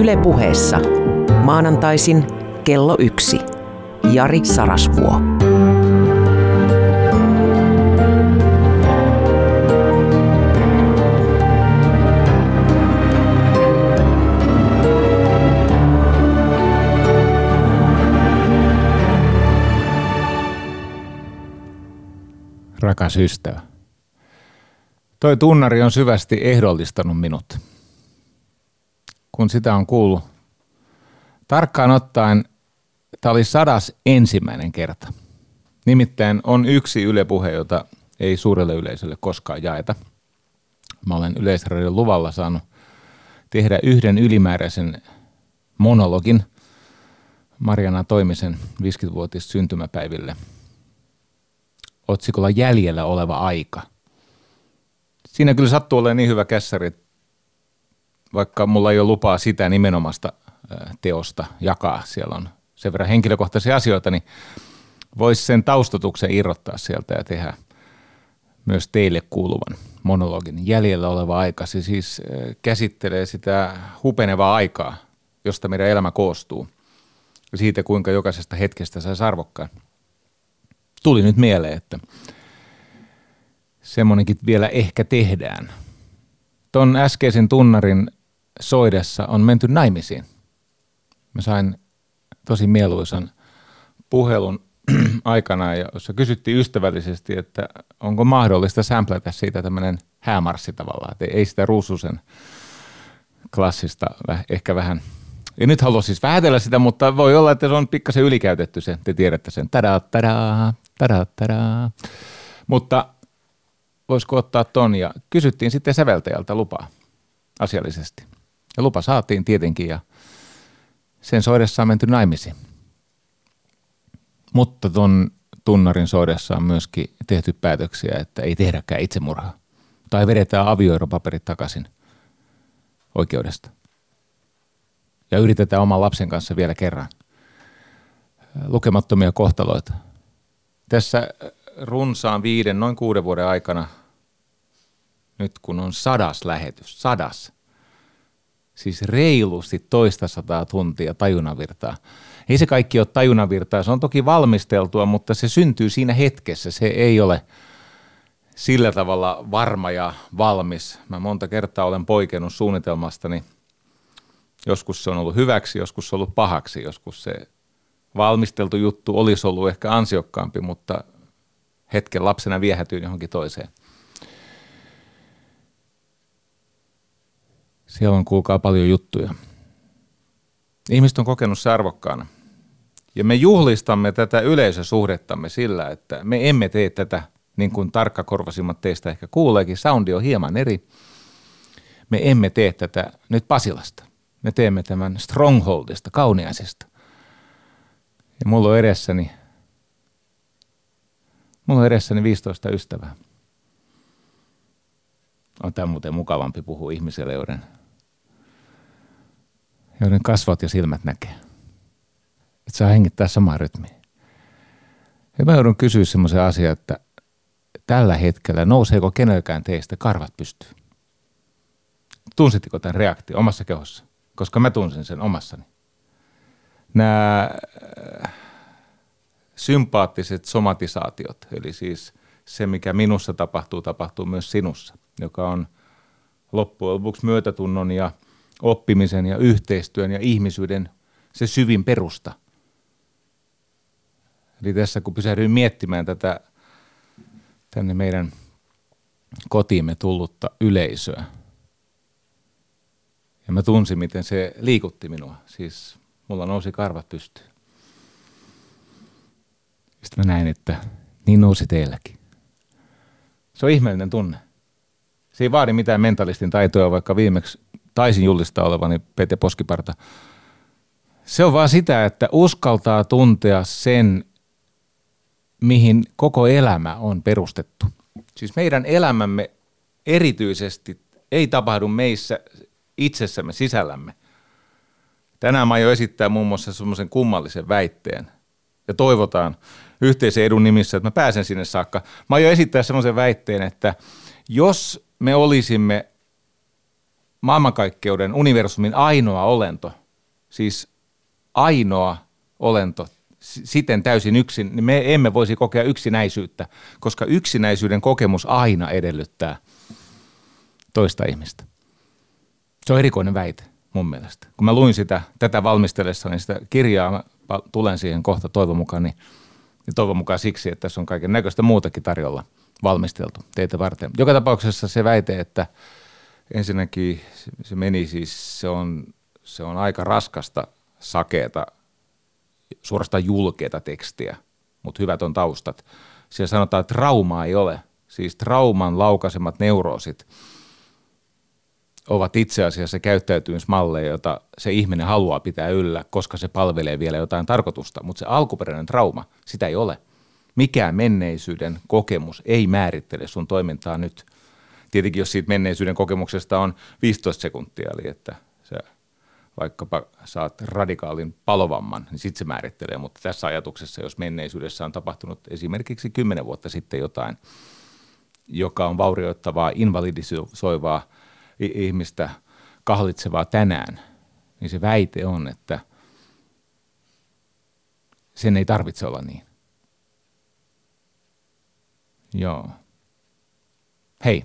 Yle puheessa maanantaisin kello yksi. Jari Sarasvuo. Rakas ystävä. Toi tunnari on syvästi ehdollistanut minut. Kun sitä on kuullut, tarkkaan ottaen tämä oli sadas ensimmäinen kerta. Nimittäin on yksi ylepuhe, jota ei suurelle yleisölle koskaan jaeta. Mä olen Yleisradion luvalla saanut tehdä yhden ylimääräisen monologin Mariana Toimisen 50-vuotis syntymäpäiville otsikolla Jäljellä oleva aika. Siinä kyllä sattuu olemaan niin hyvä kässäri, vaikka mulla ei ole lupaa sitä nimenomaista teosta jakaa. Siellä on sen verran henkilökohtaisia asioita, niin voisi sen taustatuksen irrottaa sieltä ja tehdä myös teille kuuluvan monologin. Jäljellä oleva aika, se siis käsittelee sitä hupenevaa aikaa, josta meidän elämä koostuu. Siitä, kuinka jokaisesta hetkestä saisi arvokkaan. Tuli nyt mieleen, että semmoinenkin vielä ehkä tehdään. Ton äskeisen tunnarin soidessa on menty naimisiin. Mä sain tosi mieluisan puhelun aikana, jossa kysyttiin ystävällisesti, että onko mahdollista sämplätä siitä tämmöinen häämarssi tavallaan, että ei sitä ruususen klassista ehkä vähän ja nyt haluan siis vähätellä sitä, mutta voi olla, että se on pikkasen ylikäytetty se, te tiedätte sen. Tada, tada, tada, tada. Mutta voisiko ottaa ton ja kysyttiin sitten säveltäjältä lupaa asiallisesti. Ja lupa saatiin tietenkin ja sen soidessa on menty naimisiin. Mutta ton tunnarin soidessa on myöskin tehty päätöksiä, että ei tehdäkään itsemurhaa. Tai vedetään avioeropaperit takaisin oikeudesta. Ja yritetään oman lapsen kanssa vielä kerran. Lukemattomia kohtaloita. Tässä runsaan viiden, noin kuuden vuoden aikana, nyt kun on sadas lähetys, sadas – siis reilusti toista sataa tuntia tajunavirtaa. Ei se kaikki ole tajunavirtaa, se on toki valmisteltua, mutta se syntyy siinä hetkessä, se ei ole sillä tavalla varma ja valmis. Mä monta kertaa olen poikennut suunnitelmastani. Joskus se on ollut hyväksi, joskus se on ollut pahaksi, joskus se valmisteltu juttu olisi ollut ehkä ansiokkaampi, mutta hetken lapsena viehätyy johonkin toiseen. Siellä on kuulkaa paljon juttuja. Ihmiset on kokenut se arvokkaana. Ja me juhlistamme tätä yleisösuhdettamme sillä, että me emme tee tätä niin kuin tarkkakorvasimmat teistä ehkä kuuleekin. Soundi on hieman eri. Me emme tee tätä nyt Pasilasta. Me teemme tämän Strongholdista, kauniaisesta. Ja mulla on edessäni, mulla on edessäni 15 ystävää. On tämä muuten mukavampi puhua ihmiselle, joiden joiden kasvot ja silmät näkee. Että saa hengittää samaa rytmiä. Ja mä joudun kysyä semmoisen asian, että tällä hetkellä nouseeko kenelläkään teistä karvat pystyyn? Tunsitteko tämän reaktio omassa kehossa? Koska mä tunsin sen omassani. Nämä äh, sympaattiset somatisaatiot, eli siis se, mikä minussa tapahtuu, tapahtuu myös sinussa, joka on loppujen lopuksi myötätunnon ja – oppimisen ja yhteistyön ja ihmisyyden se syvin perusta. Eli tässä kun pysähdyin miettimään tätä tänne meidän kotiimme tullutta yleisöä, ja mä tunsin, miten se liikutti minua. Siis mulla nousi karvat pystyyn. Sitten mä näin, että niin nousi teilläkin. Se on ihmeellinen tunne. Se ei vaadi mitään mentalistin taitoja, vaikka viimeksi taisin julistaa olevani Pete Poskiparta. Se on vaan sitä, että uskaltaa tuntea sen, mihin koko elämä on perustettu. Siis meidän elämämme erityisesti ei tapahdu meissä itsessämme sisällämme. Tänään mä jo esittää muun muassa semmoisen kummallisen väitteen ja toivotaan yhteisen edun nimissä, että mä pääsen sinne saakka. Mä jo esittää semmoisen väitteen, että jos me olisimme maailmankaikkeuden universumin ainoa olento, siis ainoa olento, siten täysin yksin, niin me emme voisi kokea yksinäisyyttä, koska yksinäisyyden kokemus aina edellyttää toista ihmistä. Se on erikoinen väite mun mielestä. Kun mä luin sitä tätä valmistellessa, niin sitä kirjaa, mä tulen siihen kohta toivon mukaan, niin, niin toivon mukaan siksi, että tässä on kaiken näköistä muutakin tarjolla valmisteltu teitä varten. Joka tapauksessa se väite, että ensinnäkin se meni siis, se on, se on aika raskasta, sakeeta, suorastaan julkeita tekstiä, mutta hyvät on taustat. Siellä sanotaan, että traumaa ei ole, siis trauman laukaisemat neuroosit – ovat itse asiassa käyttäytymismalleja, joita se ihminen haluaa pitää yllä, koska se palvelee vielä jotain tarkoitusta, mutta se alkuperäinen trauma, sitä ei ole. Mikään menneisyyden kokemus ei määrittele sun toimintaa nyt. Tietenkin jos siitä menneisyyden kokemuksesta on 15 sekuntia, eli että se vaikkapa saat radikaalin palovamman, niin sitten se määrittelee. Mutta tässä ajatuksessa, jos menneisyydessä on tapahtunut esimerkiksi 10 vuotta sitten jotain, joka on vaurioittavaa, invalidisoivaa – ihmistä kahlitsevaa tänään, niin se väite on, että sen ei tarvitse olla niin. Joo. Hei,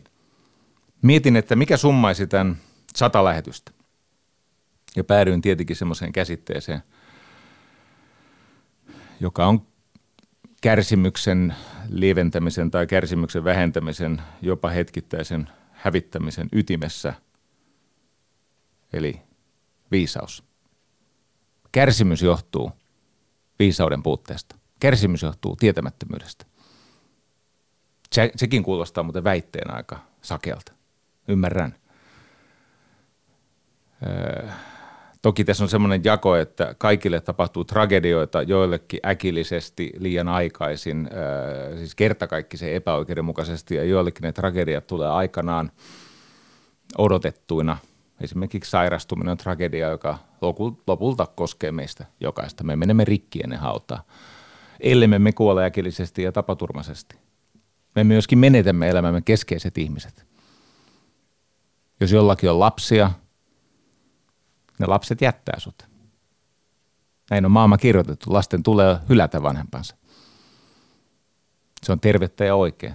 mietin, että mikä summaisi tämän sata lähetystä. Ja päädyin tietenkin semmoiseen käsitteeseen, joka on kärsimyksen lieventämisen tai kärsimyksen vähentämisen, jopa hetkittäisen hävittämisen ytimessä, eli viisaus. Kärsimys johtuu viisauden puutteesta. Kärsimys johtuu tietämättömyydestä. Se, sekin kuulostaa muuten väitteen aika sakelta. Ymmärrän. Öö, toki tässä on semmoinen jako, että kaikille tapahtuu tragedioita, joillekin äkillisesti liian aikaisin, öö, siis kertakaikkisen epäoikeudenmukaisesti, ja joillekin ne tragediat tulee aikanaan odotettuina. Esimerkiksi sairastuminen on tragedia, joka lopulta koskee meistä jokaista. Me menemme rikki ennen hautaa, ellei me kuole äkillisesti ja tapaturmaisesti. Me myöskin menetämme elämämme keskeiset ihmiset. Jos jollakin on lapsia – ne lapset jättää sut. Näin on maailma kirjoitettu. Lasten tulee hylätä vanhempansa. Se on tervettä ja oikein.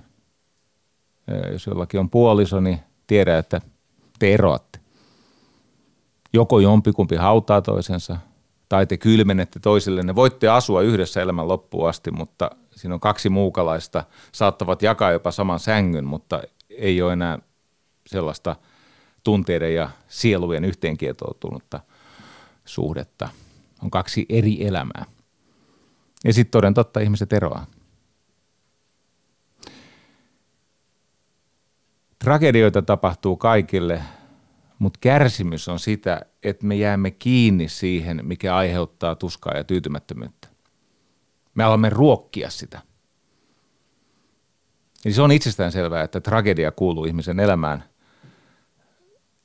Jos jollakin on puoliso, niin tiedä, että te eroatte. Joko jompikumpi hautaa toisensa, tai te kylmenette toisillenne. Voitte asua yhdessä elämän loppuun asti, mutta siinä on kaksi muukalaista. Saattavat jakaa jopa saman sängyn, mutta ei ole enää sellaista – tunteiden ja sielujen yhteenkietoutunutta suhdetta. On kaksi eri elämää. Ja sitten toden totta ihmiset eroaa. Tragedioita tapahtuu kaikille, mutta kärsimys on sitä, että me jäämme kiinni siihen, mikä aiheuttaa tuskaa ja tyytymättömyyttä. Me alamme ruokkia sitä. Eli se on itsestään selvää, että tragedia kuuluu ihmisen elämään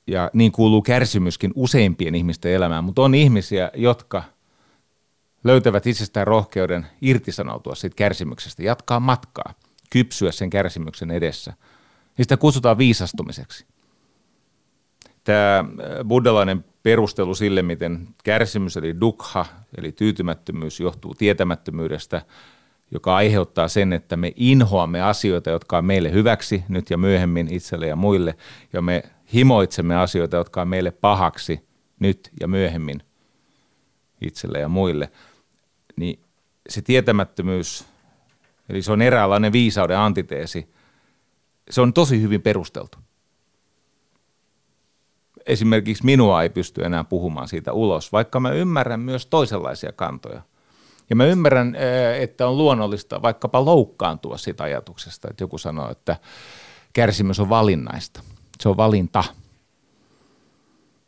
ja niin kuuluu kärsimyskin useimpien ihmisten elämään, mutta on ihmisiä, jotka löytävät itsestään rohkeuden irtisanoutua siitä kärsimyksestä, jatkaa matkaa, kypsyä sen kärsimyksen edessä. Sitä kutsutaan viisastumiseksi. Tämä äh, buddhalainen perustelu sille, miten kärsimys eli dukha, eli tyytymättömyys johtuu tietämättömyydestä, joka aiheuttaa sen, että me inhoamme asioita, jotka on meille hyväksi nyt ja myöhemmin itselle ja muille, ja me himoitsemme asioita, jotka on meille pahaksi nyt ja myöhemmin itselle ja muille, niin se tietämättömyys, eli se on eräänlainen viisauden antiteesi, se on tosi hyvin perusteltu. Esimerkiksi minua ei pysty enää puhumaan siitä ulos, vaikka mä ymmärrän myös toisenlaisia kantoja. Ja mä ymmärrän, että on luonnollista vaikkapa loukkaantua siitä ajatuksesta, että joku sanoo, että kärsimys on valinnaista – se on valinta.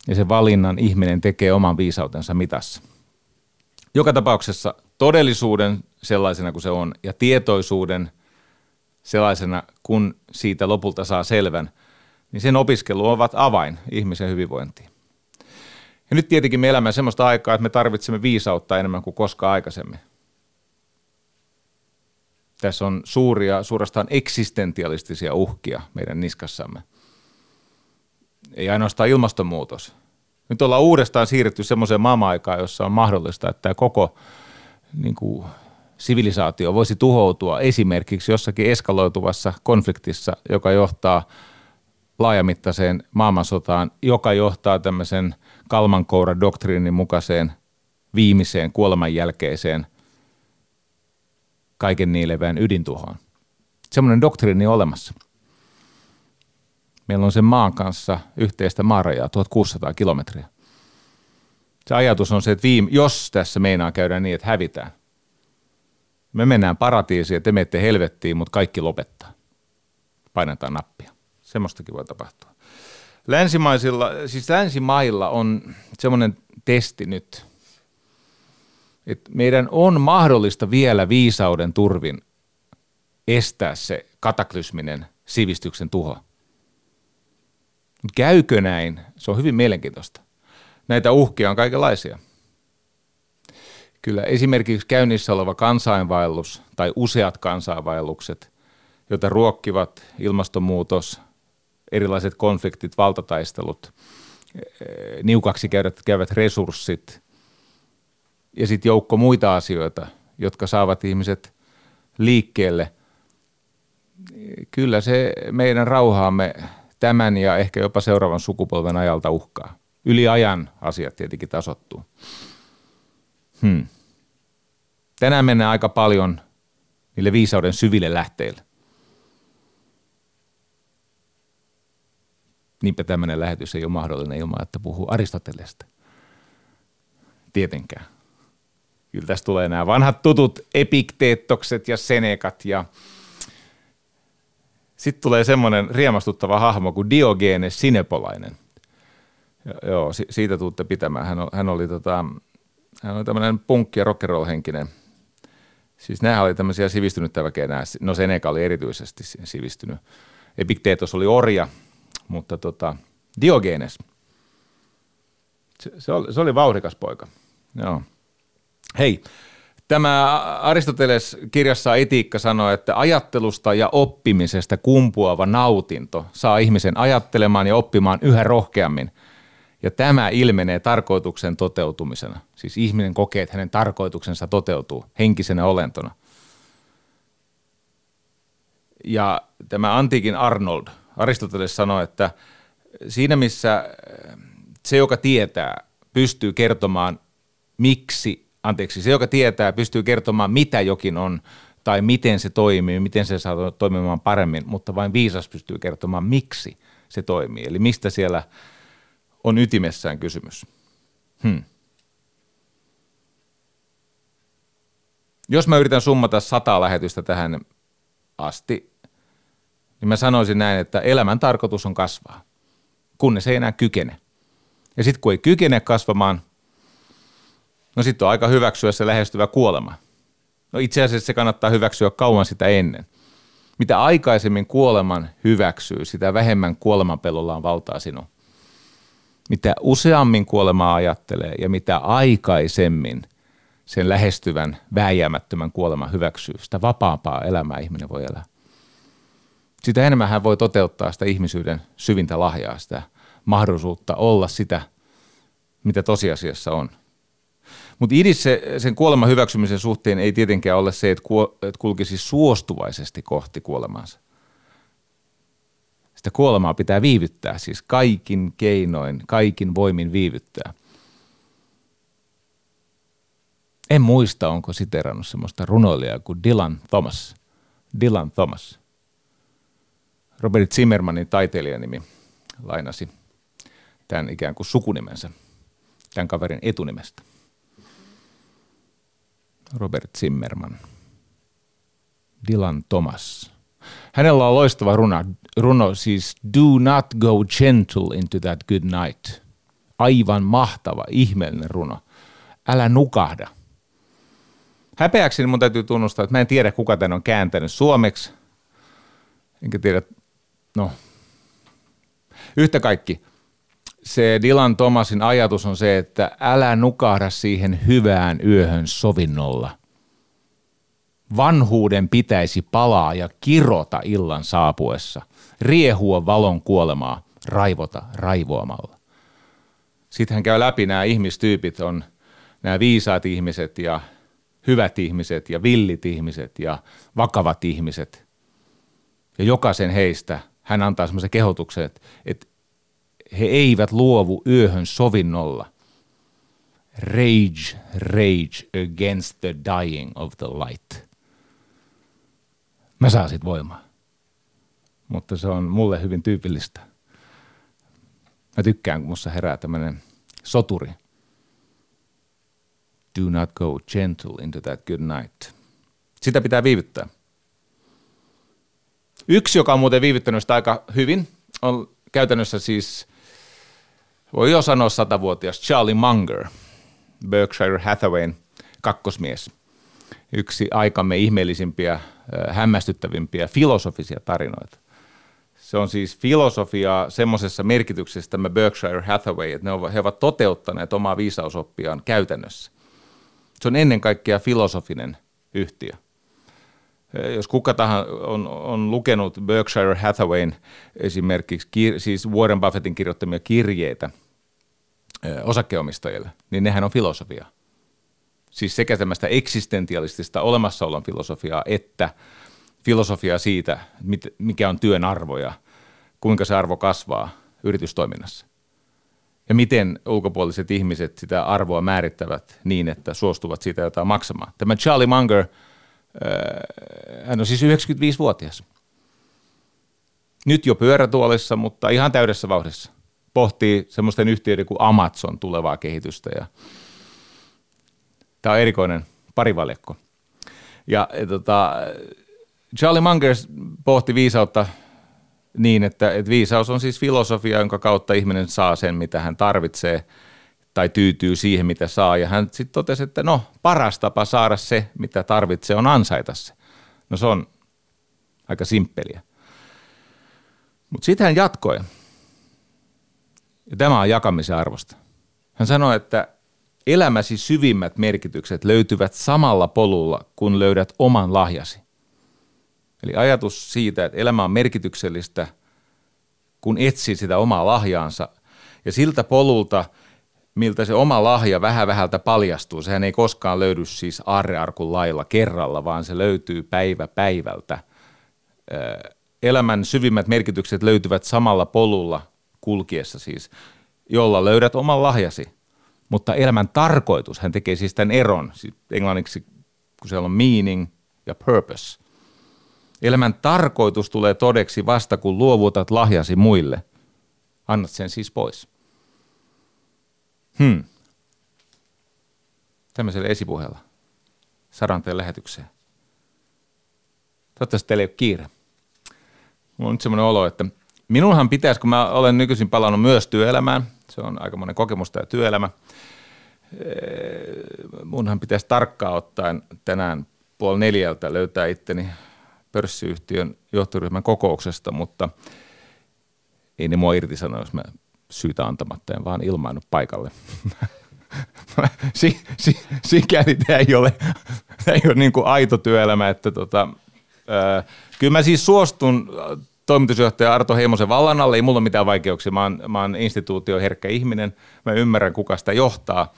Ja sen valinnan ihminen tekee oman viisautensa mitassa. Joka tapauksessa todellisuuden sellaisena kuin se on ja tietoisuuden sellaisena, kun siitä lopulta saa selvän, niin sen opiskelu ovat avain ihmisen hyvinvointiin. Ja nyt tietenkin me elämme sellaista aikaa, että me tarvitsemme viisautta enemmän kuin koskaan aikaisemmin. Tässä on suuria, suorastaan eksistentialistisia uhkia meidän niskassamme – ei ainoastaan ilmastonmuutos. Nyt ollaan uudestaan siirretty semmoiseen maailman-aikaan, jossa on mahdollista, että tämä koko niin kuin, sivilisaatio voisi tuhoutua esimerkiksi jossakin eskaloituvassa konfliktissa, joka johtaa laajamittaiseen maailmansotaan, joka johtaa tämmöisen Kalmankoura-doktriinin mukaiseen viimeiseen kuoleman jälkeiseen kaiken niilevään ydintuhoon. Semmoinen doktriini olemassa. Meillä on sen maan kanssa yhteistä maarajaa 1600 kilometriä. Se ajatus on se, että viime, jos tässä meinaa käydä niin, että hävitään, me mennään paratiisiin ja te menette helvettiin, mutta kaikki lopettaa. Painetaan nappia. Semmoistakin voi tapahtua. Länsimaisilla, siis länsimailla on semmoinen testi nyt, että meidän on mahdollista vielä viisauden turvin estää se kataklysminen sivistyksen tuho. Käykö näin? Se on hyvin mielenkiintoista. Näitä uhkia on kaikenlaisia. Kyllä esimerkiksi käynnissä oleva kansainvaellus tai useat kansainvaellukset, joita ruokkivat ilmastonmuutos, erilaiset konfliktit, valtataistelut, eh, niukaksi käyvät resurssit ja sitten joukko muita asioita, jotka saavat ihmiset liikkeelle. Kyllä se meidän rauhaamme tämän ja ehkä jopa seuraavan sukupolven ajalta uhkaa. Yli ajan asiat tietenkin tasottuu. Hmm. Tänään mennään aika paljon niille viisauden syville lähteille. Niinpä tämmöinen lähetys ei ole mahdollinen ilman, että puhuu Aristotelesta. Tietenkään. Kyllä tästä tulee nämä vanhat tutut epikteettokset ja senekat ja sitten tulee semmoinen riemastuttava hahmo kuin Diogenes Sinepolainen. Joo, siitä tuutte pitämään. Hän, hän oli, tota, hän oli tämmöinen punkki- ja rock'n'roll-henkinen. Siis nämä oli tämmöisiä sivistynyttä väkeä, nämä, no Seneca oli erityisesti sivistynyt. Epikteetos oli orja, mutta tota, Diogenes, se, se, oli, se oli vauhdikas poika. Joo. Hei, tämä Aristoteles kirjassa Etiikka sanoo, että ajattelusta ja oppimisesta kumpuava nautinto saa ihmisen ajattelemaan ja oppimaan yhä rohkeammin. Ja tämä ilmenee tarkoituksen toteutumisena. Siis ihminen kokee, että hänen tarkoituksensa toteutuu henkisenä olentona. Ja tämä antiikin Arnold, Aristoteles sanoi, että siinä missä se, joka tietää, pystyy kertomaan, miksi anteeksi, se joka tietää pystyy kertomaan mitä jokin on tai miten se toimii, miten se saa toimimaan paremmin, mutta vain viisas pystyy kertomaan miksi se toimii. Eli mistä siellä on ytimessään kysymys. Hmm. Jos mä yritän summata sata lähetystä tähän asti, niin mä sanoisin näin, että elämän tarkoitus on kasvaa, kunnes ei enää kykene. Ja sitten kun ei kykene kasvamaan, No sitten on aika hyväksyä se lähestyvä kuolema. No itse asiassa se kannattaa hyväksyä kauan sitä ennen. Mitä aikaisemmin kuoleman hyväksyy, sitä vähemmän kuolemanpelolla on valtaa sinun. Mitä useammin kuolemaa ajattelee ja mitä aikaisemmin sen lähestyvän vääjäämättömän kuoleman hyväksyy, sitä vapaampaa elämää ihminen voi elää. Sitä enemmän hän voi toteuttaa sitä ihmisyyden syvintä lahjaa, sitä mahdollisuutta olla sitä, mitä tosiasiassa on. Mutta idis se, sen kuoleman hyväksymisen suhteen ei tietenkään ole se, että, kulkisi suostuvaisesti kohti kuolemansa. Sitä kuolemaa pitää viivyttää, siis kaikin keinoin, kaikin voimin viivyttää. En muista, onko siterannut semmoista runoilijaa kuin Dylan Thomas. Dylan Thomas. Robert Zimmermanin taiteilijanimi lainasi tämän ikään kuin sukunimensä tämän kaverin etunimestä. Robert Zimmerman. Dylan Thomas. Hänellä on loistava runo, runo siis Do not go gentle into that good night. Aivan mahtava, ihmeellinen runo. Älä nukahda. Häpeäkseni mun täytyy tunnustaa, että mä en tiedä kuka tän on kääntänyt suomeksi. Enkä tiedä, no, yhtä kaikki se Dylan Thomasin ajatus on se, että älä nukahda siihen hyvään yöhön sovinnolla. Vanhuuden pitäisi palaa ja kirota illan saapuessa, riehua valon kuolemaa, raivota raivoamalla. Sitten hän käy läpi nämä ihmistyypit, on nämä viisaat ihmiset ja hyvät ihmiset ja villit ihmiset ja vakavat ihmiset. Ja jokaisen heistä hän antaa semmoisen kehotuksen, että, että he eivät luovu yöhön sovinnolla. Rage, rage against the dying of the light. Mä saan sit voimaa. Mutta se on mulle hyvin tyypillistä. Mä tykkään, kun musta herää tämmönen soturi. Do not go gentle into that good night. Sitä pitää viivyttää. Yksi, joka on muuten viivyttänyt sitä aika hyvin, on käytännössä siis, voi jo sanoa satavuotias Charlie Munger, Berkshire Hathawayn kakkosmies. Yksi aikamme ihmeellisimpiä, hämmästyttävimpiä filosofisia tarinoita. Se on siis filosofia semmoisessa merkityksessä tämä Berkshire Hathaway, että ne ovat, he ovat toteuttaneet omaa viisausoppiaan käytännössä. Se on ennen kaikkea filosofinen yhtiö. Jos kuka tahansa on, on lukenut Berkshire Hathawayn esimerkiksi, siis Warren Buffettin kirjoittamia kirjeitä osakkeomistajille, niin nehän on filosofia. Siis sekä tämmöistä eksistentialistista olemassaolon filosofiaa, että filosofiaa siitä, mikä on työn arvo ja kuinka se arvo kasvaa yritystoiminnassa. Ja miten ulkopuoliset ihmiset sitä arvoa määrittävät niin, että suostuvat siitä jotain maksamaan. Tämä Charlie Munger, äh, hän on siis 95-vuotias. Nyt jo pyörätuolissa, mutta ihan täydessä vauhdissa. Pohtii semmoisten yhtiöiden kuin Amazon tulevaa kehitystä. Ja tämä on erikoinen parivaljakko. Ja, ja tota, Charlie Munger pohti viisautta niin, että, että viisaus on siis filosofia, jonka kautta ihminen saa sen, mitä hän tarvitsee tai tyytyy siihen, mitä saa. Ja hän sitten totesi, että no paras tapa saada se, mitä tarvitsee, on ansaita se. No se on aika simppeliä. Mutta sitten hän jatkoi. Ja tämä on jakamisen arvosta. Hän sanoi, että elämäsi syvimmät merkitykset löytyvät samalla polulla, kun löydät oman lahjasi. Eli ajatus siitä, että elämä on merkityksellistä, kun etsii sitä omaa lahjaansa. Ja siltä polulta, miltä se oma lahja vähän vähältä paljastuu, sehän ei koskaan löydy siis aarrearkun lailla kerralla, vaan se löytyy päivä päivältä. Elämän syvimmät merkitykset löytyvät samalla polulla kulkiessa siis, jolla löydät oman lahjasi. Mutta elämän tarkoitus, hän tekee siis tämän eron, siis englanniksi kun siellä on meaning ja purpose – Elämän tarkoitus tulee todeksi vasta, kun luovutat lahjasi muille. Annat sen siis pois. Hmm. Tämmöisellä esipuheella. Saranteen lähetykseen. Toivottavasti teillä ei ole kiire. Mulla on nyt semmoinen olo, että minunhan pitäisi, kun mä olen nykyisin palannut myös työelämään, se on aika monen kokemus tämä työelämä, munhan pitäisi tarkkaan ottaen tänään puoli neljältä löytää itteni pörssiyhtiön johtoryhmän kokouksesta, mutta ei ne mua irtisano, jos mä syytä antamatta en vaan ilmaannut paikalle. si, si, sikäli tämä ei ole, tämä ei ole niin kuin aito työelämä, että tota, ää, kyllä mä siis suostun toimitusjohtaja Arto Heimosen vallan alle, ei mulla ole mitään vaikeuksia, mä oon, mä oon herkkä ihminen, mä ymmärrän kuka sitä johtaa.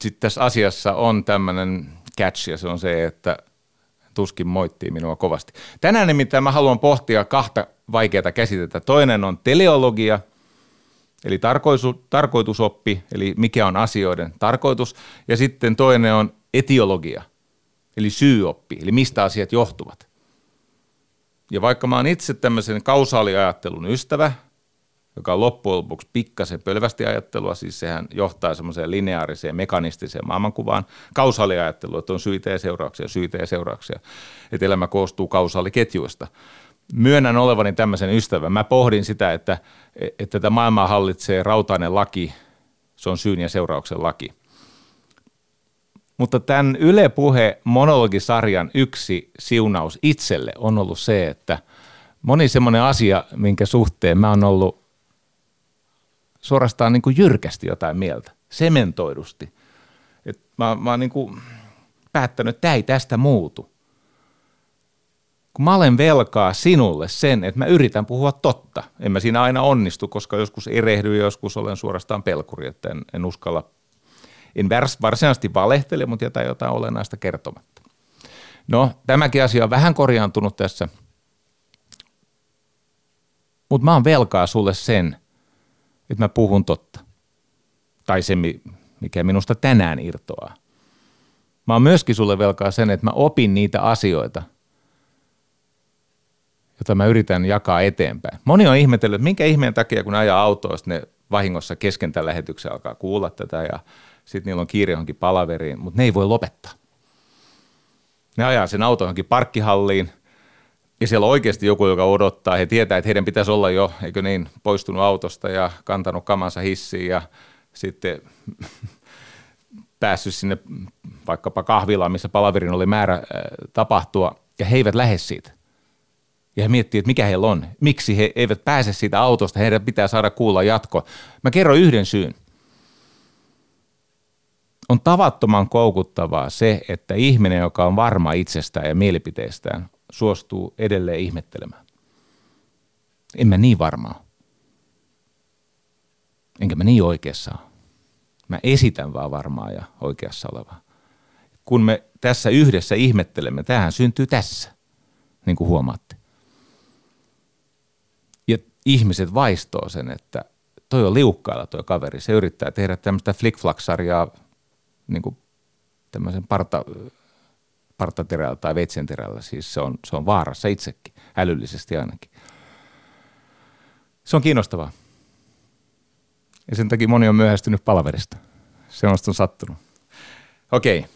Sitten tässä asiassa on tämmöinen catch ja se on se, että – tuskin moittii minua kovasti. Tänään nimittäin mä haluan pohtia kahta vaikeaa käsitettä. Toinen on teleologia, eli tarkoitusoppi, eli mikä on asioiden tarkoitus. Ja sitten toinen on etiologia, eli syyoppi, eli mistä asiat johtuvat. Ja vaikka mä oon itse tämmöisen kausaaliajattelun ystävä, joka loppujen lopuksi pikkasen pölvästi ajattelua, siis sehän johtaa semmoiseen lineaariseen, mekanistiseen maailmankuvaan. Kausaaliajattelu, että on syitä ja seurauksia, syitä ja seurauksia, että elämä koostuu kausaaliketjuista. Myönnän olevani tämmöisen ystävän. Mä pohdin sitä, että, että tätä maailmaa hallitsee rautainen laki, se on syyn ja seurauksen laki. Mutta tämän Yle Puhe monologisarjan yksi siunaus itselle on ollut se, että moni semmoinen asia, minkä suhteen mä oon ollut suorastaan niin kuin jyrkästi jotain mieltä, sementoidusti. Et mä, mä oon niin kuin päättänyt, että tämä ei tästä muutu. kun mä olen velkaa sinulle sen, että mä yritän puhua totta. En mä siinä aina onnistu, koska joskus erehdy ja joskus olen suorastaan pelkuri, että en, en uskalla, en varsinaisesti valehtele, mutta jätä jotain olennaista kertomatta. No, tämäkin asia on vähän korjaantunut tässä, mutta mä oon velkaa sulle sen, että mä puhun totta. Tai se, mikä minusta tänään irtoaa. Mä oon myöskin sulle velkaa sen, että mä opin niitä asioita – jota mä yritän jakaa eteenpäin. Moni on ihmetellyt, että minkä ihmeen takia, kun ajaa autoa, ne vahingossa kesken tämän lähetyksen alkaa kuulla tätä ja sitten niillä on kiire johonkin palaveriin, mutta ne ei voi lopettaa. Ne ajaa sen auto johonkin parkkihalliin ja siellä on oikeasti joku, joka odottaa. He tietää, että heidän pitäisi olla jo, eikö niin, poistunut autosta ja kantanut kamansa hissiin ja sitten päässyt sinne vaikkapa kahvilaan, missä palaverin oli määrä tapahtua ja he eivät lähde siitä – ja he miettii, että mikä heillä on. Miksi he eivät pääse siitä autosta, heidän pitää saada kuulla jatko. Mä kerron yhden syyn. On tavattoman koukuttavaa se, että ihminen, joka on varma itsestään ja mielipiteestään, suostuu edelleen ihmettelemään. En mä niin varmaa. Enkä mä niin oikeassa Mä esitän vaan varmaa ja oikeassa olevaa. Kun me tässä yhdessä ihmettelemme, tähän syntyy tässä, niin kuin huomaatte ihmiset vaistoo sen, että toi on liukkailla toi kaveri. Se yrittää tehdä tämmöistä flickflack-sarjaa niin kuin tämmöisen parta, partaterällä tai veitsenterällä. Siis se on, se on vaarassa itsekin, älyllisesti ainakin. Se on kiinnostavaa. Ja sen takia moni on myöhästynyt palaverista. Se on sattunut. Okei.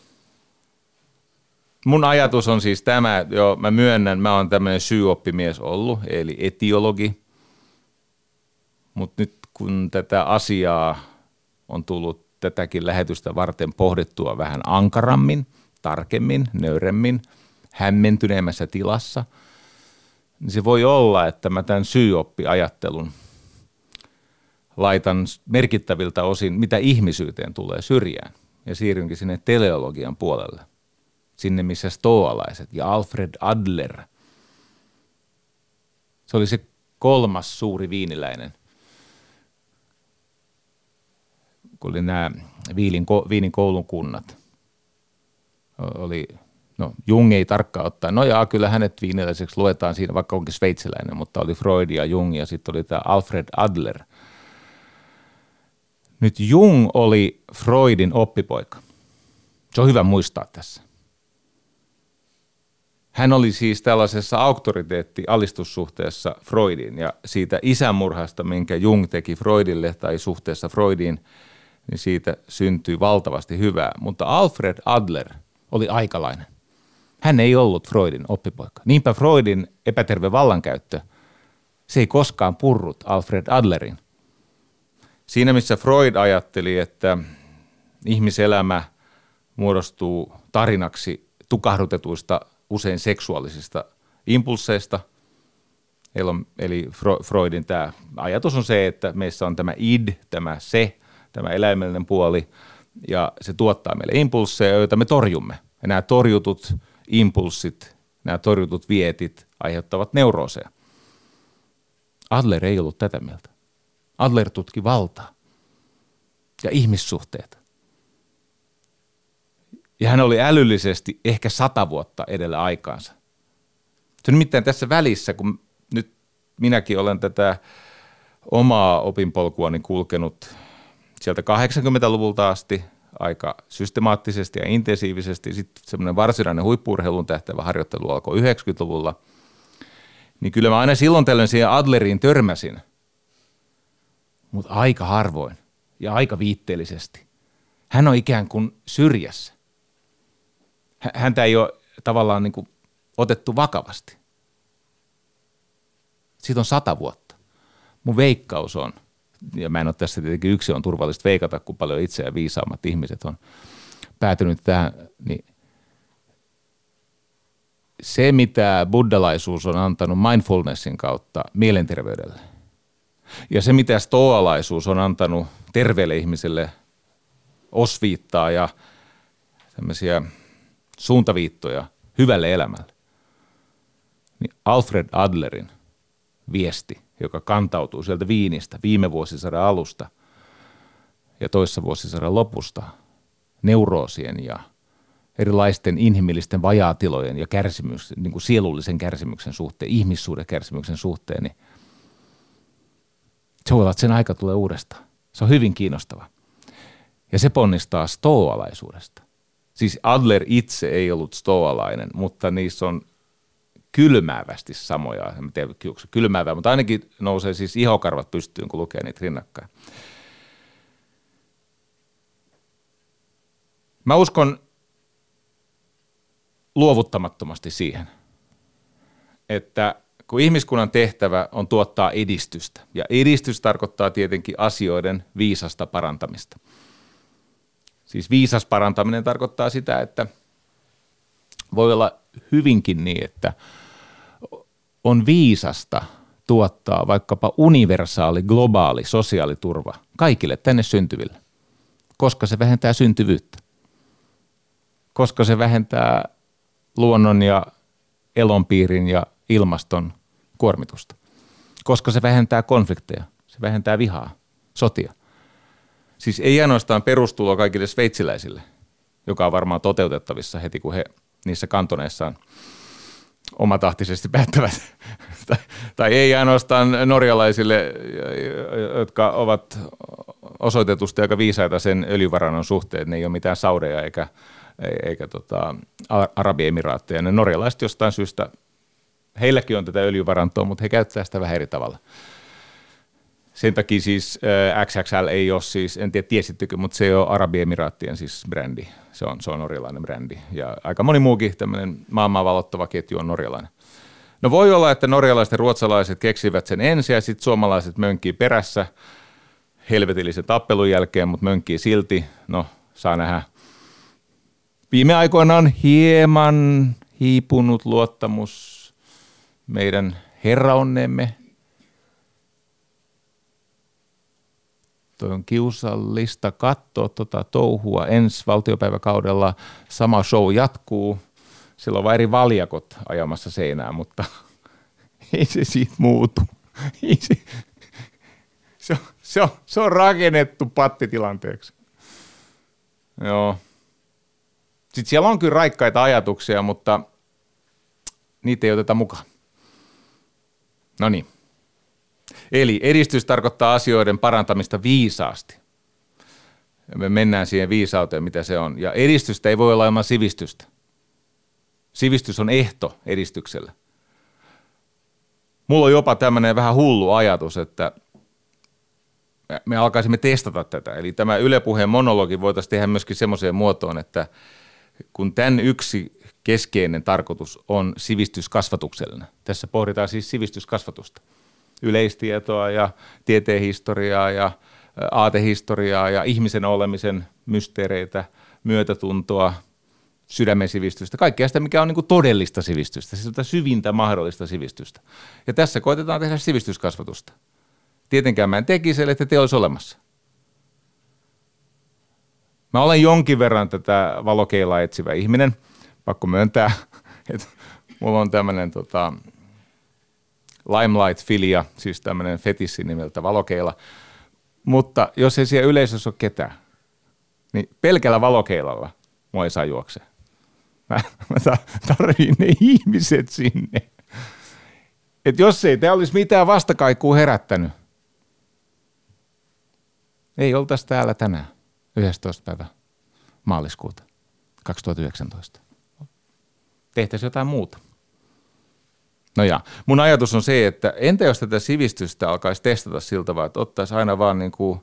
Mun ajatus on siis tämä, jo mä myönnän, mä oon tämmöinen syyoppimies ollut, eli etiologi – mutta nyt kun tätä asiaa on tullut tätäkin lähetystä varten pohdittua vähän ankarammin, tarkemmin, nöyremmin, hämmentyneemmässä tilassa, niin se voi olla, että mä tämän syyoppiajattelun laitan merkittäviltä osin, mitä ihmisyyteen tulee syrjään, ja siirrynkin sinne teleologian puolelle, sinne missä stoalaiset ja Alfred Adler, se oli se kolmas suuri viiniläinen, kun oli nämä Viilin, Viinin koulun kunnat. Oli, no Jung ei tarkkaan ottaa, no jaa, kyllä hänet viiniläiseksi luetaan siinä, vaikka onkin sveitsiläinen, mutta oli Freud ja Jung ja sitten oli tämä Alfred Adler. Nyt Jung oli Freudin oppipoika. Se on hyvä muistaa tässä. Hän oli siis tällaisessa auktoriteetti-alistussuhteessa Freudin ja siitä isänmurhasta, minkä Jung teki Freudille tai suhteessa Freudiin – niin siitä syntyi valtavasti hyvää. Mutta Alfred Adler oli aikalainen. Hän ei ollut Freudin oppipoika. Niinpä Freudin epäterve vallankäyttö, se ei koskaan purrut Alfred Adlerin. Siinä missä Freud ajatteli, että ihmiselämä muodostuu tarinaksi tukahdutetuista usein seksuaalisista impulseista, eli Freudin tämä ajatus on se, että meissä on tämä id, tämä se, tämä eläimellinen puoli, ja se tuottaa meille impulsseja, joita me torjumme. Ja nämä torjutut impulssit, nämä torjutut vietit aiheuttavat neurooseja. Adler ei ollut tätä mieltä. Adler tutki valtaa ja ihmissuhteita. Ja hän oli älyllisesti ehkä sata vuotta edellä aikaansa. Se nimittäin tässä välissä, kun nyt minäkin olen tätä omaa opinpolkuani kulkenut sieltä 80-luvulta asti aika systemaattisesti ja intensiivisesti. Sitten semmoinen varsinainen huippurheilun tähtävä harjoittelu alkoi 90-luvulla. Niin kyllä mä aina silloin tällöin siihen Adleriin törmäsin, mutta aika harvoin ja aika viitteellisesti. Hän on ikään kuin syrjässä. Häntä ei ole tavallaan niin kuin otettu vakavasti. Siitä on sata vuotta. Mun veikkaus on – ja mä en ole tässä tietenkin yksi on turvallista veikata, kun paljon itseään viisaammat ihmiset on päätynyt tähän, niin se, mitä buddhalaisuus on antanut mindfulnessin kautta mielenterveydelle, ja se, mitä stoalaisuus on antanut terveelle ihmiselle osviittaa ja tämmöisiä suuntaviittoja hyvälle elämälle, niin Alfred Adlerin viesti, joka kantautuu sieltä Viinistä viime vuosisadan alusta ja toissa vuosisadan lopusta neuroosien ja erilaisten inhimillisten vajaatilojen ja kärsimys, niin kuin sielullisen kärsimyksen suhteen, ihmissuuden kärsimyksen suhteen, niin se voi olla, että sen aika tulee uudestaan. Se on hyvin kiinnostava. Ja se ponnistaa stoalaisuudesta. Siis Adler itse ei ollut stoalainen, mutta niissä on kylmäävästi samoja, en tiedä onko se kylmäävää, mutta ainakin nousee siis ihokarvat pystyyn, kun lukee niitä rinnakkain. Mä uskon luovuttamattomasti siihen, että kun ihmiskunnan tehtävä on tuottaa edistystä, ja edistys tarkoittaa tietenkin asioiden viisasta parantamista. Siis viisas parantaminen tarkoittaa sitä, että voi olla hyvinkin niin, että on viisasta tuottaa vaikkapa universaali, globaali sosiaaliturva kaikille tänne syntyville, koska se vähentää syntyvyyttä, koska se vähentää luonnon ja elonpiirin ja ilmaston kuormitusta, koska se vähentää konflikteja, se vähentää vihaa, sotia. Siis ei ainoastaan perustulo kaikille sveitsiläisille, joka on varmaan toteutettavissa heti, kun he niissä kantoneissaan omatahtisesti päättävät. tai, ei ainoastaan norjalaisille, jotka ovat osoitetusti aika viisaita sen öljyvarannon suhteen, ne ei ole mitään saudeja eikä, eikä tota, Arabiemiraatteja. Ne norjalaiset jostain syystä, heilläkin on tätä öljyvarantoa, mutta he käyttävät sitä vähän eri tavalla. Sen takia siis äh, XXL ei ole siis, en tiedä tiesittekö, mutta se on Arabiemiraattien siis brändi. Se on, se on norjalainen brändi. Ja aika moni muukin tämmöinen maailmaa valottava ketju on norjalainen. No voi olla, että norjalaiset ja ruotsalaiset keksivät sen ensin ja sitten suomalaiset mönkkii perässä helvetillisen tappelun jälkeen, mutta mönkkii silti. No, saa nähdä. Viime aikoina on hieman hiipunut luottamus meidän herraonnemme On kiusallista katsoa tuota touhua. Ensi valtiopäiväkaudella sama show jatkuu. Siellä on vain eri valjakot ajamassa seinää, mutta ei se siitä muutu. Ei se, se, on, se, on, se on rakennettu pattitilanteeksi. Joo. Sitten siellä on kyllä raikkaita ajatuksia, mutta niitä ei oteta mukaan. No niin. Eli edistys tarkoittaa asioiden parantamista viisaasti. Me mennään siihen viisauteen, mitä se on. Ja edistystä ei voi olla ilman sivistystä. Sivistys on ehto edistykselle. Mulla on jopa tämmöinen vähän hullu ajatus, että me alkaisimme testata tätä. Eli tämä Yle Puheen monologi voitaisiin tehdä myöskin semmoiseen muotoon, että kun tämän yksi keskeinen tarkoitus on sivistyskasvatuksellinen. Tässä pohditaan siis sivistyskasvatusta – yleistietoa ja tieteen historiaa ja aatehistoriaa ja ihmisen olemisen mysteereitä, myötätuntoa, sydämen sivistystä, kaikkea sitä, mikä on niin todellista sivistystä, siis sitä syvintä mahdollista sivistystä. Ja tässä koitetaan tehdä sivistyskasvatusta. Tietenkään mä en tekisi, että te olisi olemassa. Mä olen jonkin verran tätä valokeilaa etsivä ihminen, pakko myöntää, että mulla on tämmöinen tota, Limelight-filia, siis tämmöinen fetissi nimeltä valokeila. Mutta jos ei siellä yleisössä ole ketään, niin pelkällä valokeilalla mua ei saa juoksea. Mä, mä tarvitsen ne ihmiset sinne. Et jos ei tämä olisi mitään vastakaikua herättänyt, ei oltaisi täällä tänään, 11. päivä maaliskuuta 2019. Tehtäisiin jotain muuta. No ja, mun ajatus on se, että entä jos tätä sivistystä alkaisi testata siltä vaan, että ottaisi aina vaan niin kuin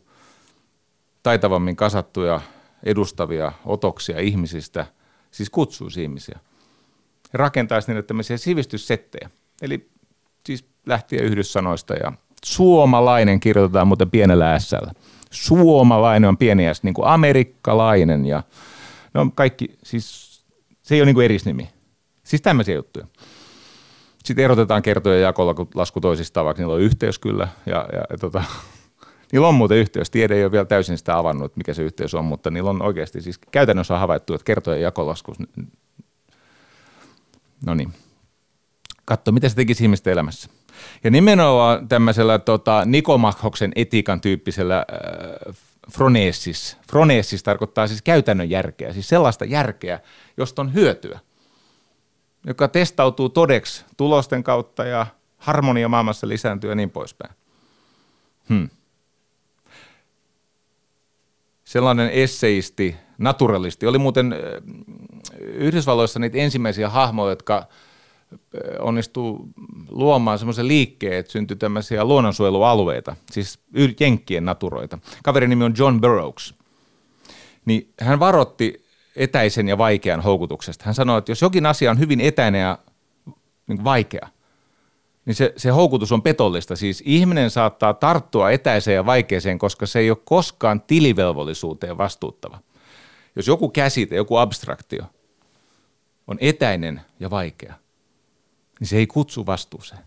taitavammin kasattuja edustavia otoksia ihmisistä, siis kutsuisi ihmisiä. Rakentaisi niille tämmöisiä sivistyssettejä. Eli siis lähtien yhdyssanoista ja suomalainen kirjoitetaan muuten pienellä s Suomalainen on pieni niin kuin amerikkalainen ja no kaikki, siis se ei ole niin kuin erisnimi. Siis tämmöisiä juttuja. Sitten erotetaan kertoja jakolla lasku toisistaan, vaikka niillä on yhteys kyllä. Ja, ja, ja tota, niillä on muuten yhteys. Tiede ei ole vielä täysin sitä avannut, mikä se yhteys on, mutta niillä on oikeasti siis käytännössä on havaittu, että kertojen jakolasku... No niin. katso, mitä se tekisi ihmisten elämässä. Ja nimenomaan tämmöisellä tota, Nikomakhoksen etiikan tyyppisellä äh, froneesis. Froneesis tarkoittaa siis käytännön järkeä, siis sellaista järkeä, josta on hyötyä, joka testautuu todeksi tulosten kautta ja harmonia maailmassa lisääntyy ja niin poispäin. Hmm. Sellainen esseisti, naturalisti, oli muuten Yhdysvalloissa niitä ensimmäisiä hahmoja, jotka onnistuu luomaan semmoisen liikkeen, että syntyi tämmöisiä luonnonsuojelualueita, siis jenkkien naturoita. Kaverin nimi on John Burroughs. Niin hän varotti etäisen ja vaikean houkutuksesta. Hän sanoi, että jos jokin asia on hyvin etäinen ja niin vaikea, niin se, se houkutus on petollista. Siis ihminen saattaa tarttua etäiseen ja vaikeeseen, koska se ei ole koskaan tilivelvollisuuteen vastuuttava. Jos joku käsite, joku abstraktio on etäinen ja vaikea, niin se ei kutsu vastuuseen.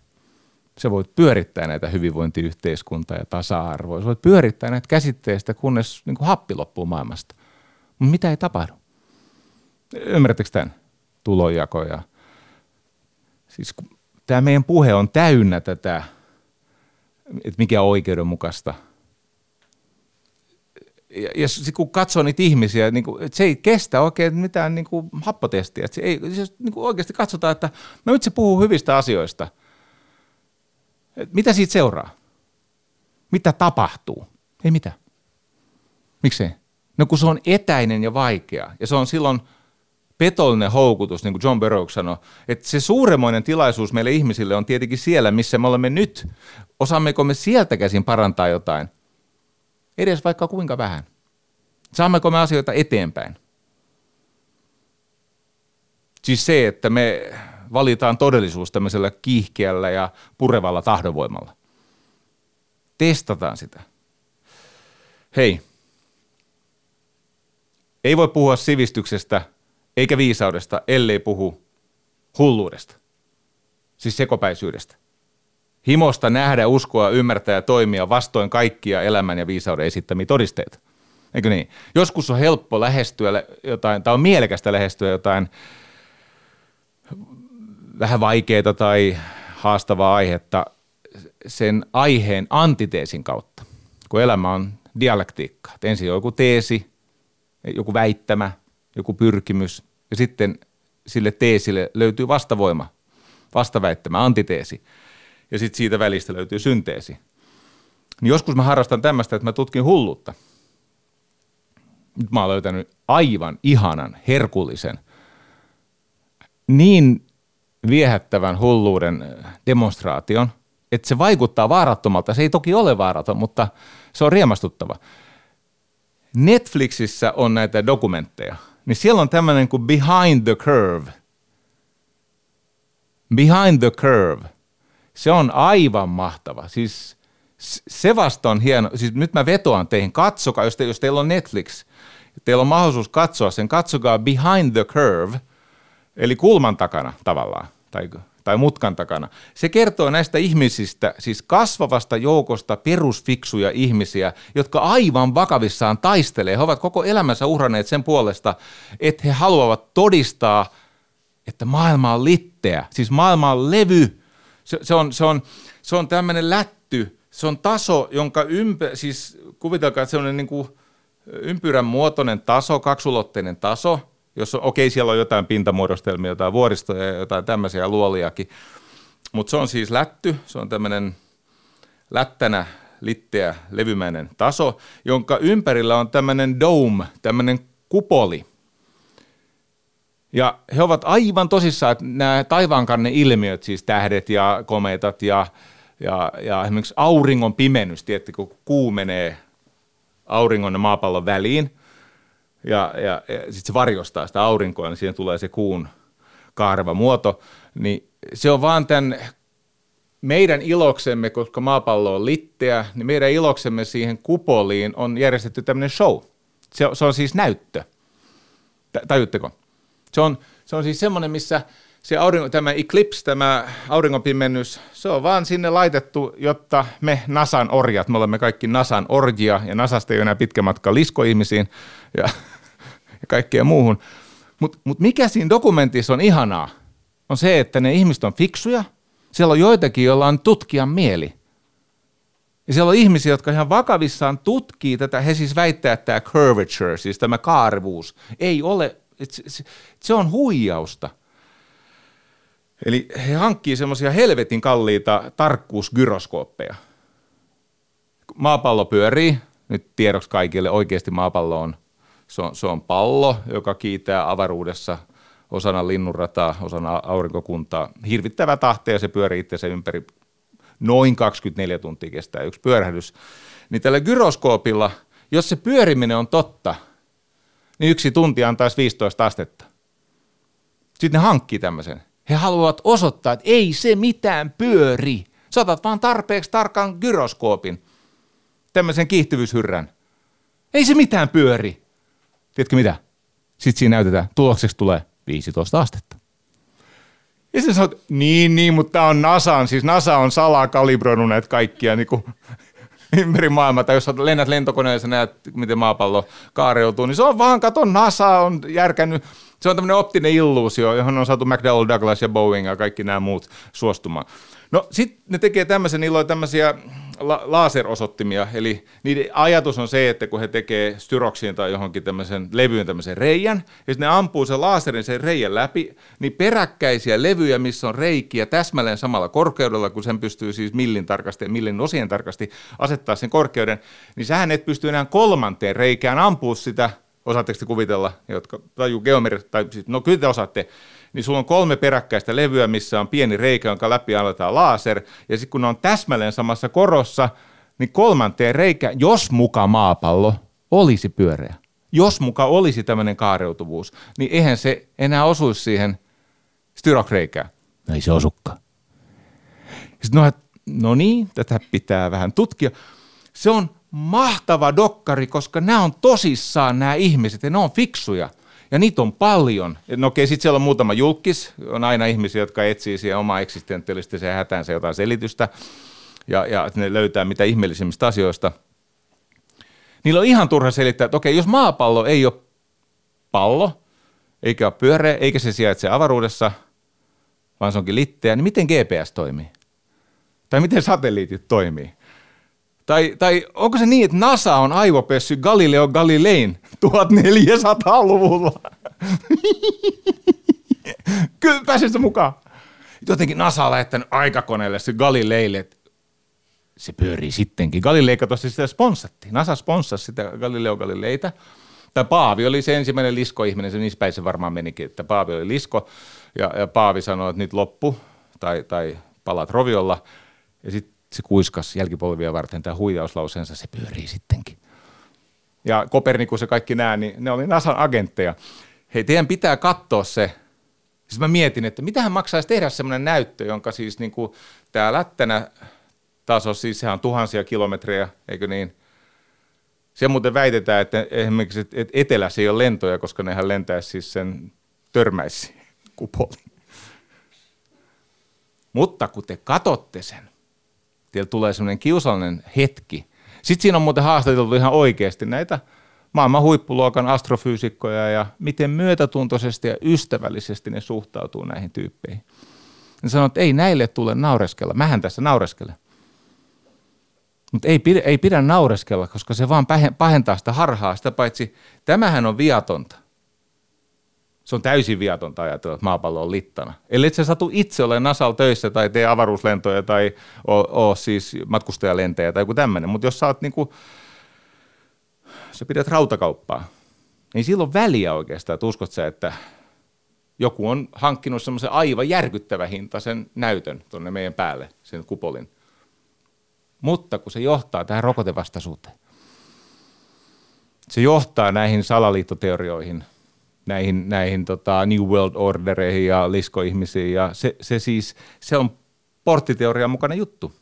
Se voit pyörittää näitä hyvinvointiyhteiskuntaa ja tasa-arvoa. Se voit pyörittää näitä käsitteistä, kunnes niin kuin happi loppuu maailmasta. Mutta mitä ei tapahdu? Ymmärrättekö tämän? Tulojakoja. Siis tämä meidän puhe on täynnä tätä, että mikä on oikeudenmukaista – ja, ja kun katsoo niitä ihmisiä, niin kuin, että se ei kestä oikein mitään niin kuin happotestiä. Että se ei, siis, niin kuin oikeasti katsotaan, että no nyt se puhuu hyvistä asioista. Et mitä siitä seuraa? Mitä tapahtuu? Ei mitään. Miksei? No kun se on etäinen ja vaikea, ja se on silloin petollinen houkutus, niin kuin John Burroughs sanoi, että se suuremmoinen tilaisuus meille ihmisille on tietenkin siellä, missä me olemme nyt. Osaammeko me sieltä käsin parantaa jotain? Edes vaikka kuinka vähän. Saammeko me asioita eteenpäin? Siis se, että me valitaan todellisuus tämmöisellä kiihkeällä ja purevalla tahdonvoimalla. Testataan sitä. Hei, ei voi puhua sivistyksestä eikä viisaudesta, ellei puhu hulluudesta, siis sekopäisyydestä. Himosta nähdä, uskoa, ymmärtää ja toimia vastoin kaikkia elämän ja viisauden esittämiä todisteita. Eikö niin? Joskus on helppo lähestyä jotain, tai on mielekästä lähestyä jotain vähän vaikeaa tai haastavaa aihetta sen aiheen antiteesin kautta, kun elämä on dialektiikka. Ensin on joku teesi, joku väittämä, joku pyrkimys, ja sitten sille teesille löytyy vastavoima, vastaväittämä, antiteesi ja sitten siitä välistä löytyy synteesi. Niin joskus mä harrastan tämmöistä, että mä tutkin hulluutta. Nyt mä oon löytänyt aivan ihanan, herkullisen, niin viehättävän hulluuden äh, demonstraation, että se vaikuttaa vaarattomalta. Se ei toki ole vaaraton, mutta se on riemastuttava. Netflixissä on näitä dokumentteja, niin siellä on tämmöinen kuin Behind the Curve. Behind the Curve – se on aivan mahtava. Siis se vasta on hieno. Siis nyt mä vetoan teihin, katsokaa, jos, te, jos teillä on Netflix, teillä on mahdollisuus katsoa sen, katsokaa Behind the Curve, eli kulman takana tavallaan, tai, tai mutkan takana. Se kertoo näistä ihmisistä, siis kasvavasta joukosta perusfiksuja ihmisiä, jotka aivan vakavissaan taistelee. He ovat koko elämänsä uhranneet sen puolesta, että he haluavat todistaa, että maailma on litteä, siis maailma on levy, se, se on, se on, se on tämmöinen lätty, se on taso, jonka ympä, siis kuvitelkaa, että se on niin kuin ympyrän muotoinen taso, kaksulotteinen taso, jos okei, okay, siellä on jotain pintamuodostelmia, jotain vuoristoja ja jotain tämmöisiä luoliakin, mutta se on siis lätty, se on tämmöinen lättänä litteä levymäinen taso, jonka ympärillä on tämmöinen dome, tämmöinen kupoli, ja he ovat aivan tosissaan, että nämä taivaankanne ilmiöt, siis tähdet ja kometat ja, ja, ja esimerkiksi auringon pimennys, tietty, kun kuu menee auringon ja maapallon väliin, ja, ja, ja sitten se varjostaa sitä aurinkoa, niin siihen tulee se kuun kaareva muoto, niin se on vaan tämän meidän iloksemme, koska maapallo on litteä, niin meidän iloksemme siihen kupoliin on järjestetty tämmöinen show. Se, se on siis näyttö. Tajutteko? Se on, se on siis semmoinen, missä se aurinko, tämä eclipse, tämä auringonpimennys, se on vaan sinne laitettu, jotta me Nasan orjat, me olemme kaikki Nasan orjia, ja Nasasta ei ole enää pitkä matka liskoihmisiin ja, ja kaikkeen muuhun. Mutta mut mikä siinä dokumentissa on ihanaa? on se, että ne ihmiset on fiksuja. Siellä on joitakin, joilla on tutkijan mieli. Ja siellä on ihmisiä, jotka ihan vakavissaan tutkii tätä. He siis väittää, että tämä curvature, siis tämä kaarvuus, ei ole, se on huijausta. Eli he hankkii semmoisia helvetin kalliita tarkkuusgyroskooppeja. Maapallo pyörii, nyt tiedoksi kaikille, oikeasti maapallo on, se on, se on pallo, joka kiitää avaruudessa osana linnunrataa, osana aurinkokuntaa. Hirvittävä ja se pyörii itse ympäri. Noin 24 tuntia kestää yksi pyörähdys. Niin tällä gyroskoopilla, jos se pyöriminen on totta, niin yksi tunti antaisi 15 astetta. Sitten ne hankkii tämmöisen. He haluavat osoittaa, että ei se mitään pyöri. Saatat vaan tarpeeksi tarkan gyroskoopin, tämmöisen kiihtyvyyshyrrän. Ei se mitään pyöri. Tiedätkö mitä? Sitten siinä näytetään, tulokseksi tulee 15 astetta. Ja sitten sanot, niin, niin, mutta tämä on NASA, siis NASA on salaa kalibroinut näitä kaikkia niin kuin, ympäri maailmaa. Tai jos lennät lentokoneessa ja näet, miten maapallo kaareutuu, niin se on vaan, kato, NASA on järkännyt se on tämmöinen optinen illuusio, johon on saatu McDowell, Douglas ja Boeing ja kaikki nämä muut suostumaan. No sitten ne tekee tämmöisen, niillä on tämmöisiä la- eli niiden ajatus on se, että kun he tekee styroksiin tai johonkin tämmöisen levyyn tämmöisen reijän, ja ne ampuu sen laserin sen reijän läpi, niin peräkkäisiä levyjä, missä on reikiä täsmälleen samalla korkeudella, kun sen pystyy siis millin tarkasti ja millin osien tarkasti asettaa sen korkeuden, niin sähän et pysty enää kolmanteen reikään ampua sitä osaatteko te kuvitella, jotka tajuu geometri, tai siis, no kyllä te osaatte, niin sulla on kolme peräkkäistä levyä, missä on pieni reikä, jonka läpi annetaan laser, ja sitten kun ne on täsmälleen samassa korossa, niin kolmanteen reikä, jos muka maapallo olisi pyöreä, jos muka olisi tämmöinen kaareutuvuus, niin eihän se enää osuisi siihen styrokreikään. No ei se osukaan. Sitten no, no niin, tätä pitää vähän tutkia. Se on mahtava dokkari, koska nämä on tosissaan nämä ihmiset ja ne on fiksuja. Ja niitä on paljon. No okei, sitten siellä on muutama julkis. On aina ihmisiä, jotka etsii siihen omaa eksistentialistiseen hätäänsä jotain selitystä. Ja, ja ne löytää mitä ihmeellisimmistä asioista. Niillä on ihan turha selittää, että okei, jos maapallo ei ole pallo, eikä ole pyöreä, eikä se sijaitse avaruudessa, vaan se onkin litteä, niin miten GPS toimii? Tai miten satelliitit toimii? Tai, tai onko se niin, että NASA on aivopessy Galileo Galilein 1400-luvulla? Kyllä pääsit mukaan. Jotenkin NASA on lähettänyt aikakoneelle se Galileille, että se pyörii sittenkin. Galilei katsoi sitä sponsattiin. NASA sponssasi sitä Galileo Galileita. Tai Paavi oli se ensimmäinen liskoihminen, se niissä päin se varmaan menikin, että Paavi oli lisko. Ja, ja Paavi sanoi, että nyt loppu, tai, tai palat roviolla. Ja sitten se kuiskas jälkipolvia varten tämä huijauslauseensa, se pyörii sittenkin. Ja Kopernikus ja kaikki nämä, niin ne oli NASAn agentteja. Hei, teidän pitää katsoa se. Siis mä mietin, että mitähän maksaisi tehdä semmoinen näyttö, jonka siis niin kuin tämä lättänä taso, siis sehän on tuhansia kilometrejä, eikö niin? Se muuten väitetään, että esimerkiksi että etelässä ei ole lentoja, koska nehän lentäisi siis sen törmäisi kupolin. Mutta kun te katotte sen, teillä tulee semmoinen kiusallinen hetki. Sitten siinä on muuten haastateltu ihan oikeasti näitä maailman huippuluokan astrofyysikkoja ja miten myötätuntoisesti ja ystävällisesti ne suhtautuu näihin tyyppeihin. Ne sanoo, että ei näille tule naureskella. Mähän tässä naureskelen. Mutta ei, pidä, ei pidä naureskella, koska se vaan pahentaa sitä harhaa. Sitä paitsi tämähän on viatonta se on täysin viatonta ajatella, että maapallo on littana. Ellei se satu itse ole Nasal töissä tai tee avaruuslentoja tai ole siis matkustajalentäjä tai joku tämmöinen, mutta jos sä oot niinku, sä pidät rautakauppaa, niin silloin väliä oikeastaan, että uskot sä, että joku on hankkinut semmoisen aivan järkyttävä hinta sen näytön tuonne meidän päälle, sen kupolin. Mutta kun se johtaa tähän rokotevastaisuuteen, se johtaa näihin salaliittoteorioihin – näihin, näihin tota New World Ordereihin ja liskoihmisiin. Ja se, se siis, se on porttiteorian mukainen juttu.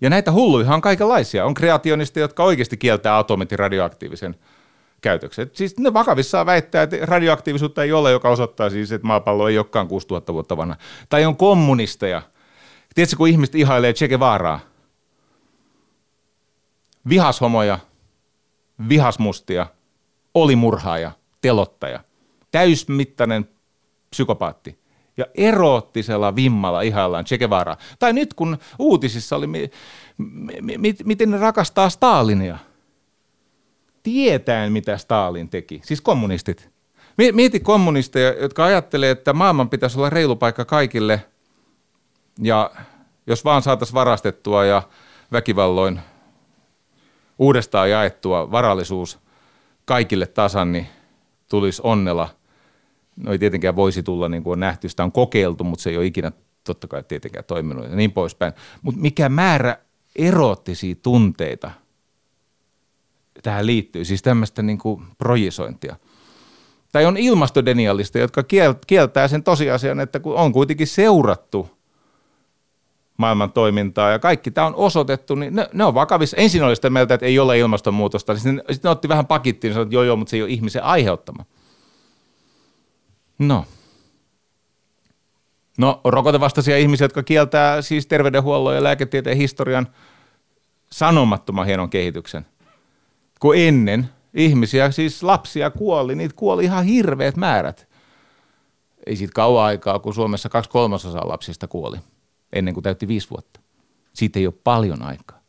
Ja näitä hulluja on kaikenlaisia. On kreationisteja, jotka oikeasti kieltää atomit ja radioaktiivisen käytöksen. Siis ne vakavissaan väittää, että radioaktiivisuutta ei ole, joka osoittaa siis, että maapallo ei olekaan 6000 vuotta vanha. Tai on kommunisteja. Tiedätkö, kun ihmiset ihailee Che Guevaraa? Vihashomoja, vihasmustia, oli murhaaja – telottaja, täysmittainen psykopaatti. ja eroottisella vimmalla ihaillaan Che Guevara. Tai nyt kun uutisissa oli, mi, mi, mi, miten ne rakastaa Stalinia. Tietäen, mitä Stalin teki. Siis kommunistit. Mieti kommunisteja, jotka ajattelee, että maailman pitäisi olla reilu paikka kaikille. Ja jos vaan saataisiin varastettua ja väkivalloin uudestaan jaettua varallisuus kaikille tasan, niin tulisi onnella. No ei tietenkään voisi tulla, niin kuin on nähty, sitä on kokeiltu, mutta se ei ole ikinä totta kai tietenkään toiminut ja niin poispäin. Mutta mikä määrä eroottisia tunteita tähän liittyy, siis tämmöistä niin kuin projisointia. Tai on ilmastodenialista, jotka kieltää sen tosiasian, että kun on kuitenkin seurattu maailman toimintaa ja kaikki tämä on osoitettu, niin ne, ne on vakavissa. Ensin oli sitä mieltä, että ei ole ilmastonmuutosta, niin sitten, sitten ne otti vähän pakittiin ja sanoi, että joo joo, mutta se ei ole ihmisen aiheuttama. No. No, rokotevastaisia ihmisiä, jotka kieltää siis terveydenhuollon ja lääketieteen historian sanomattoman hienon kehityksen. Kun ennen ihmisiä, siis lapsia kuoli, niitä kuoli ihan hirveät määrät. Ei siitä kauan aikaa, kun Suomessa kaksi kolmasosaa lapsista kuoli ennen kuin täytti viisi vuotta. Siitä ei ole paljon aikaa.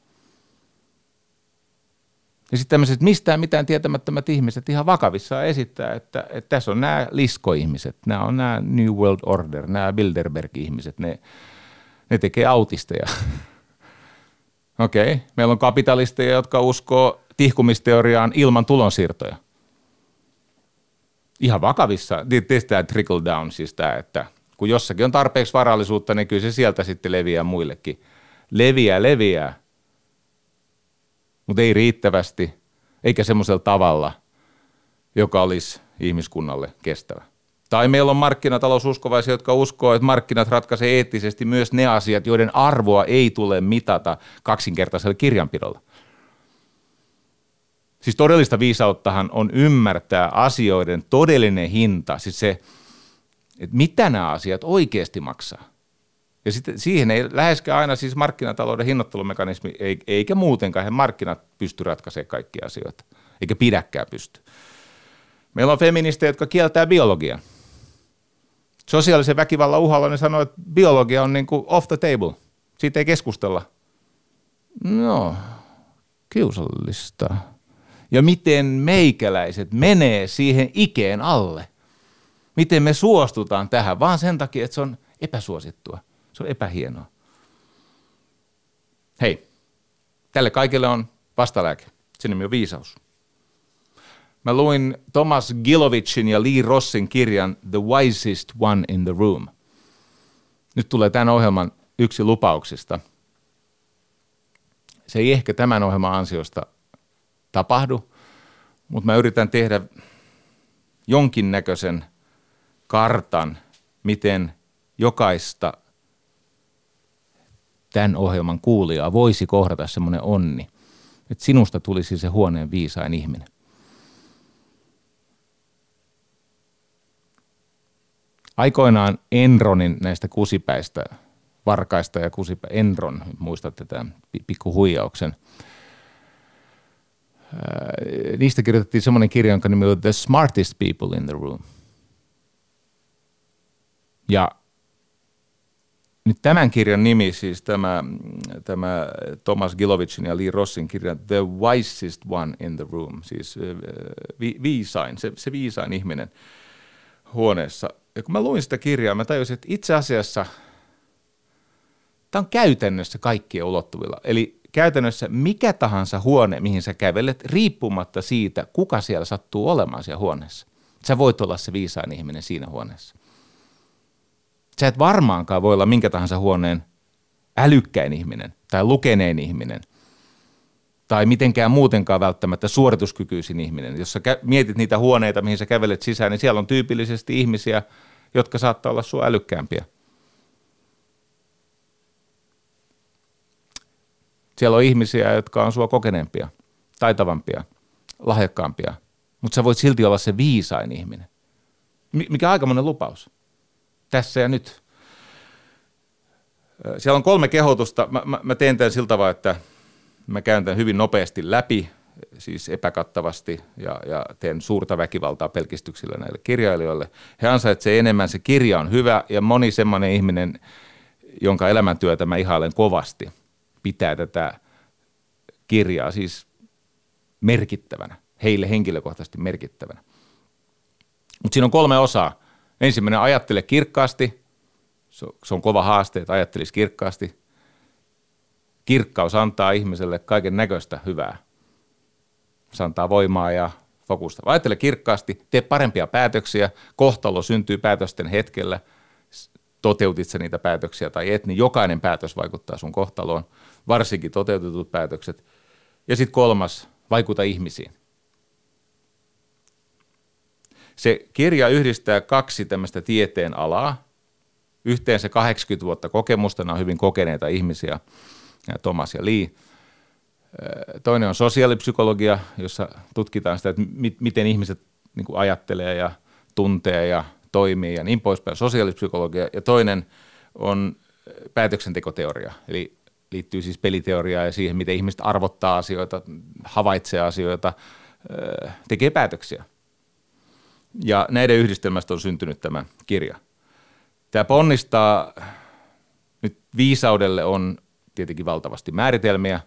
Ja sitten tämmöiset mistään mitään tietämättömät ihmiset ihan vakavissaan esittää, että, että tässä on nämä liskoihmiset, nämä on nämä New World Order, nämä Bilderberg-ihmiset, ne, ne tekee autisteja. Okei, okay. meillä on kapitalisteja, jotka uskoo tihkumisteoriaan ilman tulonsiirtoja. Ihan vakavissa, tämä trickle down, siis tämä, että kun jossakin on tarpeeksi varallisuutta, niin kyllä se sieltä sitten leviää muillekin. Leviää, leviää, mutta ei riittävästi, eikä semmoisella tavalla, joka olisi ihmiskunnalle kestävä. Tai meillä on markkinataloususkovaisia, jotka uskoo, että markkinat ratkaisee eettisesti myös ne asiat, joiden arvoa ei tule mitata kaksinkertaisella kirjanpidolla. Siis todellista viisauttahan on ymmärtää asioiden todellinen hinta, siis se, että mitä nämä asiat oikeasti maksaa. Ja sitten siihen ei läheskään aina siis markkinatalouden hinnoittelumekanismi, eikä muutenkaan he markkinat pysty ratkaisemaan kaikkia asioita, eikä pidäkään pysty. Meillä on feministejä, jotka kieltää biologian. Sosiaalisen väkivallan uhalla ne sanoo, että biologia on niin kuin off the table. Siitä ei keskustella. No, kiusallista. Ja miten meikäläiset menee siihen ikeen alle? Miten me suostutaan tähän? Vaan sen takia, että se on epäsuosittua. Se on epähienoa. Hei, tälle kaikille on vastalääke. Sen nimi on viisaus. Mä luin Thomas Gilovicin ja Lee Rossin kirjan The Wisest One in the Room. Nyt tulee tämän ohjelman yksi lupauksista. Se ei ehkä tämän ohjelman ansiosta tapahdu, mutta mä yritän tehdä jonkinnäköisen kartan, miten jokaista tämän ohjelman kuulijaa voisi kohdata semmoinen onni, että sinusta tulisi se huoneen viisain ihminen. Aikoinaan Enronin näistä kusipäistä, varkaista ja kusipä, Enron, muistatte tämän pikkuhuijauksen, niistä kirjoitettiin semmoinen kirja, jonka nimi oli The Smartest People in the Room. Ja nyt tämän kirjan nimi, siis tämä, tämä Thomas Gilovicin ja Lee Rossin kirja The Wisest One in the Room, siis vi, viisain, se, se viisain ihminen huoneessa. Ja kun mä luin sitä kirjaa, mä tajusin, että itse asiassa tämä on käytännössä kaikkien ulottuvilla. Eli käytännössä mikä tahansa huone, mihin sä kävelet, riippumatta siitä, kuka siellä sattuu olemaan siellä huoneessa. Sä voit olla se viisain ihminen siinä huoneessa. Sä et varmaankaan voi olla minkä tahansa huoneen älykkäin ihminen tai lukeneen ihminen tai mitenkään muutenkaan välttämättä suorituskykyisin ihminen. Jos sä mietit niitä huoneita, mihin sä kävelet sisään, niin siellä on tyypillisesti ihmisiä, jotka saattaa olla sua älykkäämpiä. Siellä on ihmisiä, jotka on sua kokeneempia, taitavampia, lahjakkaampia, mutta sä voit silti olla se viisain ihminen. Mikä aikamoinen lupaus tässä ja nyt. Siellä on kolme kehotusta. Mä, mä, mä teen tämän sillä tavalla, että mä käyn tämän hyvin nopeasti läpi. siis epäkattavasti ja, ja teen suurta väkivaltaa pelkistyksillä näille kirjailijoille. He ansaitsevat enemmän, se kirja on hyvä ja moni semmoinen ihminen, jonka elämäntyötä mä ihailen kovasti, pitää tätä kirjaa siis merkittävänä, heille henkilökohtaisesti merkittävänä. Mutta siinä on kolme osaa. Ensimmäinen ajattele kirkkaasti, se on kova haaste, että ajattelisi kirkkaasti. Kirkkaus antaa ihmiselle kaiken näköistä hyvää. Se antaa voimaa ja fokusta. Ajattele kirkkaasti, tee parempia päätöksiä, kohtalo syntyy päätösten hetkellä, toteutit sä niitä päätöksiä tai et, niin jokainen päätös vaikuttaa sun kohtaloon, varsinkin toteutetut päätökset. Ja sitten kolmas, vaikuta ihmisiin. Se kirja yhdistää kaksi tämmöistä tieteen alaa. Yhteensä 80 vuotta kokemusta, nämä on hyvin kokeneita ihmisiä, Thomas ja Lee. Toinen on sosiaalipsykologia, jossa tutkitaan sitä, että miten ihmiset niin ajattelee ja tuntee ja toimii ja niin poispäin, sosiaalipsykologia. Ja toinen on päätöksentekoteoria, eli liittyy siis peliteoriaan ja siihen, miten ihmiset arvottaa asioita, havaitsee asioita, tekee päätöksiä. Ja näiden yhdistelmästä on syntynyt tämä kirja. Tämä ponnistaa, nyt viisaudelle on tietenkin valtavasti määritelmiä.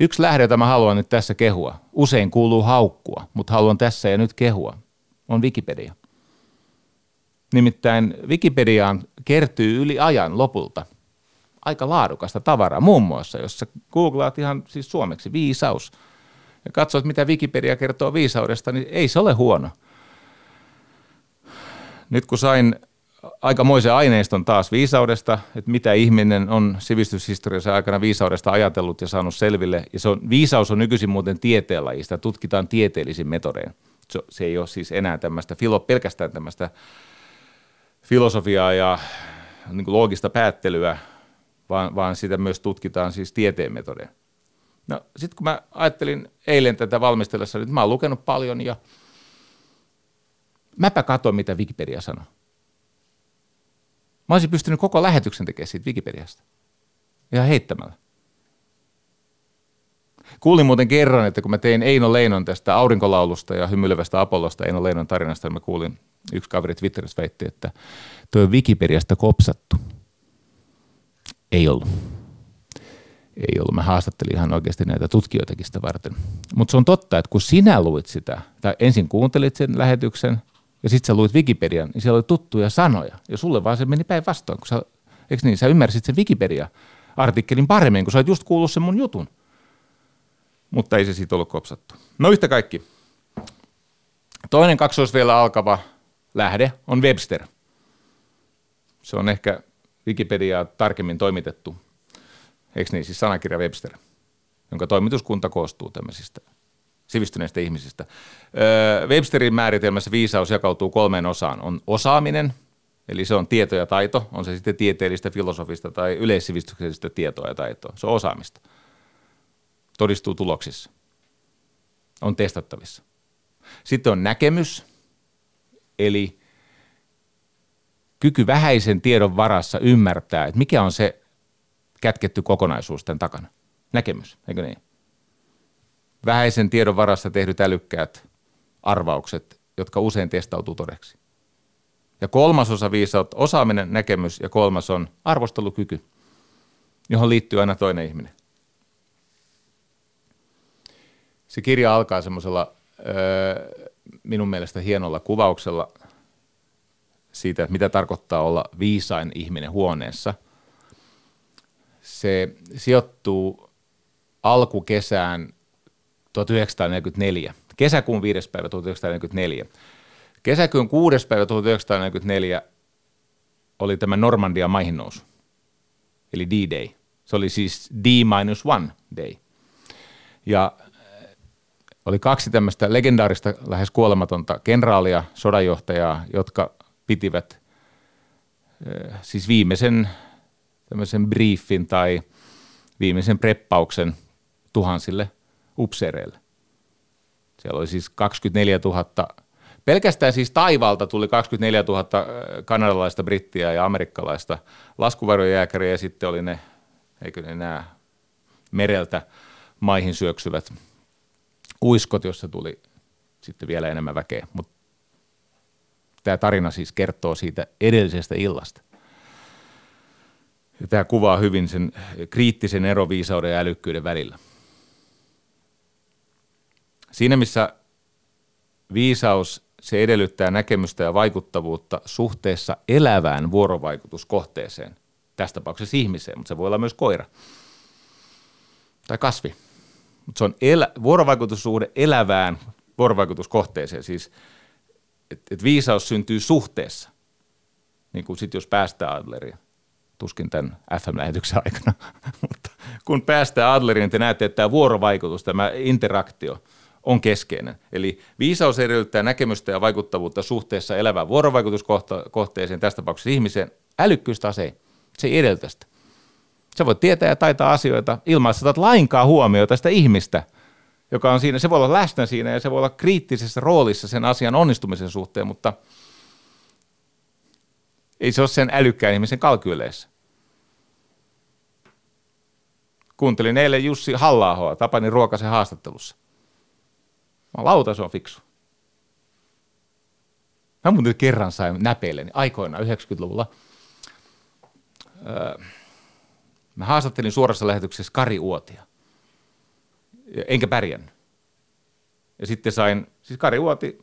Yksi lähde, jota mä haluan nyt tässä kehua, usein kuuluu haukkua, mutta haluan tässä ja nyt kehua, on Wikipedia. Nimittäin Wikipediaan kertyy yli ajan lopulta aika laadukasta tavaraa, muun muassa, jos sä googlaat ihan siis suomeksi viisaus ja katsot, mitä Wikipedia kertoo viisaudesta, niin ei se ole huono. Nyt kun sain aikamoisen aineiston taas viisaudesta, että mitä ihminen on sivistyshistoriassa aikana viisaudesta ajatellut ja saanut selville. Ja se on, viisaus on nykyisin muuten tieteenlajista, tutkitaan tieteellisin metodein. Se, se ei ole siis enää tämmöistä, pelkästään tämmöistä filosofiaa ja niin loogista päättelyä, vaan, vaan sitä myös tutkitaan siis tieteen metodein. No sitten kun mä ajattelin eilen tätä valmistellessa, että mä oon lukenut paljon ja mäpä katsoin, mitä Wikipedia sanoo. Mä olisin pystynyt koko lähetyksen tekemään siitä Wikipediasta. Ihan heittämällä. Kuulin muuten kerran, että kun mä tein Eino Leinon tästä aurinkolaulusta ja hymyilevästä Apollosta Eino Leinon tarinasta, niin mä kuulin, yksi kaveri Twitterissä väitti, että tuo Wikipediasta kopsattu. Ei ollut. Ei ollut. Mä haastattelin ihan oikeasti näitä tutkijoitakin sitä varten. Mutta se on totta, että kun sinä luit sitä, tai ensin kuuntelit sen lähetyksen, ja sitten sä luit Wikipedian, niin siellä oli tuttuja sanoja. Ja sulle vaan se meni päinvastoin, kun sä, eikö niin, sä ymmärsit sen Wikipedia-artikkelin paremmin, kun sä oot just kuullut sen mun jutun. Mutta ei se siitä ollut kopsattu. No yhtä kaikki. Toinen kaksois vielä alkava lähde on Webster. Se on ehkä Wikipediaa tarkemmin toimitettu, eikö niin, siis sanakirja Webster, jonka toimituskunta koostuu tämmöisistä sivistyneistä ihmisistä. Öö, Websterin määritelmässä viisaus jakautuu kolmeen osaan. On osaaminen, eli se on tieto ja taito, on se sitten tieteellistä, filosofista tai yleissivistyksellistä tietoa ja taitoa. Se on osaamista. Todistuu tuloksissa. On testattavissa. Sitten on näkemys, eli kyky vähäisen tiedon varassa ymmärtää, että mikä on se kätketty kokonaisuus tämän takana. Näkemys, eikö niin? Vähäisen tiedon varassa tehdyt älykkäät arvaukset, jotka usein testautuu todeksi. Ja kolmas osa viisautta, osaaminen, näkemys ja kolmas on arvostelukyky, johon liittyy aina toinen ihminen. Se kirja alkaa semmoisella minun mielestä hienolla kuvauksella siitä, että mitä tarkoittaa olla viisain ihminen huoneessa. Se sijoittuu alkukesään 1944, kesäkuun 5. päivä 1944. Kesäkuun 6. päivä 1944 oli tämä Normandian maihinnousu, eli D-Day. Se oli siis D-1 day. Ja oli kaksi tämmöistä legendaarista, lähes kuolematonta kenraalia, sodanjohtajaa, jotka pitivät siis viimeisen tämmöisen briefin tai viimeisen preppauksen tuhansille upseereille. Siellä oli siis 24 000, pelkästään siis taivaalta tuli 24 000 kanadalaista, brittiä ja amerikkalaista laskuvarjojääkäriä ja sitten oli ne, eikö ne nämä mereltä maihin syöksyvät uiskot, jossa tuli sitten vielä enemmän väkeä. Mutta tämä tarina siis kertoo siitä edellisestä illasta. Tämä kuvaa hyvin sen kriittisen eroviisauden ja älykkyyden välillä. Siinä missä viisaus se edellyttää näkemystä ja vaikuttavuutta suhteessa elävään vuorovaikutuskohteeseen, tässä tapauksessa ihmiseen, mutta se voi olla myös koira tai kasvi. Mutta se on elä, vuorovaikutussuhde elävään vuorovaikutuskohteeseen, siis että et viisaus syntyy suhteessa, niin kuin sitten jos päästään Adleriin, tuskin tämän FM-lähetyksen aikana, mutta kun päästään Adleriin, te näette, että tämä vuorovaikutus, tämä interaktio – on keskeinen. Eli viisaus edellyttää näkemystä ja vaikuttavuutta suhteessa elävään vuorovaikutuskohteeseen, tässä tapauksessa ihmiseen. Älykkyys taas ei. Se ei edellytä sitä. Sä voit tietää ja taitaa asioita ilman, että sä lainkaan huomiota sitä ihmistä, joka on siinä. Se voi olla läsnä siinä ja se voi olla kriittisessä roolissa sen asian onnistumisen suhteen, mutta ei se ole sen älykkään ihmisen kalkyyleissä. Kuuntelin eilen Jussi halla Tapani Ruokasen haastattelussa. Mä lauta, se on fiksu. Mä muuten kerran sain näpeilleni aikoinaan 90-luvulla. Öö, mä haastattelin suorassa lähetyksessä Kari Uotia. Enkä pärjännyt. Ja sitten sain, siis Kari Uoti,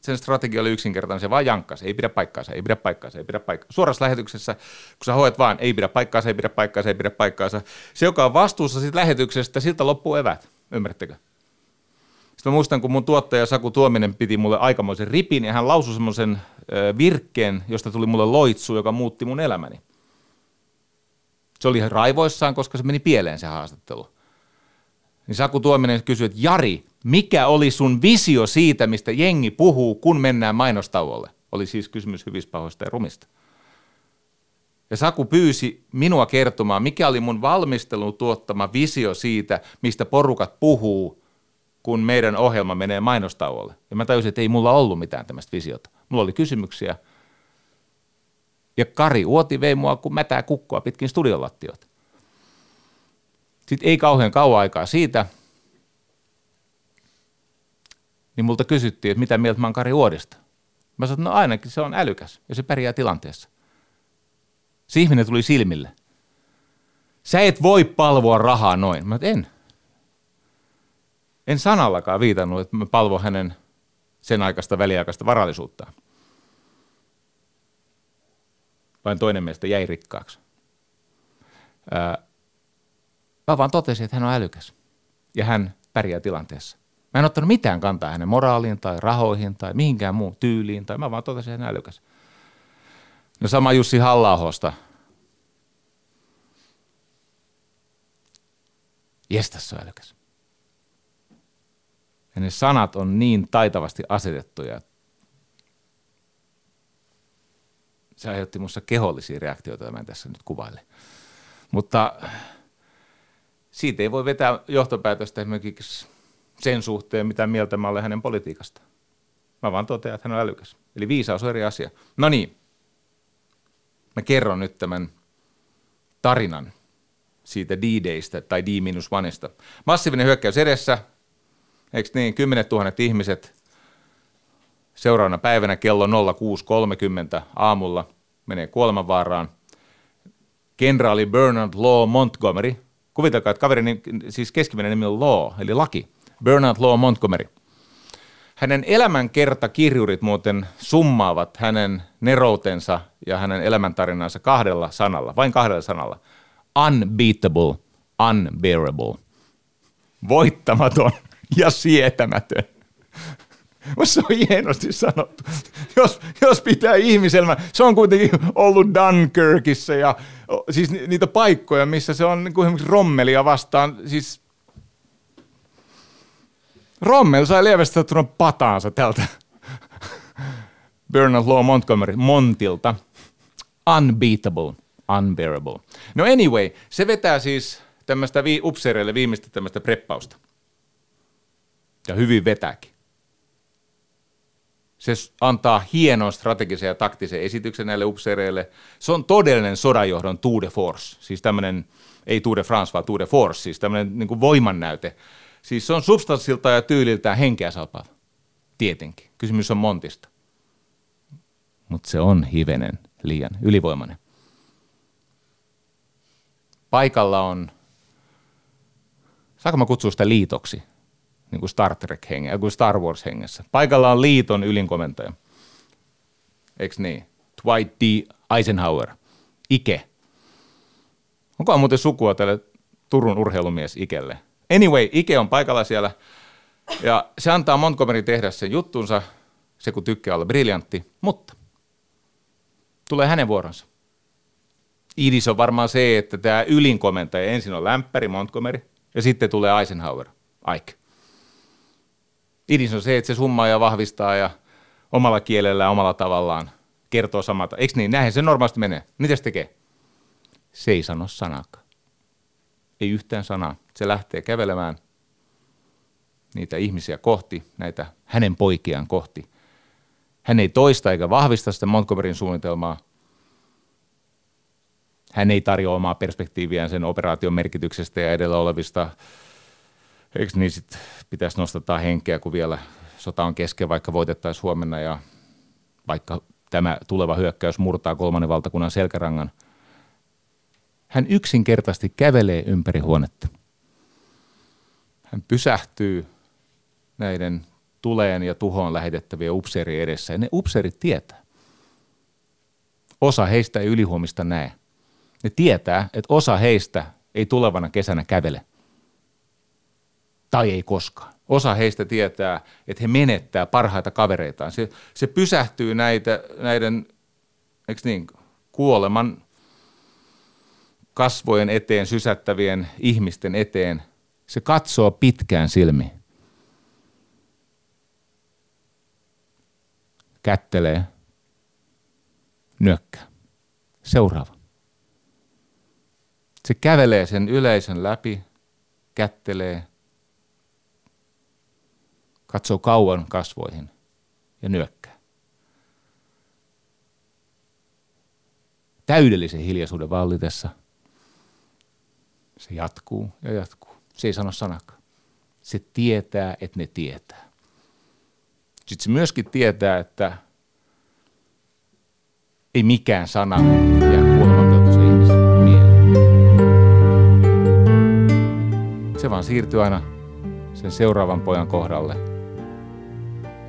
sen strategia oli yksinkertainen, se vaan jankkas, ei pidä paikkaansa, ei pidä paikkaansa, ei pidä paikkaansa. Suorassa lähetyksessä, kun sä hoet vaan, ei pidä paikkaansa, ei pidä paikkaansa, ei pidä paikkaansa. Se, joka on vastuussa siitä lähetyksestä, siltä loppuu evät, ymmärrättekö? Sitten mä muistan, kun mun tuottaja Saku Tuominen piti mulle aikamoisen ripin ja hän lausui semmoisen virkkeen, josta tuli mulle loitsu, joka muutti mun elämäni. Se oli ihan raivoissaan, koska se meni pieleen se haastattelu. Niin Saku Tuominen kysyi, että Jari, mikä oli sun visio siitä, mistä jengi puhuu, kun mennään mainostauolle? Oli siis kysymys hyvispahoista ja rumista. Ja Saku pyysi minua kertomaan, mikä oli mun valmistelun tuottama visio siitä, mistä porukat puhuu kun meidän ohjelma menee mainostauolle. Ja mä tajusin, että ei mulla ollut mitään tämmöistä visiota. Mulla oli kysymyksiä. Ja Kari Uoti vei mua kuin mätää kukkoa pitkin studiolattiot. Sitten ei kauhean kauan aikaa siitä, niin multa kysyttiin, että mitä mieltä mä oon Kari Uodista. Mä sanoin, että no ainakin se on älykäs ja se pärjää tilanteessa. Se ihminen tuli silmille. Sä et voi palvoa rahaa noin. Mä en en sanallakaan viitannut, että mä palvon hänen sen aikaista väliaikaista varallisuuttaan. Vain toinen meistä jäi rikkaaksi. Ää, mä vaan totesin, että hän on älykäs ja hän pärjää tilanteessa. Mä en ottanut mitään kantaa hänen moraaliin tai rahoihin tai mihinkään muun tyyliin, tai mä vaan totesin, että hän on älykäs. No sama Jussi halla Jestas se on älykäs. Ja ne sanat on niin taitavasti asetettuja, se aiheutti minussa kehollisia reaktioita, mä en tässä nyt kuvaile. Mutta siitä ei voi vetää johtopäätöstä esimerkiksi sen suhteen, mitä mieltä mä olen hänen politiikasta. Mä vaan totean, että hän on älykäs. Eli viisaus on eri asia. No niin, mä kerron nyt tämän tarinan siitä D-Daystä tai D-1. Massiivinen hyökkäys edessä, Eikö niin, kymmenet tuhannet ihmiset seuraavana päivänä kello 06.30 aamulla menee kuolemanvaaraan. Kenraali Bernard Law Montgomery, kuvitelkaa, että kaverin siis keskimmäinen nimi on Law, eli laki, Bernard Law Montgomery. Hänen elämänkertakirjurit muuten summaavat hänen neroutensa ja hänen elämäntarinansa kahdella sanalla, vain kahdella sanalla. Unbeatable, unbearable. Voittamaton, ja sietämätön. Se on hienosti sanottu. Jos, jos pitää ihmiselmä, se on kuitenkin ollut Dunkirkissa ja siis niitä paikkoja, missä se on niin kuin esimerkiksi Rommelia vastaan, siis Rommel sai lievästi ottuna pataansa tältä Bernard Law Montgomery Montilta. Unbeatable, unbearable. No anyway, se vetää siis tämmöistä vi- upseereille viimeistä tämmöistä preppausta ja hyvin vetääkin. Se antaa hienon strategisen ja taktisen esityksen näille upseereille. Se on todellinen sodanjohdon tour de force, siis tämmöinen ei Tour de France, vaan Tour de Force, siis tämmöinen niin voimannäyte. Siis se on substanssilta ja tyyliltään henkeä salpaava. Tietenkin. Kysymys on montista. Mutta se on hivenen liian ylivoimainen. Paikalla on, saanko mä kutsua sitä liitoksi, niin kuin Star Trek hengessä, kuin Star Wars hengessä. Paikalla on liiton ylinkomentaja. Eikö niin? Dwight D. Eisenhower. Ike. Onko muuten sukua tälle Turun urheilumies Ikelle? Anyway, Ike on paikalla siellä ja se antaa Montgomery tehdä sen juttunsa, se kun tykkää olla briljantti, mutta tulee hänen vuoronsa. Idis on varmaan se, että tämä ylinkomentaja ensin on lämpäri Montgomery ja sitten tulee Eisenhower, Ike. Idis on se, että se summaa ja vahvistaa ja omalla kielellä omalla tavallaan kertoo samata. Eikö niin? Näinhän se normaalisti menee. Mitä se tekee? Se ei sano sanakaan. Ei yhtään sanaa. Se lähtee kävelemään niitä ihmisiä kohti, näitä hänen poikiaan kohti. Hän ei toista eikä vahvista sitä Montgomeryn suunnitelmaa. Hän ei tarjoa omaa perspektiiviään sen operaation merkityksestä ja edellä olevista, eikö niin sit pitäisi nostattaa henkeä, kun vielä sota on kesken, vaikka voitettaisiin huomenna ja vaikka tämä tuleva hyökkäys murtaa kolmannen valtakunnan selkärangan. Hän yksinkertaisesti kävelee ympäri huonetta. Hän pysähtyy näiden tuleen ja tuhoon lähetettäviä upseerien edessä ja ne upseerit tietää. Osa heistä ei ylihuomista näe. Ne tietää, että osa heistä ei tulevana kesänä kävele. Tai ei koskaan. Osa heistä tietää, että he menettää parhaita kavereitaan. Se, se pysähtyy näitä, näiden eikö niin, kuoleman kasvojen eteen sysättävien ihmisten eteen. Se katsoo pitkään silmiin. Kättelee. Nyökkää. Seuraava. Se kävelee sen yleisön läpi, kättelee, katsoo kauan kasvoihin ja nyökkää. Täydellisen hiljaisuuden vallitessa se jatkuu ja jatkuu. Se ei sano sanakaan. Se tietää, että ne tietää. Sitten se myöskin tietää, että ei mikään sana jää kuolemanpeltoisen ihmisen mieleen. Se vaan siirtyy aina sen seuraavan pojan kohdalle –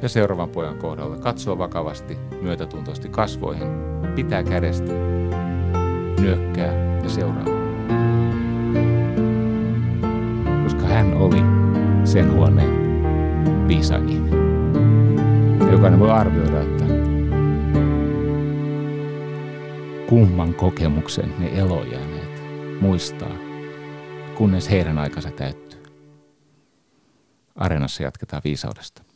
ja seuraavan pojan kohdalla katsoo vakavasti, myötätuntoisesti kasvoihin, pitää kädestä, nyökkää ja seuraa. Koska hän oli sen huoneen viisain ihminen. Jokainen voi arvioida, että kumman kokemuksen ne elojääneet muistaa, kunnes heidän aikansa täyttyy. Areenassa jatketaan viisaudesta.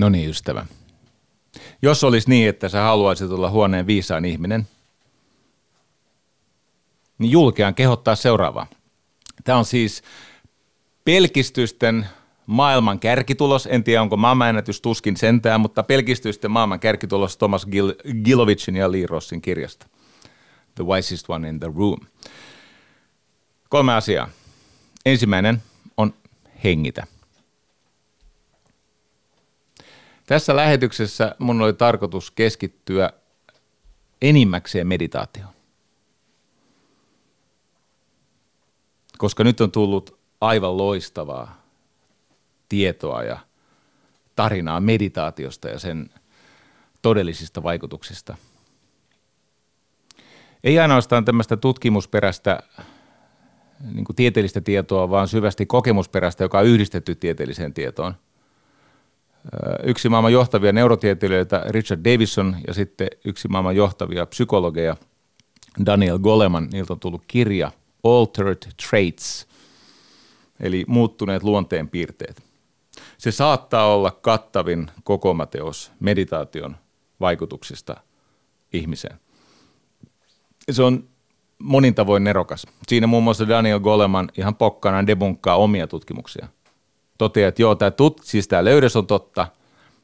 No niin, ystävä. Jos olisi niin, että sä haluaisit olla huoneen viisaan ihminen, niin julkean kehottaa seuraavaa. Tämä on siis pelkistysten maailman kärkitulos. En tiedä, onko maailmanennätys tuskin sentään, mutta pelkistysten maailman kärkitulos Thomas Gil- Gilovicin ja Lee Rossin kirjasta. The wisest one in the room. Kolme asiaa. Ensimmäinen on hengitä. Tässä lähetyksessä mun oli tarkoitus keskittyä enimmäkseen meditaatioon. Koska nyt on tullut aivan loistavaa tietoa ja tarinaa meditaatiosta ja sen todellisista vaikutuksista. Ei ainoastaan tämmöistä tutkimusperäistä niin tieteellistä tietoa, vaan syvästi kokemusperäistä, joka on yhdistetty tieteelliseen tietoon – yksi maailman johtavia neurotieteilijöitä Richard Davison ja sitten yksi maailman johtavia psykologeja Daniel Goleman. Niiltä on tullut kirja Altered Traits, eli muuttuneet luonteenpiirteet. Se saattaa olla kattavin kokomateos meditaation vaikutuksista ihmiseen. Se on monin tavoin nerokas. Siinä muun muassa Daniel Goleman ihan pokkana debunkkaa omia tutkimuksia. Toteaa, että joo, tämä, tut, siis tämä löydös on totta,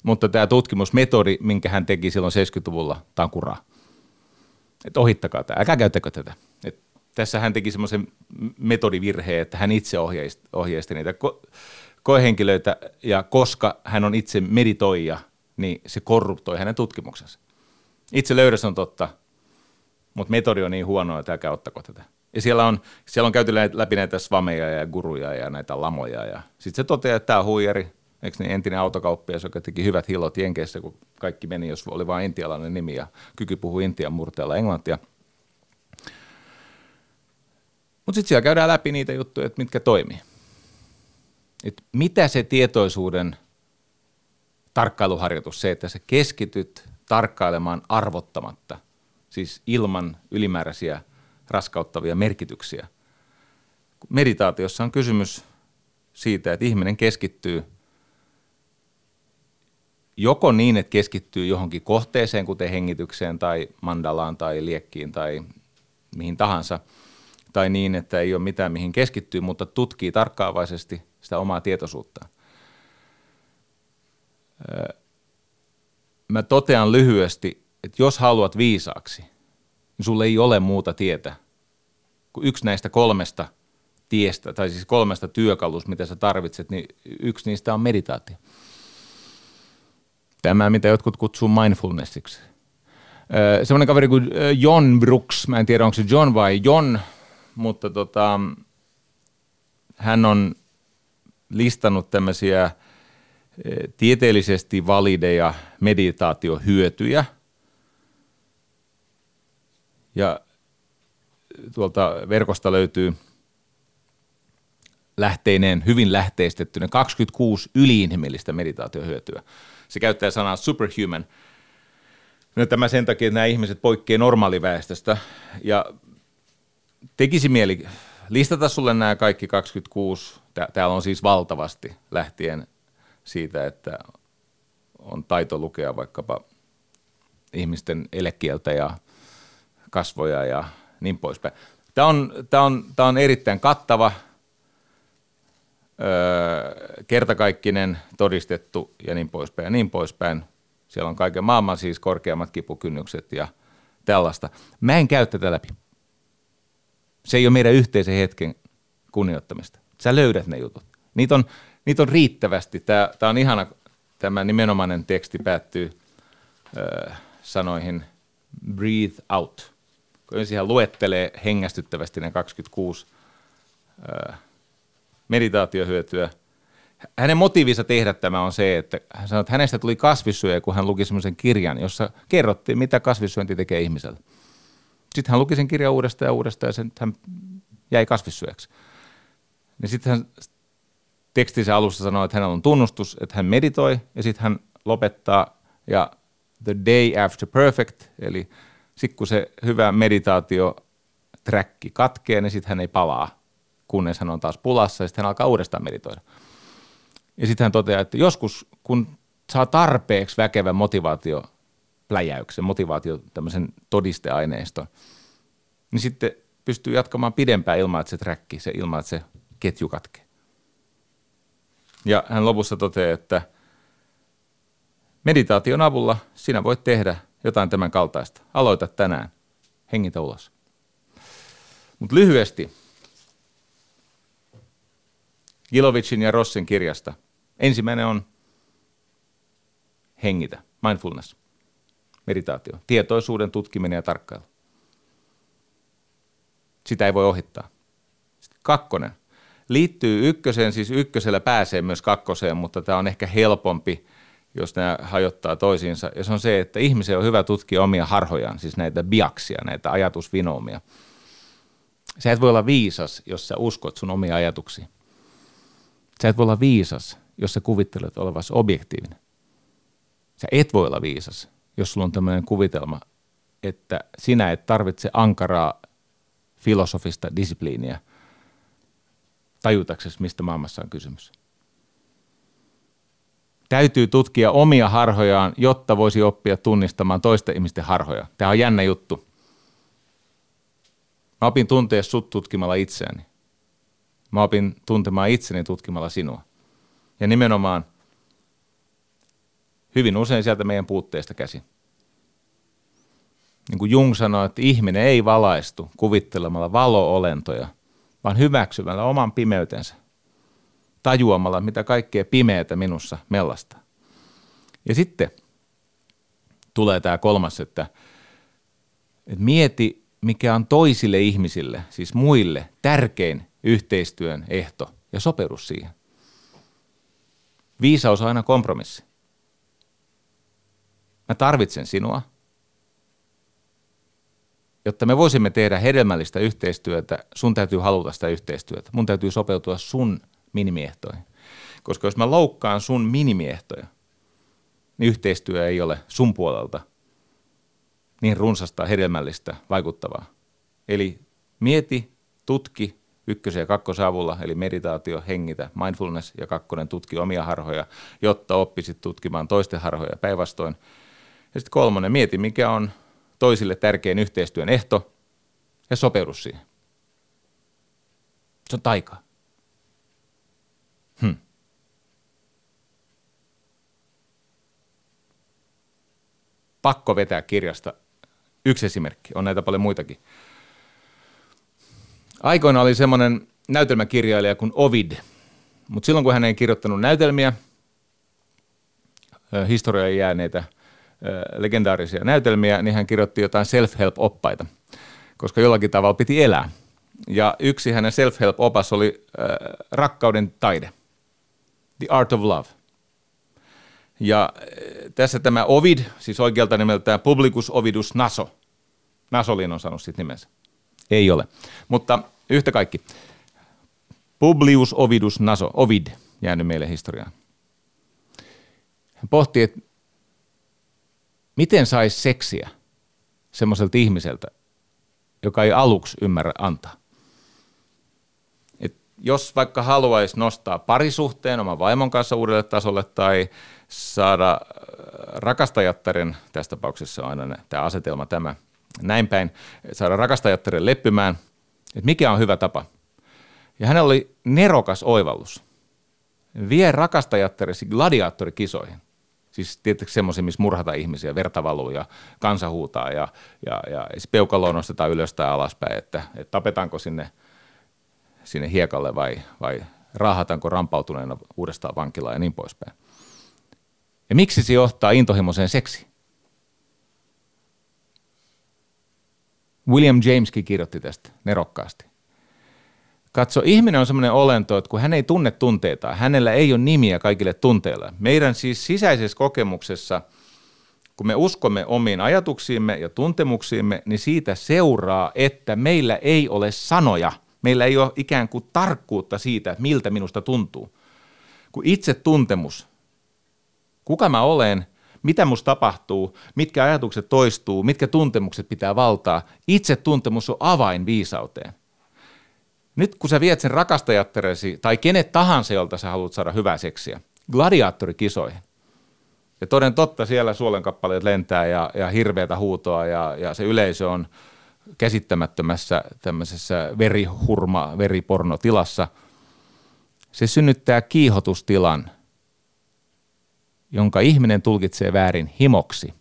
mutta tämä tutkimusmetodi, minkä hän teki silloin 70-luvulla, tämä on kuraa. Että ohittakaa tämä, älkää käyttäkö tätä. Et tässä hän teki semmoisen metodivirheen, että hän itse ohjeisti, ohjeisti niitä ko- koehenkilöitä, ja koska hän on itse meditoija, niin se korruptoi hänen tutkimuksensa. Itse löydös on totta, mutta metodi on niin huono, että älkää ottako tätä. Ja siellä on, siellä on käyty läpi näitä svameja ja guruja ja näitä lamoja. Ja sitten se toteaa, että tämä huijari, eikö niin entinen autokauppias, joka teki hyvät hillot Jenkeissä, kun kaikki meni, jos oli vain intialainen nimi ja kyky puhua intian murteella englantia. Mutta sitten siellä käydään läpi niitä juttuja, että mitkä toimii. Et mitä se tietoisuuden tarkkailuharjoitus, se, että sä keskityt tarkkailemaan arvottamatta, siis ilman ylimääräisiä raskauttavia merkityksiä. Meditaatiossa on kysymys siitä, että ihminen keskittyy joko niin, että keskittyy johonkin kohteeseen, kuten hengitykseen tai mandalaan tai liekkiin tai mihin tahansa, tai niin, että ei ole mitään mihin keskittyy, mutta tutkii tarkkaavaisesti sitä omaa tietoisuuttaan. Mä totean lyhyesti, että jos haluat viisaaksi, niin sulle ei ole muuta tietä kuin yksi näistä kolmesta tiestä, tai siis kolmesta työkalusta, mitä sä tarvitset, niin yksi niistä on meditaatio. Tämä, mitä jotkut kutsuu mindfulnessiksi. Semmoinen kaveri kuin John Brooks, mä en tiedä onko se John vai John, mutta tota, hän on listannut tämmöisiä tieteellisesti valideja meditaatiohyötyjä – ja tuolta verkosta löytyy lähteineen, hyvin lähteistettynä 26 yliinhimillistä meditaatiohyötyä. Se käyttää sanaa superhuman. No, tämä sen takia, että nämä ihmiset poikkeavat normaaliväestöstä. Ja tekisi mieli listata sulle nämä kaikki 26. Täällä on siis valtavasti lähtien siitä, että on taito lukea vaikkapa ihmisten elekieltä ja kasvoja ja niin poispäin. Tämä on, tämä on, tämä on erittäin kattava, öö, kertakaikkinen, todistettu ja niin poispäin ja niin poispäin. Siellä on kaiken maailman siis korkeammat kipukynnykset ja tällaista. Mä en käy tätä läpi. Se ei ole meidän yhteisen hetken kunnioittamista. Sä löydät ne jutut. Niitä on, niitä on riittävästi. Tämä, tämä on ihana, tämä nimenomainen teksti päättyy öö, sanoihin breathe out – kun ensin luettelee hengästyttävästi ne 26 ää, meditaatiohyötyä. Hänen motiivinsa tehdä tämä on se, että hän sanoi, että hänestä tuli kasvissyöjä, kun hän luki semmoisen kirjan, jossa kerrottiin, mitä kasvissyönti tekee ihmiselle. Sitten hän luki sen kirjan uudestaan ja uudestaan ja sen, hän jäi kasvissyöjäksi. Niin sitten hän tekstinsä alussa sanoi, että hänellä on tunnustus, että hän meditoi ja sitten hän lopettaa ja the day after perfect, eli sitten kun se hyvä meditaatio träkki katkee, niin sitten hän ei palaa, kunnes hän on taas pulassa ja sitten hän alkaa uudestaan meditoida. Ja sitten hän toteaa, että joskus kun saa tarpeeksi väkevän motivaatio pläjäyksen, motivaatio tämmöisen todisteaineiston, niin sitten pystyy jatkamaan pidempään ilman, että se träkki, se ilman, että se ketju katkee. Ja hän lopussa toteaa, että meditaation avulla sinä voit tehdä jotain tämän kaltaista. Aloita tänään. Hengitä ulos. Mutta lyhyesti Gilovicin ja Rossin kirjasta. Ensimmäinen on hengitä, mindfulness, meditaatio, tietoisuuden tutkiminen ja tarkkailu. Sitä ei voi ohittaa. Sitten kakkonen liittyy ykköseen, siis ykkösellä pääsee myös kakkoseen, mutta tämä on ehkä helpompi jos nämä hajottaa toisiinsa. Ja se on se, että ihmisen on hyvä tutkia omia harhojaan, siis näitä biaksia, näitä ajatusvinoumia. Sä et voi olla viisas, jos sä uskot sun omia ajatuksia. Sä et voi olla viisas, jos sä kuvittelet olevasi objektiivinen. Sä et voi olla viisas, jos sulla on tämmöinen kuvitelma, että sinä et tarvitse ankaraa filosofista disipliiniä tajutaksesi, mistä maailmassa on kysymys. Täytyy tutkia omia harhojaan, jotta voisi oppia tunnistamaan toisten ihmisten harhoja. Tämä on jännä juttu. Mä opin tuntea sut tutkimalla itseäni. Mä opin tuntemaan itseni tutkimalla sinua. Ja nimenomaan hyvin usein sieltä meidän puutteesta käsin. Niin kuin Jung sanoi, että ihminen ei valaistu kuvittelemalla valo-olentoja, vaan hyväksymällä oman pimeytensä, tajuamalla, mitä kaikkea pimeätä minussa mellasta. Ja sitten tulee tämä kolmas, että, että mieti, mikä on toisille ihmisille, siis muille, tärkein yhteistyön ehto ja sopeudu siihen. Viisaus on aina kompromissi. Mä tarvitsen sinua, jotta me voisimme tehdä hedelmällistä yhteistyötä, sun täytyy haluta sitä yhteistyötä. Mun täytyy sopeutua sun minimiehtoihin. Koska jos mä loukkaan sun minimiehtoja, niin yhteistyö ei ole sun puolelta niin runsasta, hedelmällistä, vaikuttavaa. Eli mieti, tutki ykkösen ja kakkosen avulla, eli meditaatio, hengitä, mindfulness ja kakkonen tutki omia harhoja, jotta oppisit tutkimaan toisten harhoja päinvastoin. Ja sitten kolmonen, mieti mikä on toisille tärkein yhteistyön ehto ja sopeudu siihen. Se on taika. Hmm. Pakko vetää kirjasta yksi esimerkki, on näitä paljon muitakin. Aikoina oli semmoinen näytelmäkirjailija kuin Ovid, mutta silloin kun hän ei kirjoittanut näytelmiä, historiaan jääneitä legendaarisia näytelmiä, niin hän kirjoitti jotain self-help-oppaita, koska jollakin tavalla piti elää. Ja yksi hänen self-help-opas oli äh, rakkauden taide, The Art of Love. Ja tässä tämä Ovid, siis oikealta nimeltään Publicus Ovidus Naso. Nasolin on saanut sitten nimensä. Ei ole. Mutta yhtä kaikki. Publius Ovidus Naso, Ovid, jäänyt meille historiaan. Hän pohti, että miten saisi seksiä semmoiselta ihmiseltä, joka ei aluksi ymmärrä antaa. Jos vaikka haluaisi nostaa parisuhteen oman vaimon kanssa uudelle tasolle tai saada äh, rakastajattaren, tässä tapauksessa on aina tämä asetelma tämä, näin päin, saada rakastajattaren leppymään, että mikä on hyvä tapa. Ja hänellä oli nerokas oivallus. Vie rakastajattaresi gladiaattorikisoihin. Siis tietysti semmoisia, missä murhata ihmisiä, verta valuu ja kansa huutaa ja, ja, ja peukaloa nostetaan ylös tai alaspäin, että, että tapetaanko sinne, sinne hiekalle vai, vai raahataanko rampautuneena uudestaan vankilaan ja niin poispäin. Ja miksi se johtaa intohimoiseen seksiin? William Jameskin kirjoitti tästä nerokkaasti. Katso, ihminen on semmoinen olento, että kun hän ei tunne tunteita, hänellä ei ole nimiä kaikille tunteille. Meidän siis sisäisessä kokemuksessa, kun me uskomme omiin ajatuksiimme ja tuntemuksiimme, niin siitä seuraa, että meillä ei ole sanoja. Meillä ei ole ikään kuin tarkkuutta siitä, miltä minusta tuntuu. Kun itse tuntemus, kuka mä olen, mitä musta tapahtuu, mitkä ajatukset toistuu, mitkä tuntemukset pitää valtaa, itse tuntemus on avain viisauteen – nyt kun sä viet sen rakastajatteresi tai kenet tahansa, jolta sä haluat saada hyvää seksiä, gladiaattorikisoihin. Ja toden totta siellä suolenkappaleet lentää ja, ja hirveätä huutoa ja, ja se yleisö on käsittämättömässä tämmöisessä verihurma, veripornotilassa. Se synnyttää kiihotustilan, jonka ihminen tulkitsee väärin himoksi.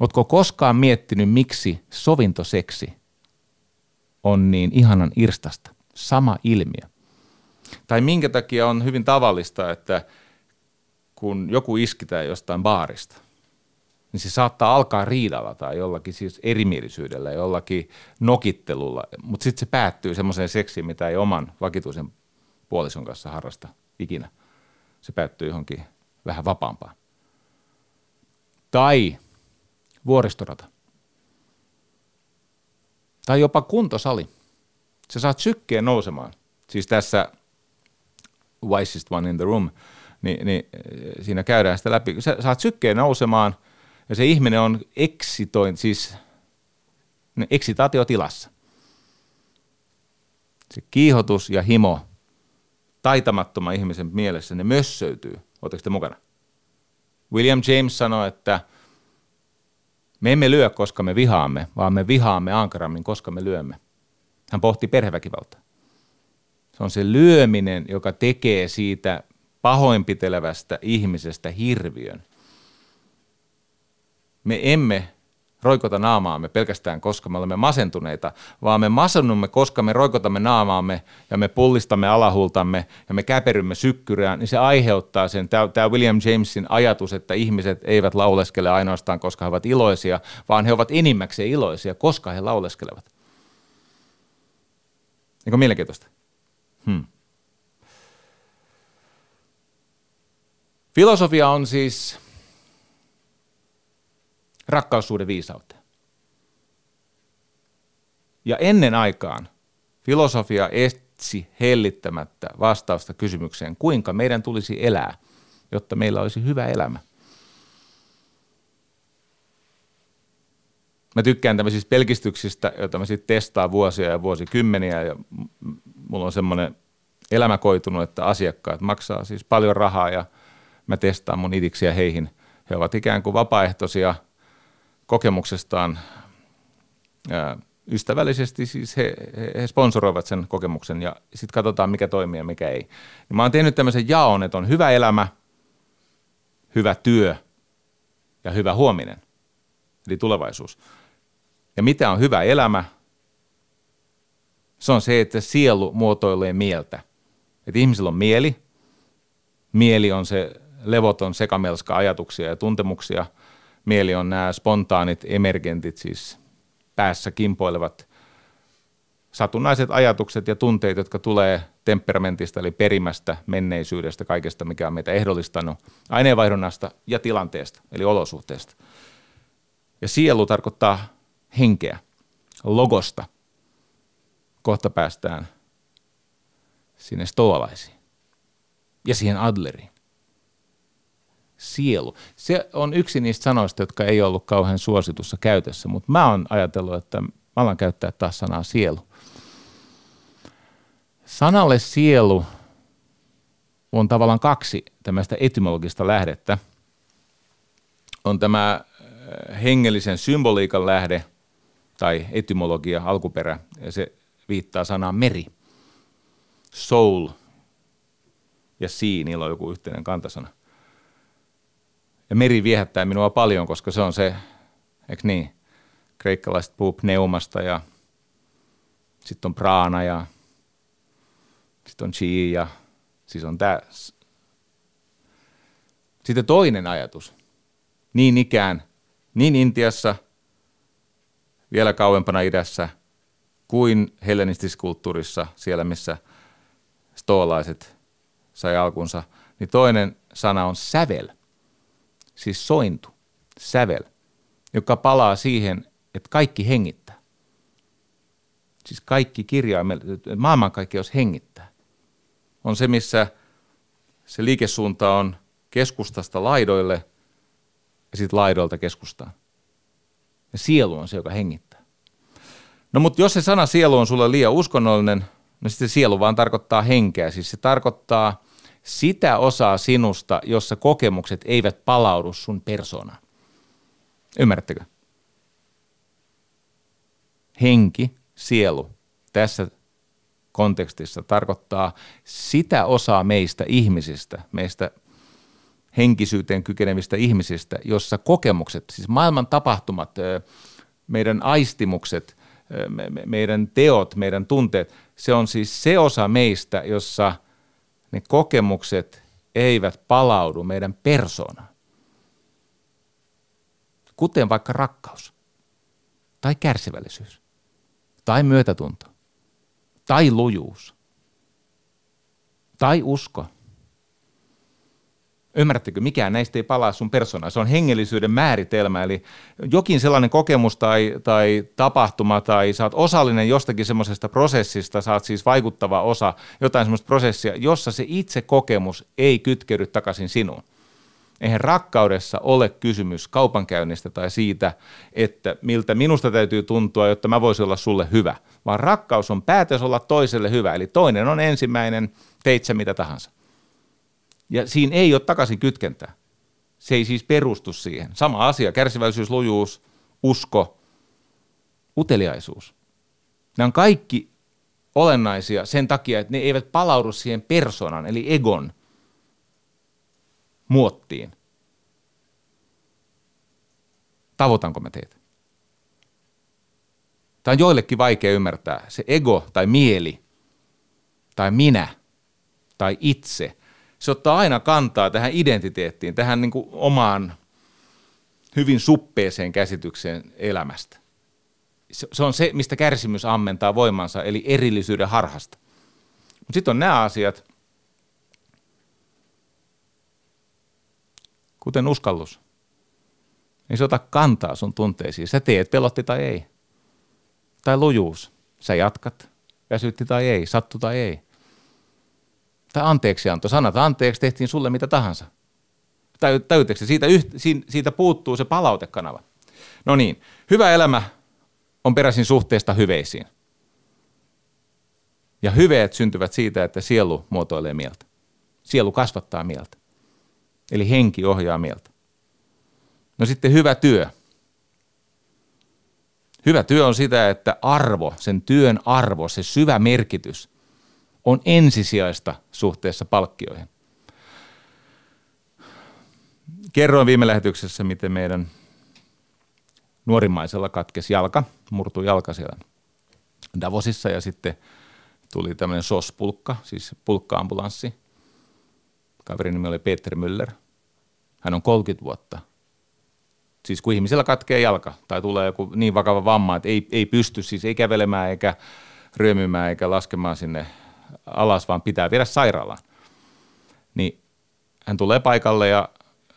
Oletko koskaan miettinyt, miksi sovintoseksi – on niin ihanan irstasta. Sama ilmiö. Tai minkä takia on hyvin tavallista, että kun joku iskitään jostain baarista, niin se saattaa alkaa riidalla tai jollakin siis erimielisyydellä, jollakin nokittelulla, mutta sitten se päättyy semmoiseen seksiin, mitä ei oman vakituisen puolison kanssa harrasta ikinä. Se päättyy johonkin vähän vapaampaan. Tai vuoristorata tai jopa kuntosali. Sä saat sykkeen nousemaan. Siis tässä Wisest One in the Room, niin, niin siinä käydään sitä läpi. Sä saat sykkeen nousemaan ja se ihminen on eksitoin, siis eksitaatiotilassa. Se kiihotus ja himo taitamattoman ihmisen mielessä, ne mössöytyy Oletteko te mukana? William James sanoi, että me emme lyö, koska me vihaamme, vaan me vihaamme ankarammin, koska me lyömme. Hän pohti perheväkivaltaa. Se on se lyöminen, joka tekee siitä pahoinpitelevästä ihmisestä hirviön. Me emme roikota naamaamme pelkästään, koska me olemme masentuneita, vaan me masennumme, koska me roikotamme naamaamme ja me pullistamme alahultamme ja me käperymme sykkyrään, niin se aiheuttaa sen, tämä William Jamesin ajatus, että ihmiset eivät lauleskele ainoastaan, koska he ovat iloisia, vaan he ovat enimmäkseen iloisia, koska he lauleskelevat. Eikö mielenkiintoista? Hmm. Filosofia on siis rakkaussuuden viisautta. Ja ennen aikaan filosofia etsi hellittämättä vastausta kysymykseen, kuinka meidän tulisi elää, jotta meillä olisi hyvä elämä. Mä tykkään tämmöisistä pelkistyksistä, joita mä sitten testaan vuosia ja vuosikymmeniä ja mulla on semmoinen elämä koitunut, että asiakkaat maksaa siis paljon rahaa ja mä testaan mun itiksiä heihin. He ovat ikään kuin vapaaehtoisia – kokemuksestaan ystävällisesti, siis he, he sponsoroivat sen kokemuksen ja sitten katsotaan mikä toimii ja mikä ei. Ja mä oon tehnyt tämmöisen jaon, että on hyvä elämä, hyvä työ ja hyvä huominen, eli tulevaisuus. Ja mitä on hyvä elämä? Se on se, että sielu muotoilee mieltä. Että ihmisellä on mieli, mieli on se levoton sekamelska ajatuksia ja tuntemuksia – mieli on nämä spontaanit emergentit, siis päässä kimpoilevat satunnaiset ajatukset ja tunteet, jotka tulee temperamentista eli perimästä, menneisyydestä, kaikesta, mikä on meitä ehdollistanut, aineenvaihdunnasta ja tilanteesta, eli olosuhteesta. Ja sielu tarkoittaa henkeä, logosta. Kohta päästään sinne stoalaisiin ja siihen Adleriin sielu. Se on yksi niistä sanoista, jotka ei ollut kauhean suositussa käytössä, mutta mä oon ajatellut, että mä alan käyttää taas sanaa sielu. Sanalle sielu on tavallaan kaksi tämmöistä etymologista lähdettä. On tämä äh, hengellisen symboliikan lähde tai etymologia, alkuperä, ja se viittaa sanaan meri. Soul ja sea, niillä on joku yhteinen kantasana – ja meri viehättää minua paljon, koska se on se, eikö niin, kreikkalaiset puhuu pneumasta ja sitten on praana ja sitten on chi ja siis on tämä. Sitten toinen ajatus, niin ikään, niin Intiassa, vielä kauempana idässä, kuin hellenistiskulttuurissa, siellä missä stoolaiset sai alkunsa, niin toinen sana on sävel – siis sointu, sävel, joka palaa siihen, että kaikki hengittää. Siis kaikki kirjaimet, maailmankaikkeus hengittää. On se, missä se liikesuunta on keskustasta laidoille ja sitten laidoilta keskustaan. Ja sielu on se, joka hengittää. No mutta jos se sana sielu on sulle liian uskonnollinen, no sitten sielu vaan tarkoittaa henkeä. Siis se tarkoittaa sitä osaa sinusta, jossa kokemukset eivät palaudu sun persoonaan. Ymmärrättekö? Henki, sielu tässä kontekstissa tarkoittaa sitä osaa meistä ihmisistä, meistä henkisyyteen kykenevistä ihmisistä, jossa kokemukset, siis maailman tapahtumat, meidän aistimukset, meidän teot, meidän tunteet, se on siis se osa meistä, jossa – ne kokemukset eivät palaudu meidän persoonaan. Kuten vaikka rakkaus, tai kärsivällisyys, tai myötätunto, tai lujuus, tai usko – Ymmärrättekö, mikään näistä ei palaa sun persoonaan. Se on hengellisyyden määritelmä, eli jokin sellainen kokemus tai, tai tapahtuma tai sä oot osallinen jostakin semmoisesta prosessista, sä oot siis vaikuttava osa jotain semmoista prosessia, jossa se itse kokemus ei kytkeydy takaisin sinuun. Eihän rakkaudessa ole kysymys kaupankäynnistä tai siitä, että miltä minusta täytyy tuntua, jotta mä voisin olla sulle hyvä, vaan rakkaus on päätös olla toiselle hyvä, eli toinen on ensimmäinen, teit mitä tahansa Ja siinä ei ole takaisin kytkentää. Se ei siis perustu siihen. Sama asia, kärsivällisyys, lujuus, usko, uteliaisuus. Nämä on kaikki olennaisia sen takia, että ne eivät palaudu siihen persoonan, eli egon muottiin. Tavoitanko mä teitä? Tämä on joillekin vaikea ymmärtää. Se ego tai mieli tai minä tai itse, se ottaa aina kantaa tähän identiteettiin, tähän niin kuin omaan hyvin suppeeseen käsitykseen elämästä. Se on se, mistä kärsimys ammentaa voimansa, eli erillisyyden harhasta. Mutta sitten on nämä asiat, kuten uskallus. Ei se ota kantaa sun tunteisiin. Sä teet pelotti tai ei. Tai lujuus. Sä jatkat, väsytti tai ei, sattu tai ei. Tai anteeksianto. Sanat anteeksi tehtiin sulle mitä tahansa. Täyteekö siitä, siitä puuttuu se palautekanava. No niin, hyvä elämä on peräisin suhteesta hyveisiin. Ja hyveet syntyvät siitä, että sielu muotoilee mieltä. Sielu kasvattaa mieltä. Eli henki ohjaa mieltä. No sitten hyvä työ. Hyvä työ on sitä, että arvo, sen työn arvo, se syvä merkitys on ensisijaista suhteessa palkkioihin. Kerroin viime lähetyksessä, miten meidän nuorimmaisella katkesi jalka, murtui jalka siellä Davosissa ja sitten tuli tämmöinen SOS-pulkka, siis pulkka-ambulanssi. Kaverin nimi oli Peter Müller. Hän on 30 vuotta. Siis kun ihmisellä katkee jalka tai tulee joku niin vakava vamma, että ei, ei pysty siis ei kävelemään eikä ryömymään eikä laskemaan sinne alas, vaan pitää viedä sairaalaan. Niin hän tulee paikalle ja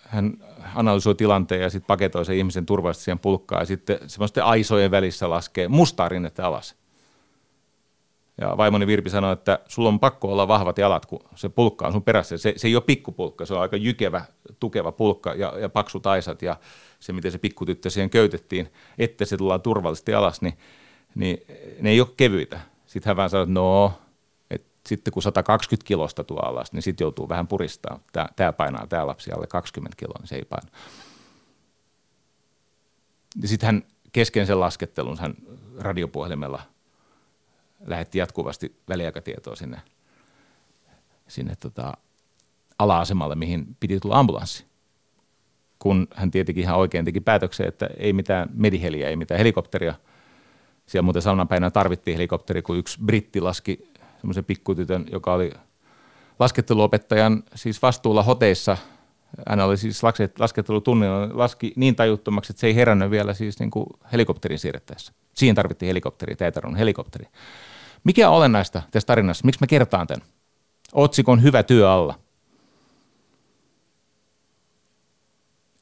hän analysoi tilanteen ja sitten paketoi sen ihmisen turvallisesti siihen pulkkaan ja sitten semmoisten aisojen välissä laskee mustaa rinnettä alas. Ja vaimoni Virpi sanoi, että sulla on pakko olla vahvat jalat, kun se pulkka on sun perässä. Se, se ei ole pikkupulkka, se on aika jykevä, tukeva pulkka ja, ja paksut aisat ja se, miten se pikkutyttö siihen köytettiin, että se tullaan turvallisesti alas, niin, niin ne ei ole kevyitä. Sitten hän vaan sanoi, että no, sitten kun 120 kilosta tuo alas, niin sitten joutuu vähän puristaa. Tämä, tämä painaa, tämä lapsi alle 20 kiloa, niin se ei paina. Sitten hän kesken sen laskettelun hän radiopuhelimella – lähetti jatkuvasti väliaikatietoa sinne, sinne tota, ala-asemalle, mihin piti tulla ambulanssi. Kun hän tietenkin ihan oikein teki päätöksen, että ei mitään mediheliä, ei mitään helikopteria. Siellä muuten samana päivänä tarvittiin helikopteri, kun yksi britti laski semmoisen pikkutytön, joka oli lasketteluopettajan siis vastuulla hoteissa. Hän oli siis laskettelutunnilla, laski niin tajuttomaksi, että se ei herännyt vielä siis niin kuin helikopterin siirrettäessä. Siihen tarvittiin helikopteri, tarvinnut helikopteri. Mikä on olennaista tässä tarinassa? Miksi mä kertaan tämän? Otsikon hyvä työ alla.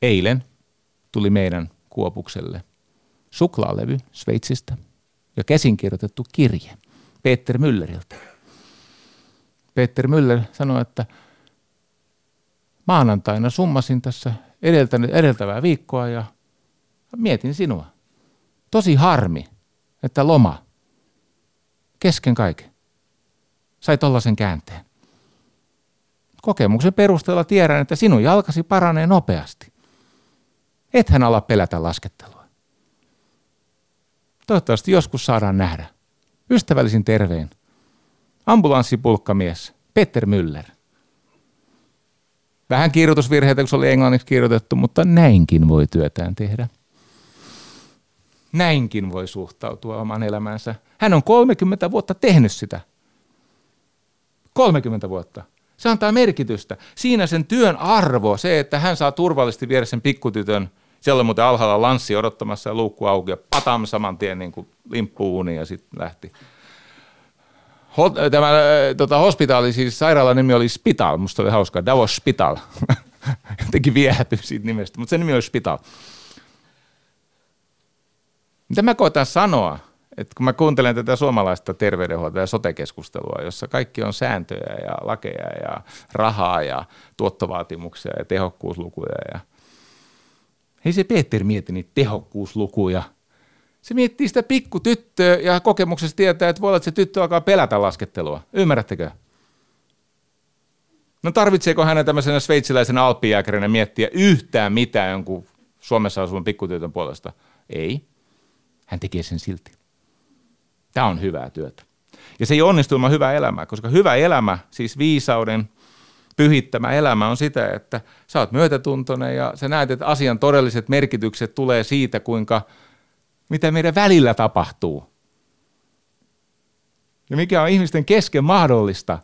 Eilen tuli meidän kuopukselle suklaalevy Sveitsistä ja käsinkirjoitettu kirje Peter Mülleriltä. Peter Müller sanoi, että maanantaina summasin tässä edeltävää viikkoa ja mietin sinua. Tosi harmi, että loma kesken kaiken sai tollaisen käänteen. Kokemuksen perusteella tiedän, että sinun jalkasi paranee nopeasti. Ethän ala pelätä laskettelua. Toivottavasti joskus saadaan nähdä. Ystävällisin tervein. Ambulanssipulkkamies Peter Müller. Vähän kirjoitusvirheitä, kun se oli englanniksi kirjoitettu, mutta näinkin voi työtään tehdä. Näinkin voi suhtautua oman elämänsä. Hän on 30 vuotta tehnyt sitä. 30 vuotta. Se antaa merkitystä. Siinä sen työn arvo, se, että hän saa turvallisesti viedä sen pikkutytön, siellä on muuten alhaalla lanssi odottamassa ja luukku auki ja patam saman tien niin kuin limppuuni ja sitten lähti. Tämä äh, tota, hospitaali, siis sairaalan nimi oli Spital, musta oli hauska, Davos Spital. Jotenkin viehätty siitä nimestä, mutta se nimi oli Spital. Mitä mä koitan sanoa, että kun mä kuuntelen tätä suomalaista terveydenhuoltoa ja sotekeskustelua, jossa kaikki on sääntöjä ja lakeja ja rahaa ja tuottovaatimuksia ja tehokkuuslukuja. Ja... Ei se Peter mieti niitä tehokkuuslukuja. Se miettii sitä pikkutyttöä ja kokemuksessa tietää, että voi olla, että se tyttö alkaa pelätä laskettelua. Ymmärrättekö? No tarvitseeko hänen tämmöisenä sveitsiläisen alppijääkärinä miettiä yhtään mitään jonkun Suomessa asuvan pikkutytön puolesta? Ei. Hän tekee sen silti. Tämä on hyvää työtä. Ja se ei onnistu ilman hyvää elämää, koska hyvä elämä, siis viisauden pyhittämä elämä on sitä, että sä oot myötätuntoinen ja sä näet, että asian todelliset merkitykset tulee siitä, kuinka, mitä meidän välillä tapahtuu. Ja mikä on ihmisten kesken mahdollista.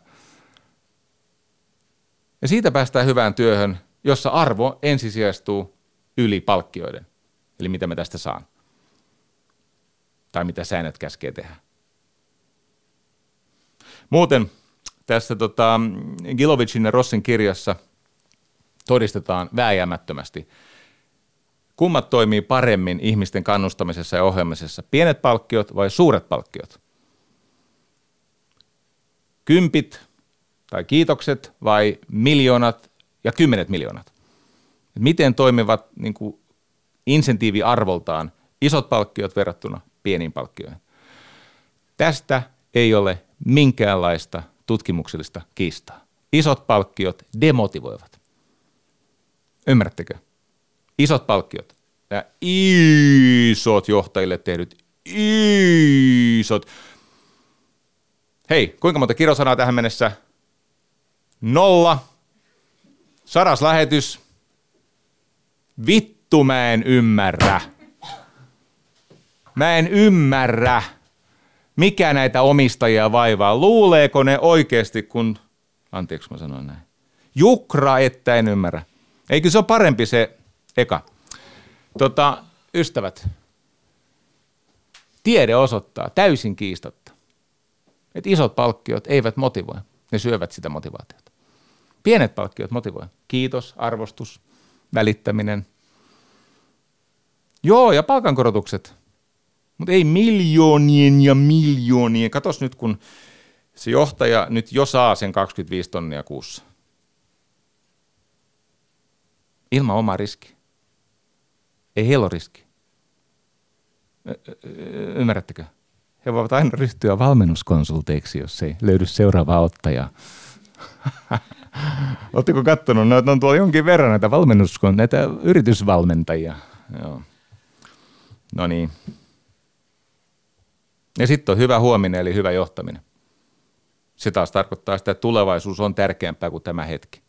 Ja siitä päästään hyvään työhön, jossa arvo ensisijaistuu yli palkkioiden. Eli mitä me tästä saan. Tai mitä säännöt käskee tehdä. Muuten tässä tota, Gilovicin ja Rossin kirjassa todistetaan vääjäämättömästi, kummat toimii paremmin ihmisten kannustamisessa ja ohjelmisessa, pienet palkkiot vai suuret palkkiot? Kympit tai kiitokset vai miljoonat ja kymmenet miljoonat? Miten toimivat niin kuin insentiiviarvoltaan isot palkkiot verrattuna pieniin palkkioihin? Tästä ei ole minkäänlaista tutkimuksellista kiistaa. Isot palkkiot demotivoivat. Ymmärrättekö? Isot palkkiot ja isot johtajille tehdyt isot. Hei, kuinka monta kirosanaa tähän mennessä? Nolla. Saras lähetys. Vittu mä en ymmärrä. Mä en ymmärrä mikä näitä omistajia vaivaa. Luuleeko ne oikeasti, kun, anteeksi mä sanoin näin, jukra, että en ymmärrä. Eikö se ole parempi se eka? Tota, ystävät, tiede osoittaa täysin kiistatta, että isot palkkiot eivät motivoi, ne syövät sitä motivaatiota. Pienet palkkiot motivoi. Kiitos, arvostus, välittäminen. Joo, ja palkankorotukset mutta ei miljoonien ja miljoonien. Katos nyt, kun se johtaja nyt jo saa sen 25 tonnia kuussa. Ilman omaa riski. Ei heillä ole riski. Ymmärrättekö? He voivat aina ryhtyä valmennuskonsulteiksi, jos ei löydy seuraavaa ottajaa. Oletteko katsonut? No, on tuolla jonkin verran näitä, valmennuskon, näitä yritysvalmentajia. Joo. No niin. Ja sitten on hyvä huominen eli hyvä johtaminen. Se taas tarkoittaa sitä, että tulevaisuus on tärkeämpää kuin tämä hetki.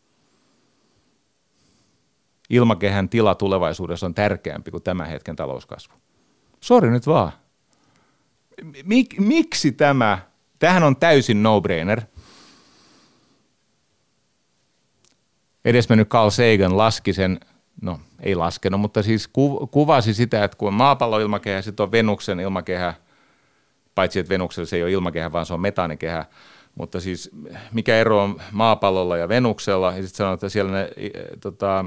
Ilmakehän tila tulevaisuudessa on tärkeämpi kuin tämän hetken talouskasvu. Sori nyt vaan. Mik, miksi tämä? Tähän on täysin no-brainer. Edesmennyt Carl Sagan laski sen, no ei laskenut, mutta siis kuvasi sitä, että kun maapallon ilmakehä, sitten on Venuksen ilmakehä – paitsi että Venuksella se ei ole ilmakehä, vaan se on metaanikehä, mutta siis mikä ero on maapallolla ja Venuksella, ja sitten sanotaan, että siellä ne tota,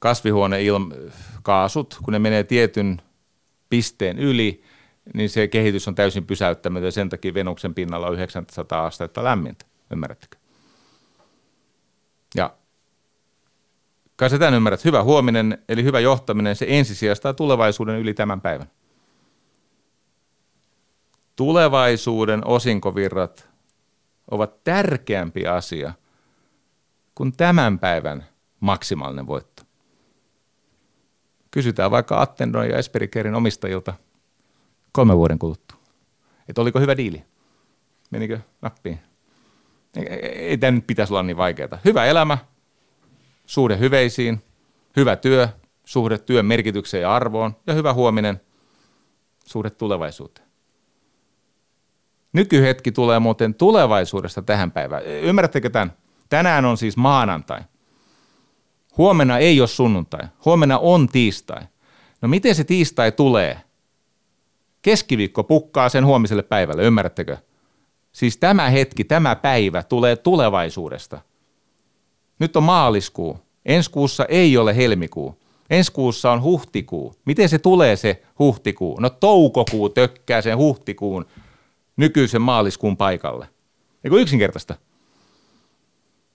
kasvihuonekaasut, kun ne menee tietyn pisteen yli, niin se kehitys on täysin pysäyttämätön ja sen takia Venuksen pinnalla on 900 astetta lämmintä, ymmärrättekö? Ja kai sä tämän ymmärrät, hyvä huominen, eli hyvä johtaminen, se ensisijaistaa tulevaisuuden yli tämän päivän tulevaisuuden osinkovirrat ovat tärkeämpi asia kuin tämän päivän maksimaalinen voitto. Kysytään vaikka Attendon ja Esperikerin omistajilta kolme vuoden kuluttua, että oliko hyvä diili, menikö nappiin. Ei, ei tämä nyt pitäisi olla niin vaikeaa. Hyvä elämä, suhde hyveisiin, hyvä työ, suhde työn merkitykseen ja arvoon ja hyvä huominen, suhde tulevaisuuteen. Nykyhetki tulee muuten tulevaisuudesta tähän päivään. Ymmärrättekö tämän? Tänään on siis maanantai. Huomenna ei ole sunnuntai. Huomenna on tiistai. No miten se tiistai tulee? Keskiviikko pukkaa sen huomiselle päivälle, ymmärrättekö? Siis tämä hetki, tämä päivä tulee tulevaisuudesta. Nyt on maaliskuu. Ensi kuussa ei ole helmikuu. Ensi kuussa on huhtikuu. Miten se tulee se huhtikuu? No toukokuu tökkää sen huhtikuun nykyisen maaliskuun paikalle. Eikö yksinkertaista?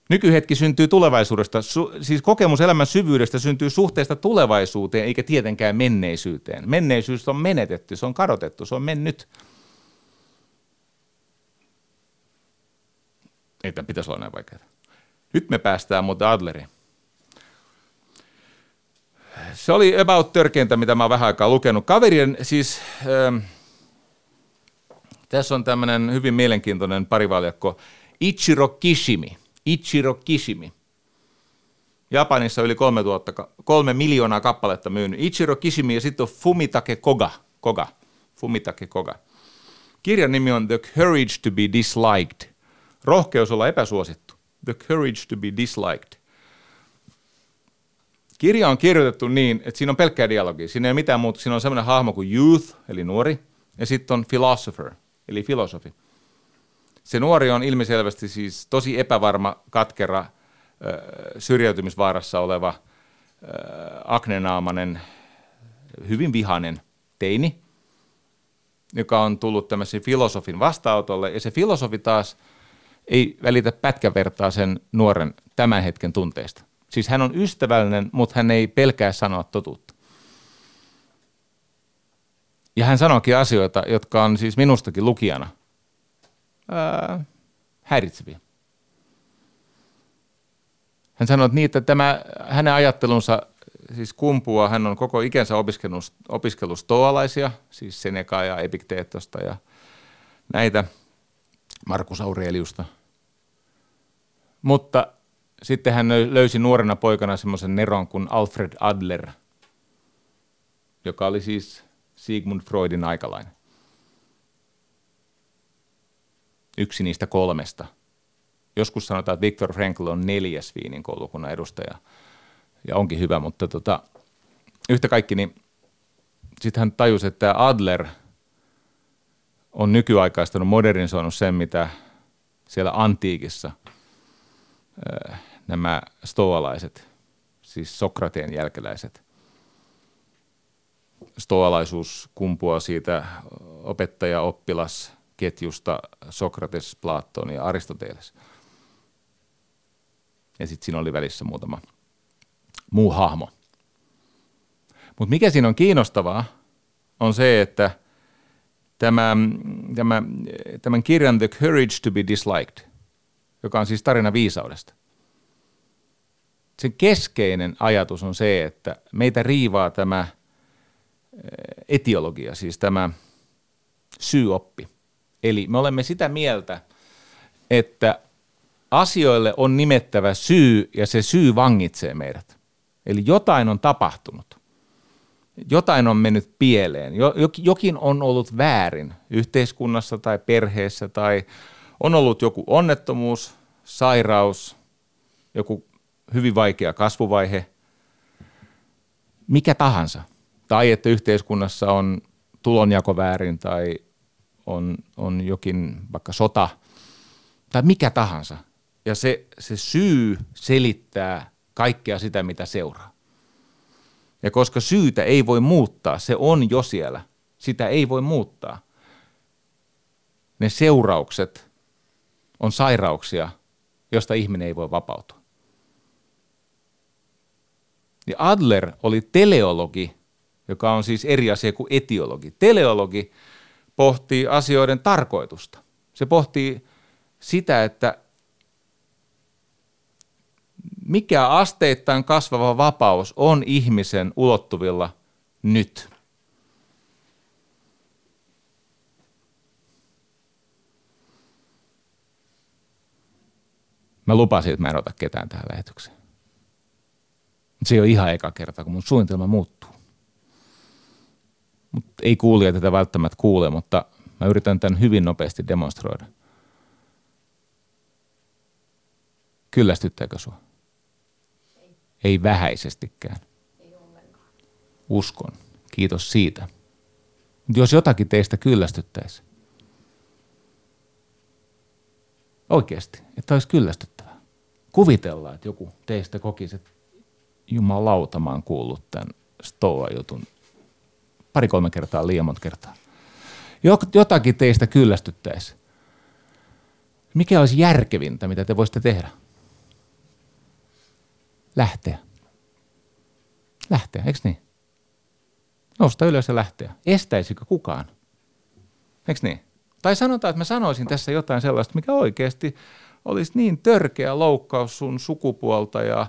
Nykyhetki syntyy tulevaisuudesta, su, siis kokemus elämän syvyydestä syntyy suhteesta tulevaisuuteen eikä tietenkään menneisyyteen. Menneisyys on menetetty, se on kadotettu, se on mennyt. Ei tämä pitäisi olla näin vaikeaa. Nyt me päästään muuten Adleriin. Se oli about törkeintä, mitä mä oon vähän aikaa lukenut. Kaverien siis, ähm, tässä on tämmöinen hyvin mielenkiintoinen parivaljakko, Ichiro Kishimi. Ichiro Kishimi. Japanissa yli 3000, kolme miljoonaa kappaletta myynyt. Ichiro Kishimi ja sitten on Fumitake Koga. Koga. Fumitake Koga. Kirjan nimi on The Courage to be Disliked. Rohkeus olla epäsuosittu. The Courage to be Disliked. Kirja on kirjoitettu niin, että siinä on pelkkää dialogia. Siinä ei ole mitään muuta. Siinä on sellainen hahmo kuin youth, eli nuori, ja sitten on philosopher, eli filosofi. Se nuori on ilmiselvästi siis tosi epävarma, katkera, syrjäytymisvaarassa oleva, aknenaamainen, hyvin vihainen teini, joka on tullut tämmöisen filosofin vastaanotolle, ja se filosofi taas ei välitä pätkävertaa sen nuoren tämän hetken tunteista. Siis hän on ystävällinen, mutta hän ei pelkää sanoa totuutta. Ja hän sanoikin asioita, jotka on siis minustakin lukijana ää, häiritseviä. Hän sanoi, että, niin, että tämä hänen ajattelunsa siis kumpuaa, hän on koko ikänsä opiskellut, opiskellut stoalaisia, siis Senekaa ja Epikteetosta ja näitä, Markus Aureliusta. Mutta sitten hän löysi nuorena poikana semmoisen neron kuin Alfred Adler, joka oli siis Sigmund Freudin aikalainen. Yksi niistä kolmesta. Joskus sanotaan, että Viktor Frankl on neljäs Viinin koulukunnan edustaja, ja onkin hyvä, mutta tota, yhtä kaikki, niin sitten hän tajusi, että Adler on nykyaikaistanut, modernisoinut sen, mitä siellä antiikissa – nämä stoalaiset, siis Sokrateen jälkeläiset. Stoalaisuus kumpuaa siitä opettaja-oppilas ketjusta Sokrates, Platon ja Aristoteles. Ja sitten siinä oli välissä muutama muu hahmo. Mutta mikä siinä on kiinnostavaa, on se, että tämä, tämä, tämän kirjan The Courage to be Disliked – joka on siis tarina viisaudesta. Sen keskeinen ajatus on se, että meitä riivaa tämä eh, etiologia, siis tämä syyoppi. Eli me olemme sitä mieltä, että asioille on nimettävä syy ja se syy vangitsee meidät. Eli jotain on tapahtunut. Jotain on mennyt pieleen. Jokin on ollut väärin yhteiskunnassa tai perheessä tai on ollut joku onnettomuus, sairaus, joku hyvin vaikea kasvuvaihe, mikä tahansa. Tai että yhteiskunnassa on tulonjako väärin tai on, on jokin vaikka sota tai mikä tahansa. Ja se, se syy selittää kaikkea sitä, mitä seuraa. Ja koska syytä ei voi muuttaa, se on jo siellä, sitä ei voi muuttaa. Ne seuraukset on sairauksia, josta ihminen ei voi vapautua. Ja Adler oli teleologi, joka on siis eri asia kuin etiologi. Teleologi pohtii asioiden tarkoitusta. Se pohtii sitä, että mikä asteittain kasvava vapaus on ihmisen ulottuvilla nyt. Mä lupasin, että mä en ota ketään tähän lähetykseen. Se ei ole ihan eka kerta, kun mun suunnitelma muuttuu. Mut ei kuulija tätä välttämättä kuule, mutta mä yritän tämän hyvin nopeasti demonstroida. Kyllästyttääkö sua? Ei, ei vähäisestikään. Ei Uskon. Kiitos siitä. Mutta jos jotakin teistä kyllästyttäisi, oikeasti, että olisi kyllästyttävää kuvitellaan, että joku teistä kokisi, että jumalauta mä oon kuullut tämän Stoa-jutun pari-kolme kertaa, liian monta kertaa. Jotakin teistä kyllästyttäisi. Mikä olisi järkevintä, mitä te voisitte tehdä? Lähteä. Lähteä, eikö niin? Nousta ylös ja lähteä. Estäisikö kukaan? Eikö niin? Tai sanotaan, että mä sanoisin tässä jotain sellaista, mikä oikeasti olisi niin törkeä loukkaus sun sukupuolta ja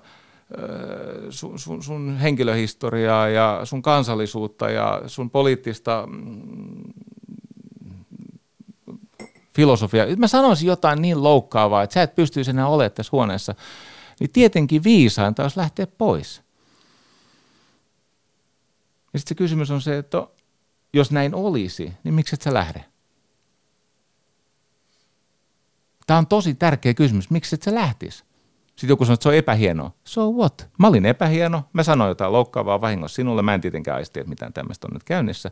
sun, sun, sun henkilöhistoriaa ja sun kansallisuutta ja sun poliittista mm, filosofiaa. Mä sanoisin jotain niin loukkaavaa, että sä et pystyisi enää olemaan tässä huoneessa. Niin tietenkin viisainta olisi lähteä pois. Ja sitten se kysymys on se, että jos näin olisi, niin miksi et sä lähde? Tämä on tosi tärkeä kysymys. Miksi et sä lähtisi? Sitten joku sanoo, että se on epähienoa. So what? Mä olin epähieno. Mä sanoin jotain loukkaavaa vahingossa sinulle. Mä en tietenkään aisti, että mitään tämmöistä on nyt käynnissä.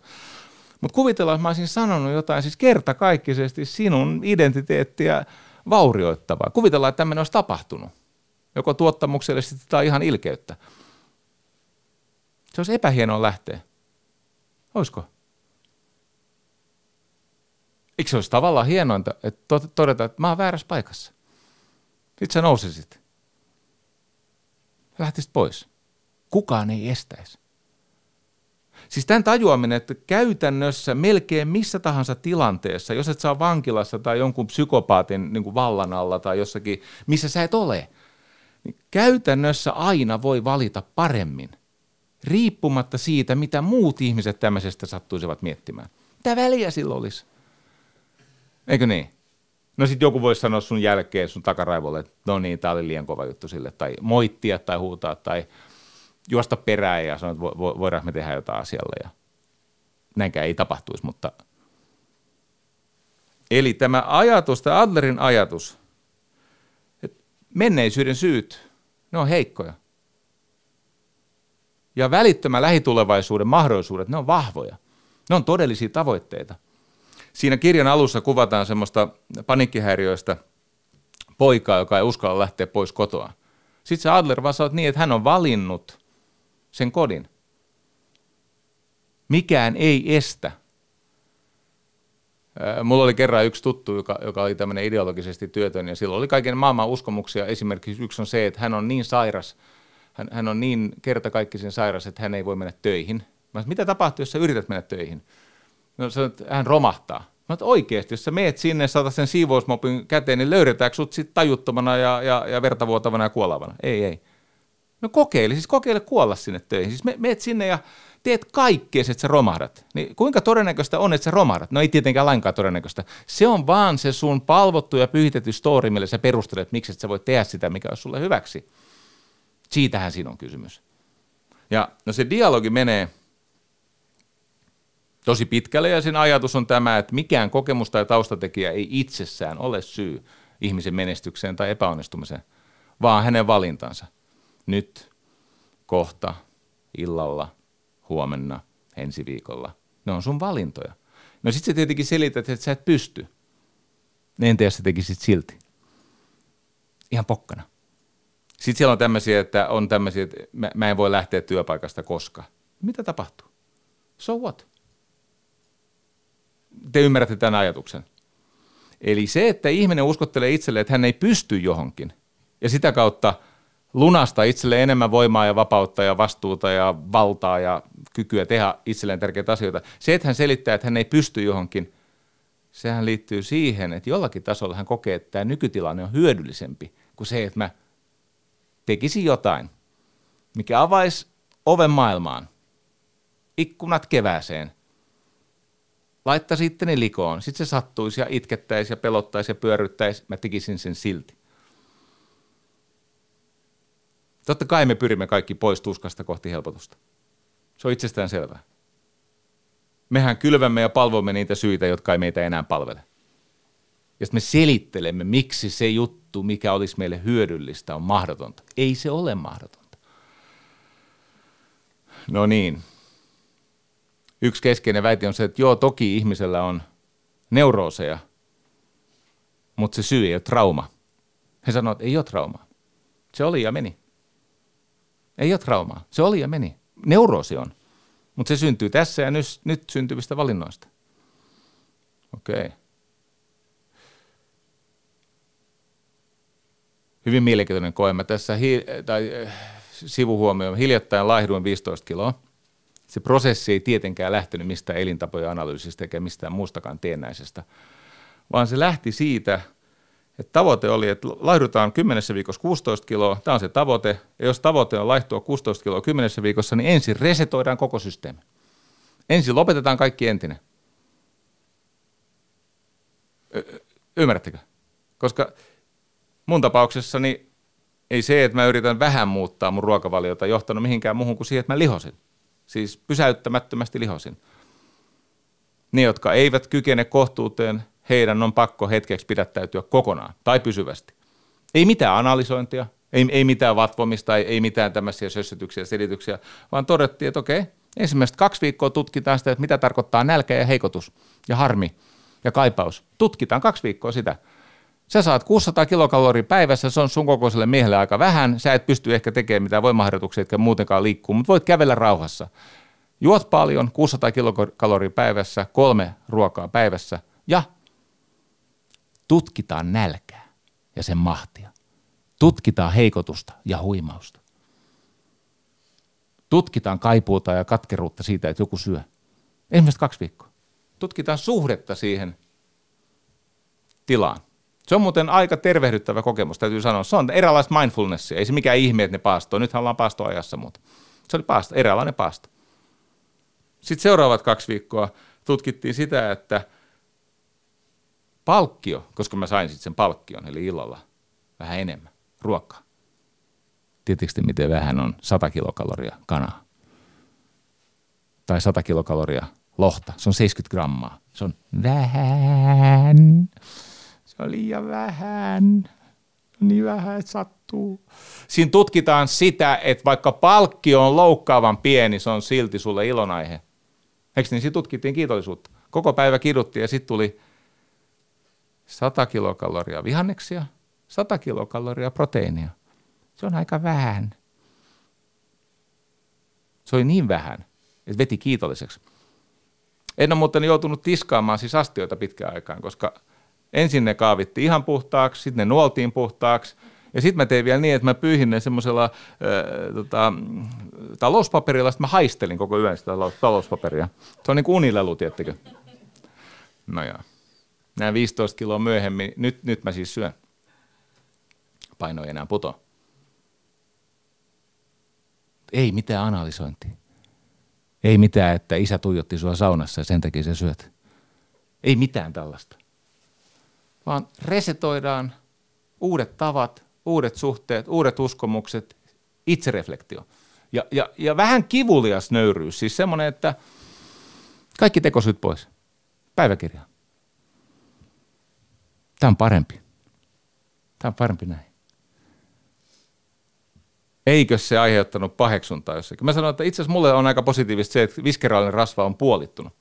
Mutta kuvitellaan, että mä olisin sanonut jotain siis kertakaikkisesti sinun identiteettiä vaurioittavaa. Kuvitellaan, että tämmöinen olisi tapahtunut. Joko tuottamuksellisesti tai ihan ilkeyttä. Se olisi epähienoa lähteä. Olisiko? Eikö se olisi tavallaan hienointa, että todeta, että mä oon väärässä paikassa? Sitten sä nousisit. Lähtisit pois. Kukaan ei estäisi. Siis tämän tajuaminen, että käytännössä melkein missä tahansa tilanteessa, jos et saa vankilassa tai jonkun psykopaatin niin kuin vallan alla tai jossakin, missä sä et ole, niin käytännössä aina voi valita paremmin, riippumatta siitä, mitä muut ihmiset tämmöisestä sattuisivat miettimään. Mitä väliä silloin olisi? Eikö niin? No sitten joku voisi sanoa sun jälkeen sun takaraivolle, että no niin, tämä oli liian kova juttu sille, tai moittia tai huutaa tai juosta perään ja sanoa, että vo, vo, voidaan me tehdä jotain asialle ja näinkään ei tapahtuisi, mutta Eli tämä ajatus, tämä Adlerin ajatus, että menneisyyden syyt, ne on heikkoja. Ja välittömän lähitulevaisuuden mahdollisuudet, ne on vahvoja. Ne on todellisia tavoitteita. Siinä kirjan alussa kuvataan semmoista panikkihäiriöistä poikaa, joka ei uskalla lähteä pois kotoa. Sitten se Adler vaan sanoo niin, että hän on valinnut sen kodin. Mikään ei estä. Mulla oli kerran yksi tuttu, joka, joka oli tämmöinen ideologisesti työtön, ja silloin oli kaiken maailman uskomuksia. Esimerkiksi yksi on se, että hän on niin sairas, hän, hän on niin kertakaikkisen sairas, että hän ei voi mennä töihin. Mä sanoin, mitä tapahtuu, jos sä yrität mennä töihin? No, se, että hän romahtaa. Mä että oikeasti, jos sä meet sinne, saatat sen siivousmopin käteen, niin löydetäänkö sut sit tajuttomana ja, ja, ja vertavuotavana ja kuolavana? Ei, ei. No kokeile, siis kokeile kuolla sinne töihin. Siis me, meet sinne ja teet kaikkea, että sä romahdat. Niin kuinka todennäköistä on, että sä romahdat? No ei tietenkään lainkaan todennäköistä. Se on vaan se sun palvottu ja pyhitetty story, millä sä perustelet, miksi et sä voit tehdä sitä, mikä on sulle hyväksi. Siitähän siinä on kysymys. Ja no se dialogi menee tosi pitkälle ja sen ajatus on tämä, että mikään kokemus tai taustatekijä ei itsessään ole syy ihmisen menestykseen tai epäonnistumiseen, vaan hänen valintansa. Nyt, kohta, illalla, huomenna, ensi viikolla. Ne on sun valintoja. No sit sä tietenkin selität, että sä et pysty. Entä jos sä tekisit silti? Ihan pokkana. Sitten siellä on tämmöisiä, että on tämmöisiä, että mä, mä en voi lähteä työpaikasta koska. Mitä tapahtuu? So what? Te ymmärrätte tämän ajatuksen. Eli se, että ihminen uskottelee itselle, että hän ei pysty johonkin, ja sitä kautta lunasta itselle enemmän voimaa ja vapautta ja vastuuta ja valtaa ja kykyä tehdä itselleen tärkeitä asioita. Se, että hän selittää, että hän ei pysty johonkin, sehän liittyy siihen, että jollakin tasolla hän kokee, että tämä nykytilanne on hyödyllisempi kuin se, että mä tekisin jotain, mikä avaisi oven maailmaan, ikkunat kevääseen, laittaisi itteni likoon. Sitten se sattuisi ja itkettäisi ja pelottaisi ja pyörryttäisi. Mä tekisin sen silti. Totta kai me pyrimme kaikki pois tuskasta kohti helpotusta. Se on itsestään selvää. Mehän kylvämme ja palvomme niitä syitä, jotka ei meitä enää palvele. Ja me selittelemme, miksi se juttu, mikä olisi meille hyödyllistä, on mahdotonta. Ei se ole mahdotonta. No niin, yksi keskeinen väite on se, että joo, toki ihmisellä on neurooseja, mutta se syy ei ole trauma. He sanoivat, että ei ole traumaa. Se oli ja meni. Ei ole traumaa. Se oli ja meni. Neuroosi on. Mutta se syntyy tässä ja nyt, nyt syntyvistä valinnoista. Okei. Okay. Hyvin mielenkiintoinen koema. Tässä hi- tai, äh, sivuhuomio. Hiljattain laihduin 15 kiloa. Se prosessi ei tietenkään lähtenyt mistään elintapojen analyysistä eikä mistään muustakaan teennäisestä, vaan se lähti siitä, että tavoite oli, että laihdutaan 10 viikossa 16 kiloa, tämä on se tavoite, ja jos tavoite on laihtua 16 kiloa 10 viikossa, niin ensin resetoidaan koko systeemi. Ensin lopetetaan kaikki entinen. Y- ymmärrättekö? Koska mun tapauksessani ei se, että mä yritän vähän muuttaa mun ruokavaliota, johtanut mihinkään muuhun kuin siihen, että mä lihosin. Siis pysäyttämättömästi lihosin. Ne, jotka eivät kykene kohtuuteen, heidän on pakko hetkeksi pidättäytyä kokonaan tai pysyvästi. Ei mitään analysointia, ei, ei mitään vatvomista, ei, ei mitään tämmöisiä sössötyksiä ja selityksiä, vaan todettiin, että okei, ensimmäistä kaksi viikkoa tutkitaan sitä, että mitä tarkoittaa nälkä ja heikotus ja harmi ja kaipaus. Tutkitaan kaksi viikkoa sitä. Sä saat 600 kilokaloria päivässä, se on sun kokoiselle miehelle aika vähän. Sä et pysty ehkä tekemään mitään voimaharjoituksia, etkä muutenkaan liikkuu, mutta voit kävellä rauhassa. Juot paljon, 600 kilokaloria päivässä, kolme ruokaa päivässä ja tutkitaan nälkää ja sen mahtia. Tutkitaan heikotusta ja huimausta. Tutkitaan kaipuuta ja katkeruutta siitä, että joku syö. Ensimmäistä kaksi viikkoa. Tutkitaan suhdetta siihen tilaan. Se on muuten aika tervehdyttävä kokemus, täytyy sanoa. Se on eräänlaista mindfulnessia. Ei se mikään ihme, että ne paastoo. Nythän ollaan paastoajassa, mutta se oli paasto, eräänlainen paasto. Sitten seuraavat kaksi viikkoa tutkittiin sitä, että palkkio, koska mä sain sitten sen palkkion, eli illalla vähän enemmän ruokaa. Tietysti miten vähän on 100 kilokaloria kanaa. Tai 100 kilokaloria lohta. Se on 70 grammaa. Se on vähän. Se on liian vähän. Niin vähän, että sattuu. Siinä tutkitaan sitä, että vaikka palkkio on loukkaavan pieni, se on silti sulle ilonaihe. Eikö niin? Siinä tutkittiin kiitollisuutta. Koko päivä kiduttiin ja sitten tuli 100 kilokaloria vihanneksia, 100 kilokaloria proteiinia. Se on aika vähän. Se oli niin vähän, että veti kiitolliseksi. En ole muuten joutunut tiskaamaan siis astioita pitkään aikaan, koska ensin ne kaavittiin ihan puhtaaksi, sitten ne nuoltiin puhtaaksi, ja sitten mä tein vielä niin, että mä pyyhin ne semmoisella äh, tota, talouspaperilla, sitten mä haistelin koko yön sitä talouspaperia. Se on niin kuin unilelu, tiettekö? No joo. Näin 15 kiloa myöhemmin, nyt, nyt mä siis syön. Paino ei enää puto. Ei mitään analysointia. Ei mitään, että isä tuijotti sua saunassa ja sen takia sä syöt. Ei mitään tällaista. Vaan resetoidaan uudet tavat, uudet suhteet, uudet uskomukset, itsereflektio. Ja, ja, ja vähän kivulias nöyryys, siis semmoinen, että kaikki tekosyt pois. Päiväkirja. Tämä on parempi. Tämä on parempi näin. Eikö se aiheuttanut paheksuntaa jossakin? Mä sanoin, että itse asiassa mulle on aika positiivista se, että viskeraalinen rasva on puolittunut.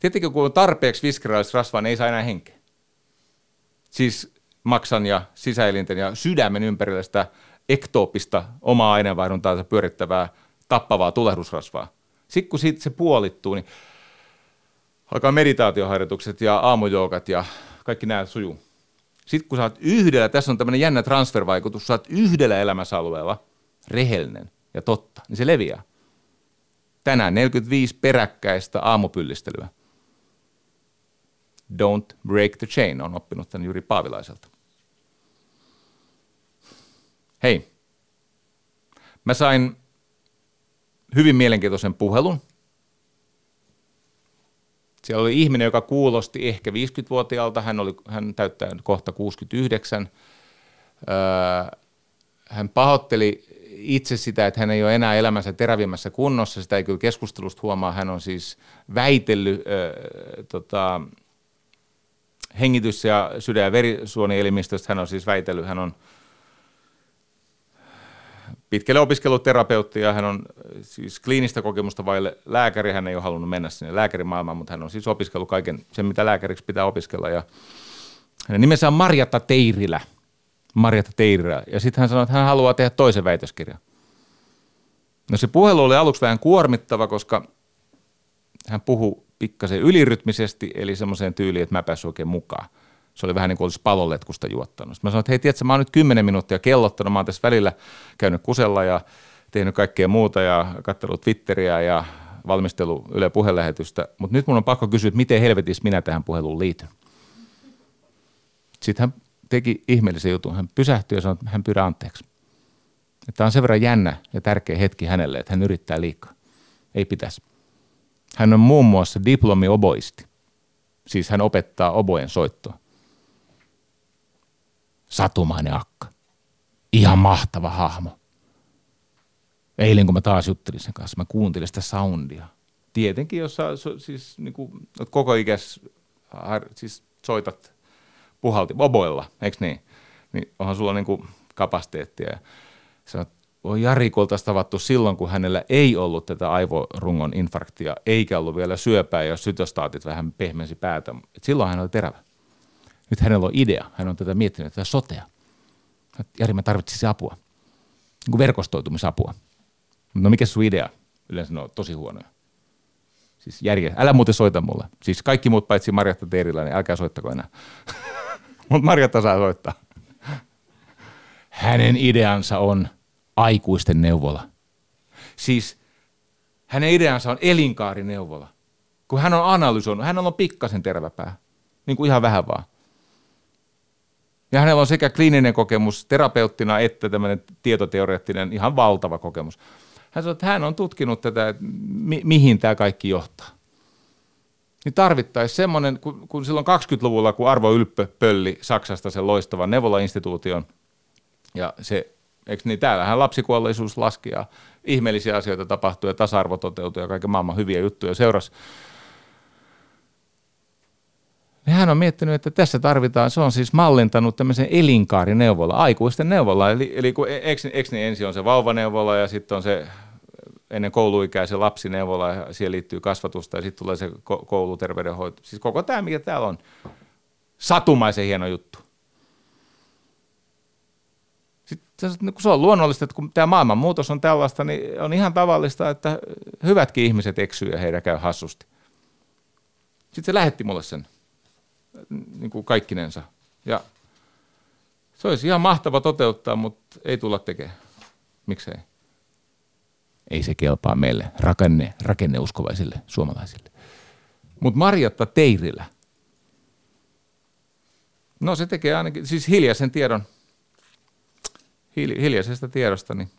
Tietenkin kun on tarpeeksi viskeraalista rasvaa, niin ei saa enää henkeä. Siis maksan ja sisäelinten ja sydämen ympärillä sitä ektooppista omaa aineenvaihduntaansa pyörittävää tappavaa tulehdusrasvaa. Sitten kun siitä se puolittuu, niin alkaa meditaatioharjoitukset ja aamujoukat ja kaikki nämä sujuu. Sitten kun sä oot yhdellä, tässä on tämmöinen jännä transfervaikutus, sä oot yhdellä elämäsalueella rehellinen ja totta, niin se leviää. Tänään 45 peräkkäistä aamupyllistelyä. Don't break the chain, on oppinut tämän Juri Paavilaiselta. Hei, mä sain hyvin mielenkiintoisen puhelun. Siellä oli ihminen, joka kuulosti ehkä 50-vuotiaalta, hän, oli, hän täyttää kohta 69. Öö, hän pahoitteli itse sitä, että hän ei ole enää elämänsä terävimmässä kunnossa, sitä ei kyllä keskustelusta huomaa, hän on siis väitellyt öö, tota, hengitys- ja sydän- ja verisuonielimistöstä, hän on siis väitellyt, hän on pitkälle opiskellut ja hän on siis kliinistä kokemusta vaille lääkäri. Hän ei ole halunnut mennä sinne lääkärimaailmaan, mutta hän on siis opiskellut kaiken sen, mitä lääkäriksi pitää opiskella. Ja hänen nimensä on Marjatta Teirilä. Marjatta Teirilä. Ja sitten hän sanoi, että hän haluaa tehdä toisen väitöskirjan. No se puhelu oli aluksi vähän kuormittava, koska hän puhui pikkasen ylirytmisesti, eli semmoiseen tyyliin, että mä pääsin oikein mukaan. Se oli vähän niin kuin olisi paloletkusta juottanut. Sitten mä sanoin, että hei, tiedätkö, mä oon nyt 10 minuuttia kellottanut, mä oon tässä välillä käynyt kusella ja tehnyt kaikkea muuta ja katsellut Twitteriä ja valmistelu Yle puhelähetystä, mutta nyt mun on pakko kysyä, että miten helvetissä minä tähän puheluun liityn. Sitten hän teki ihmeellisen jutun. Hän pysähtyi ja sanoi, että hän pyydä anteeksi. Tämä on sen verran jännä ja tärkeä hetki hänelle, että hän yrittää liikaa. Ei pitäisi. Hän on muun muassa diplomi-oboisti. Siis hän opettaa obojen soittoa. Satumainen akka. Ihan mahtava hahmo. Eilen kun mä taas juttelin sen kanssa, mä kuuntelin sitä soundia. Tietenkin, jos sä siis, niin kuin, koko ikäs siis soitat puhalti oboilla, eikö niin? Niin onhan sulla niin kuin kapasiteettia. Ja sanot, on Jari oltaisiin tavattu silloin, kun hänellä ei ollut tätä aivorungon infarktia, eikä ollut vielä syöpää ja sytostaatit vähän pehmensi päätä. Et silloin hän oli terävä. Nyt hänellä on idea, hän on tätä miettinyt, tätä sotea. Jari, mä tarvitsisin apua, niin kuin verkostoitumisapua. No mikä sun idea? Yleensä ne on tosi huonoja. Siis järje, älä muuten soita mulle. Siis kaikki muut paitsi Marjatta Teerillä, niin älkää soittako enää. Mutta Marjatta saa soittaa. Hänen ideansa on aikuisten neuvola. Siis hänen ideansa on elinkaarineuvola. Kun hän on analysoinut, hän on pikkasen terväpää. Niin kuin ihan vähän vaan. Ja hänellä on sekä kliininen kokemus terapeuttina että tämmöinen tietoteoreettinen ihan valtava kokemus. Hän sanoi, että hän on tutkinut tätä, että mi- mihin tämä kaikki johtaa. Niin tarvittaisiin semmoinen, kun, kun silloin 20-luvulla, kun Arvo Ylppö pölli Saksasta sen loistavan neuvola-instituution, ja se, eikö niin, täällähän lapsikuolleisuus laski ja ihmeellisiä asioita tapahtui ja tasa-arvo toteutui ja kaiken maailman hyviä juttuja seurasi niin hän on miettinyt, että tässä tarvitaan, se on siis mallintanut tämmöisen elinkaarineuvola, aikuisten neuvola. Eli, eli kun, eikö niin ensin on se vauvaneuvola ja sitten on se ennen kouluikäisen lapsineuvola ja siihen liittyy kasvatusta ja sitten tulee se kouluterveydenhoito. Siis koko tämä, mikä täällä on, satumaisen hieno juttu. Sitten kun se on luonnollista, että kun tämä maailmanmuutos on tällaista, niin on ihan tavallista, että hyvätkin ihmiset eksyy ja heidän käy hassusti. Sitten se lähetti mulle sen niin kuin kaikkinensa. Ja se olisi ihan mahtava toteuttaa, mutta ei tulla tekemään. Miksei? Ei se kelpaa meille, rakenne, rakenneuskovaisille suomalaisille. Mutta Marjatta Teirillä, no se tekee ainakin, siis hiljaisen tiedon, hiljaisesta tiedosta, niin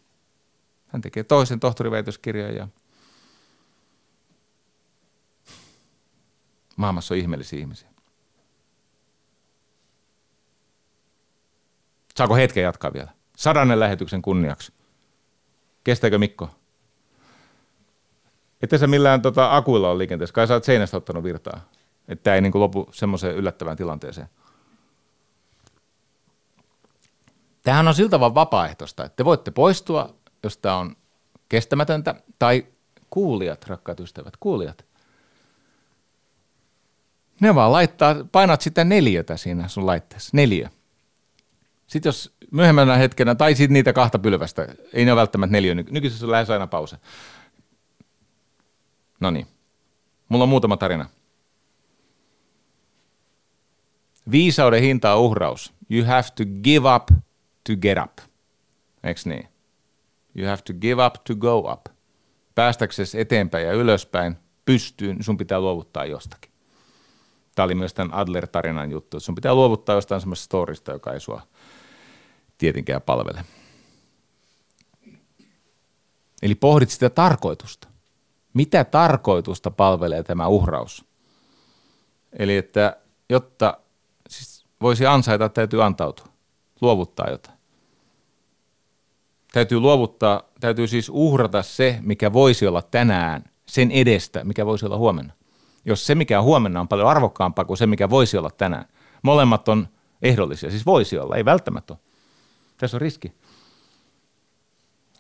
hän tekee toisen tohtoriväitöskirjan ja maailmassa on ihmeellisiä ihmisiä. Saako hetken jatkaa vielä? Sadannen lähetyksen kunniaksi. Kestääkö Mikko? Että sä millään tota, akuilla on liikenteessä. Kai sä oot seinästä ottanut virtaa. Että ei niin lopu semmoiseen yllättävään tilanteeseen. Tämähän on siltä vaan vapaaehtoista, että te voitte poistua, jos tämä on kestämätöntä, tai kuulijat, rakkaat ystävät, kuulijat. Ne vaan laittaa, painat sitä neljötä siinä sun laitteessa, neljä. Sitten jos myöhemmänä hetkenä, tai sitten niitä kahta pylvästä, ei ne ole välttämättä neljä, nykyisessä on lähes aina pause. No niin, mulla on muutama tarina. Viisauden hinta on uhraus. You have to give up to get up. Eiks niin? You have to give up to go up. Päästäksesi eteenpäin ja ylöspäin pystyyn, sun pitää luovuttaa jostakin. Tämä oli myös tämän Adler-tarinan juttu. Sun pitää luovuttaa jostain semmoisesta storista, joka ei sua tietenkään palvele. Eli pohdit sitä tarkoitusta. Mitä tarkoitusta palvelee tämä uhraus? Eli että jotta siis voisi ansaita, täytyy antautua, luovuttaa jotain. Täytyy luovuttaa, täytyy siis uhrata se, mikä voisi olla tänään, sen edestä, mikä voisi olla huomenna. Jos se, mikä on huomenna, on paljon arvokkaampaa kuin se, mikä voisi olla tänään. Molemmat on ehdollisia, siis voisi olla, ei välttämättä ole. Tässä on riski.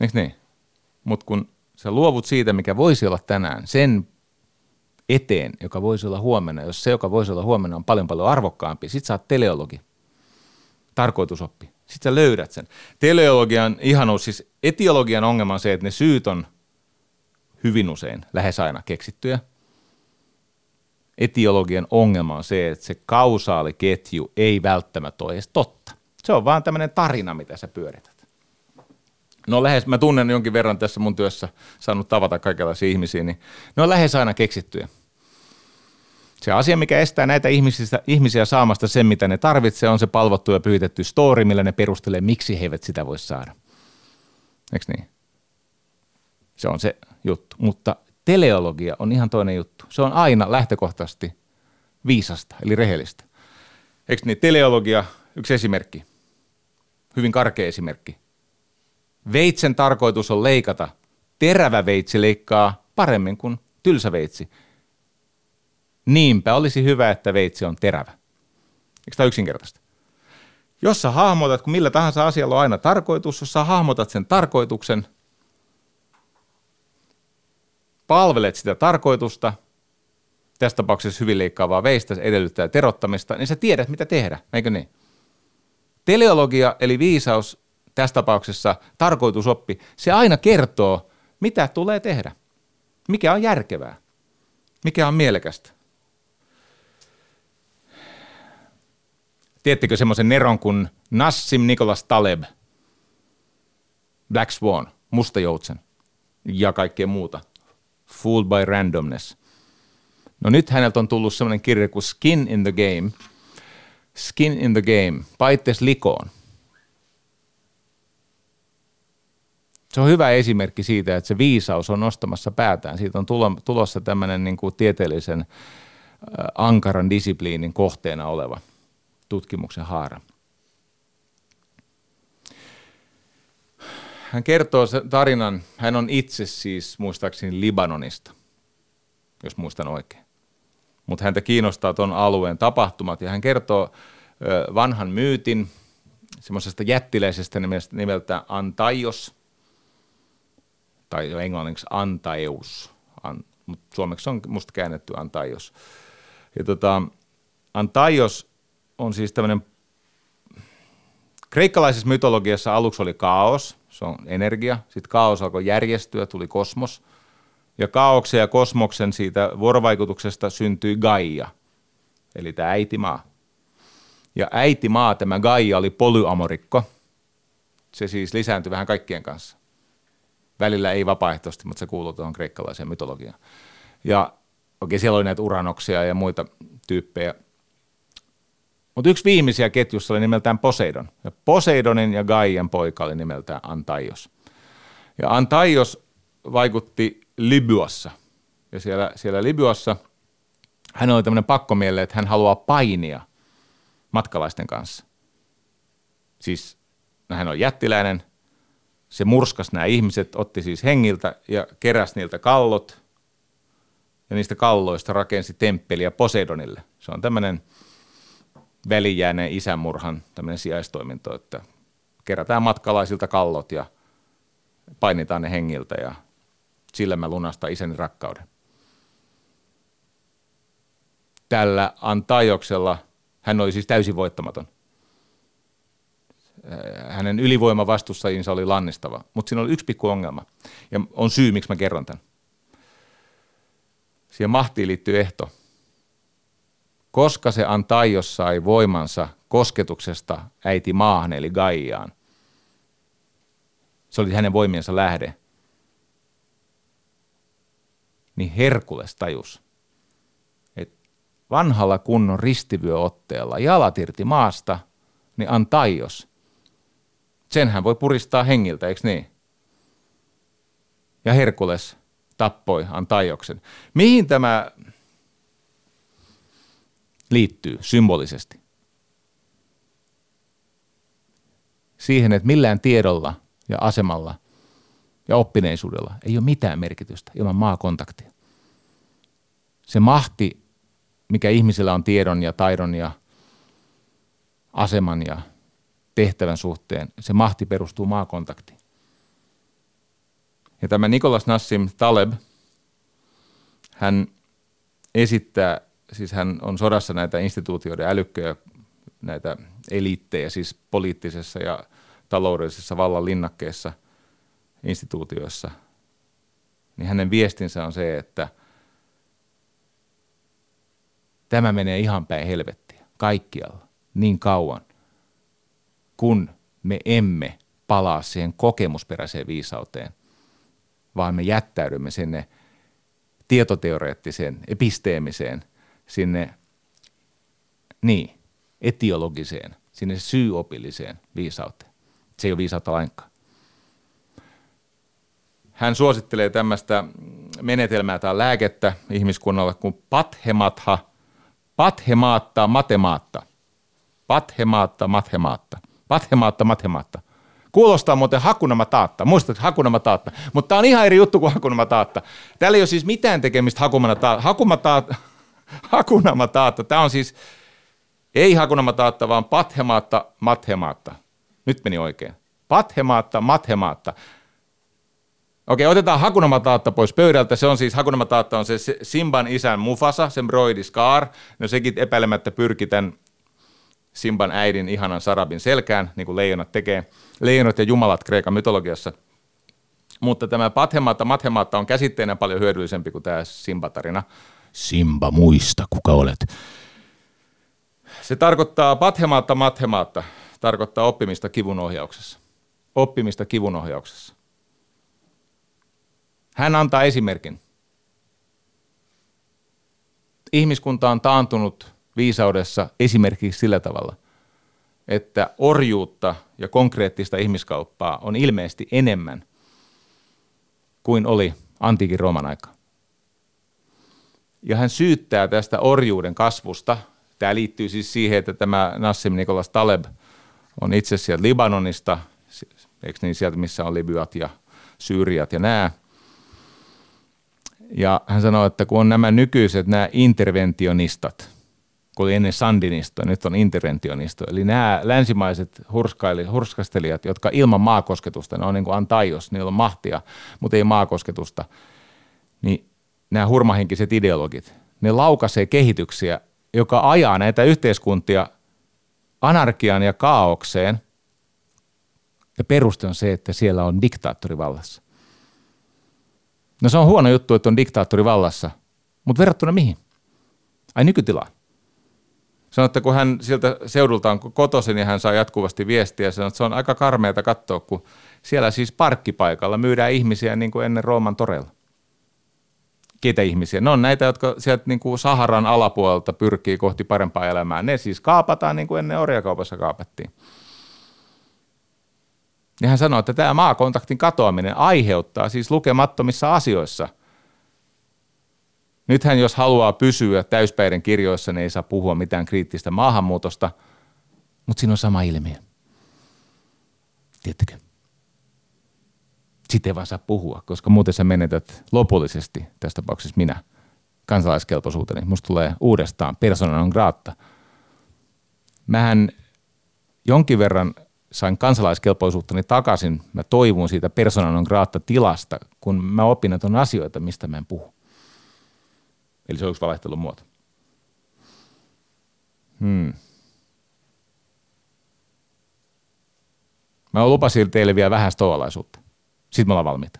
Eikö niin? Mutta kun sä luovut siitä, mikä voisi olla tänään, sen eteen, joka voisi olla huomenna, jos se, joka voisi olla huomenna, on paljon paljon arvokkaampi, sit sä oot teleologi, tarkoitusoppi. Sitten sä löydät sen. Teleologian ihanuus, siis etiologian ongelma on se, että ne syyt on hyvin usein, lähes aina keksittyjä. Etiologian ongelma on se, että se kausaaliketju ei välttämättä ole edes totta. Se on vaan tämmöinen tarina, mitä sä pyörität. No lähes, mä tunnen jonkin verran tässä mun työssä, saanut tavata kaikenlaisia ihmisiä, niin ne on lähes aina keksittyjä. Se asia, mikä estää näitä ihmisiä, ihmisiä saamasta sen, mitä ne tarvitsee, on se palvottu ja pyytetty story, millä ne perustelee, miksi he eivät sitä voi saada. Eikö niin? Se on se juttu. Mutta teleologia on ihan toinen juttu. Se on aina lähtökohtaisesti viisasta, eli rehellistä. Eikö niin? Teleologia, yksi esimerkki. Hyvin karkea esimerkki. Veitsen tarkoitus on leikata. Terävä veitsi leikkaa paremmin kuin tylsä veitsi. Niinpä olisi hyvä, että veitsi on terävä. Eikö tämä yksinkertaista? Jos sä hahmotat, kun millä tahansa asialla on aina tarkoitus, jos sä hahmotat sen tarkoituksen, palvelet sitä tarkoitusta, tässä tapauksessa hyvin leikkaavaa veistä, edellyttää terottamista, niin sä tiedät, mitä tehdä, eikö niin? Teleologia, eli viisaus, tässä tapauksessa tarkoitusoppi, se aina kertoo, mitä tulee tehdä, mikä on järkevää, mikä on mielekästä. Tiedättekö semmoisen neron kuin Nassim Nicholas Taleb, Black Swan, Musta Joutsen ja kaikkea muuta. Fooled by Randomness. No nyt häneltä on tullut semmoinen kirja kuin Skin in the Game. Skin in the Game, paittes likoon. Se on hyvä esimerkki siitä, että se viisaus on nostamassa päätään. Siitä on tulossa tämmöinen niin kuin tieteellisen ankaran disipliinin kohteena oleva – tutkimuksen haara. Hän kertoo sen tarinan, hän on itse siis muistaakseni Libanonista, jos muistan oikein. Mutta häntä kiinnostaa tuon alueen tapahtumat ja hän kertoo vanhan myytin semmoisesta jättiläisestä nimeltä Antaios, tai jo englanniksi Antaeus, An, mutta suomeksi on musta käännetty Antaios. Ja tota, Antaios on siis tämmöinen, kreikkalaisessa mytologiassa aluksi oli kaos, se on energia, sitten kaos alkoi järjestyä, tuli kosmos, ja kaauksen ja kosmoksen siitä vuorovaikutuksesta syntyi Gaia, eli tämä äitimaa. Ja äitimaa, tämä Gaia, oli polyamorikko. Se siis lisääntyi vähän kaikkien kanssa. Välillä ei vapaaehtoisesti, mutta se kuuluu tuohon kreikkalaiseen mytologiaan. Ja okei, siellä oli näitä uranoksia ja muita tyyppejä, mutta yksi viimeisiä ketjussa oli nimeltään Poseidon. Ja Poseidonin ja Gaian poika oli nimeltään Antaios. Ja Antaios vaikutti Libyassa. Ja siellä, siellä Libyassa hän oli tämmöinen pakkomielle, että hän haluaa painia matkalaisten kanssa. Siis hän on jättiläinen, se murskas nämä ihmiset, otti siis hengiltä ja keräsi niiltä kallot ja niistä kalloista rakensi temppeliä Poseidonille. Se on tämmöinen välijääneen isänmurhan tämmöinen sijaistoiminto, että kerätään matkalaisilta kallot ja painitaan ne hengiltä ja sillä mä lunastan isäni rakkauden. Tällä Antaijoksella hän oli siis täysin voittamaton. Hänen ylivoima vastustajinsa oli lannistava, mutta siinä oli yksi pikku ongelma. Ja on syy, miksi mä kerron tämän. Siihen mahtiin liittyy ehto – koska se Antaios sai voimansa kosketuksesta äiti maahan eli Gaiaan. Se oli hänen voimiensa lähde. Niin Herkules tajus, että vanhalla kunnon ristivyöotteella jalat irti maasta, niin Antaios, sen hän voi puristaa hengiltä, eikö niin? Ja Herkules tappoi Antaioksen. Mihin tämä liittyy symbolisesti. Siihen, että millään tiedolla ja asemalla ja oppineisuudella ei ole mitään merkitystä ilman maakontaktia. Se mahti, mikä ihmisellä on tiedon ja taidon ja aseman ja tehtävän suhteen, se mahti perustuu maakontaktiin. Ja tämä Nikolas Nassim Taleb, hän esittää siis hän on sodassa näitä instituutioiden älykköjä, näitä eliittejä, siis poliittisessa ja taloudellisessa vallan linnakkeessa instituutioissa, niin hänen viestinsä on se, että tämä menee ihan päin helvettiä kaikkialla niin kauan, kun me emme palaa siihen kokemusperäiseen viisauteen, vaan me jättäydymme sinne tietoteoreettiseen, episteemiseen sinne, niin, etiologiseen, sinne syyopilliseen viisauteen. Se ei ole viisautta lainkaan. Hän suosittelee tämmöistä menetelmää tai lääkettä ihmiskunnalle kuin pathematha, pathemaatta matemaatta. Pathemaatta mathemaatta. Pathemaatta mathemaatta. Kuulostaa muuten hakunama taatta. Muistatko hakunama taatta? Mutta tämä on ihan eri juttu kuin hakunama taatta. Täällä ei ole siis mitään tekemistä hakunama taatta. Hakunama taatta. Tämä on siis ei hakunama taatta, vaan pathemaatta mathemaatta. Nyt meni oikein. Pathemaatta mathemaatta. Okei, otetaan Hakunama Taatta pois pöydältä. Se on siis, Hakunama Taatta on se Simban isän Mufasa, sen broidi Scar. No sekin epäilemättä pyrki tämän Simban äidin ihanan Sarabin selkään, niin kuin leijonat tekee. Leijonat ja jumalat Kreikan mytologiassa. Mutta tämä Pathemaatta, Mathemaatta on käsitteenä paljon hyödyllisempi kuin tämä Simba-tarina. Simba, muista, kuka olet. Se tarkoittaa Pathemaatta, Mathemaatta, tarkoittaa oppimista kivunohjauksessa. Oppimista kivunohjauksessa. Hän antaa esimerkin. Ihmiskunta on taantunut viisaudessa esimerkiksi sillä tavalla, että orjuutta ja konkreettista ihmiskauppaa on ilmeisesti enemmän kuin oli antiikin Rooman aika. Ja hän syyttää tästä orjuuden kasvusta. Tämä liittyy siis siihen, että tämä Nassim Nikolas Taleb on itse sieltä Libanonista, eikö niin sieltä, missä on Libyat ja Syyriat ja nämä. Ja hän sanoi, että kun on nämä nykyiset nämä interventionistat, kun oli ennen sandinistoja, nyt on interventionistoja, eli nämä länsimaiset hurskastelijat, jotka ilman maakosketusta, ne on niin kuin antaios, niillä on mahtia, mutta ei maakosketusta, niin nämä hurmahenkiset ideologit, ne laukaisee kehityksiä, joka ajaa näitä yhteiskuntia anarkiaan ja kaaukseen, ja peruste on se, että siellä on diktaattori vallassa. No se on huono juttu, että on diktaattori vallassa, mutta verrattuna mihin? Ai nykytilaan. Sanoi, että kun hän sieltä seudulta on niin hän saa jatkuvasti viestiä, sanoi, että se on aika karmeata katsoa, kun siellä siis parkkipaikalla myydään ihmisiä niin kuin ennen Rooman torella. Keitä ihmisiä? Ne on näitä, jotka sieltä niin kuin Saharan alapuolelta pyrkii kohti parempaa elämää. Ne siis kaapataan niin kuin ennen orjakaupassa kaapattiin. Ja hän sanoi, että tämä maakontaktin katoaminen aiheuttaa siis lukemattomissa asioissa. Nythän jos haluaa pysyä täyspäiden kirjoissa, niin ei saa puhua mitään kriittistä maahanmuutosta, mutta siinä on sama ilmiö. Tiedättekö? Sitten ei vaan saa puhua, koska muuten sä menetät lopullisesti, tässä tapauksessa minä, kansalaiskelpoisuuteni. Musta tulee uudestaan persona non grata. Mähän jonkin verran – sain kansalaiskelpoisuuttani takaisin, mä toivon siitä persona non grata tilasta, kun mä opin, että on asioita, mistä mä en puhu. Eli se on yksi valehtelun muoto. Hmm. Mä lupasin teille vielä vähän stoalaisuutta. Sitten me ollaan valmiita.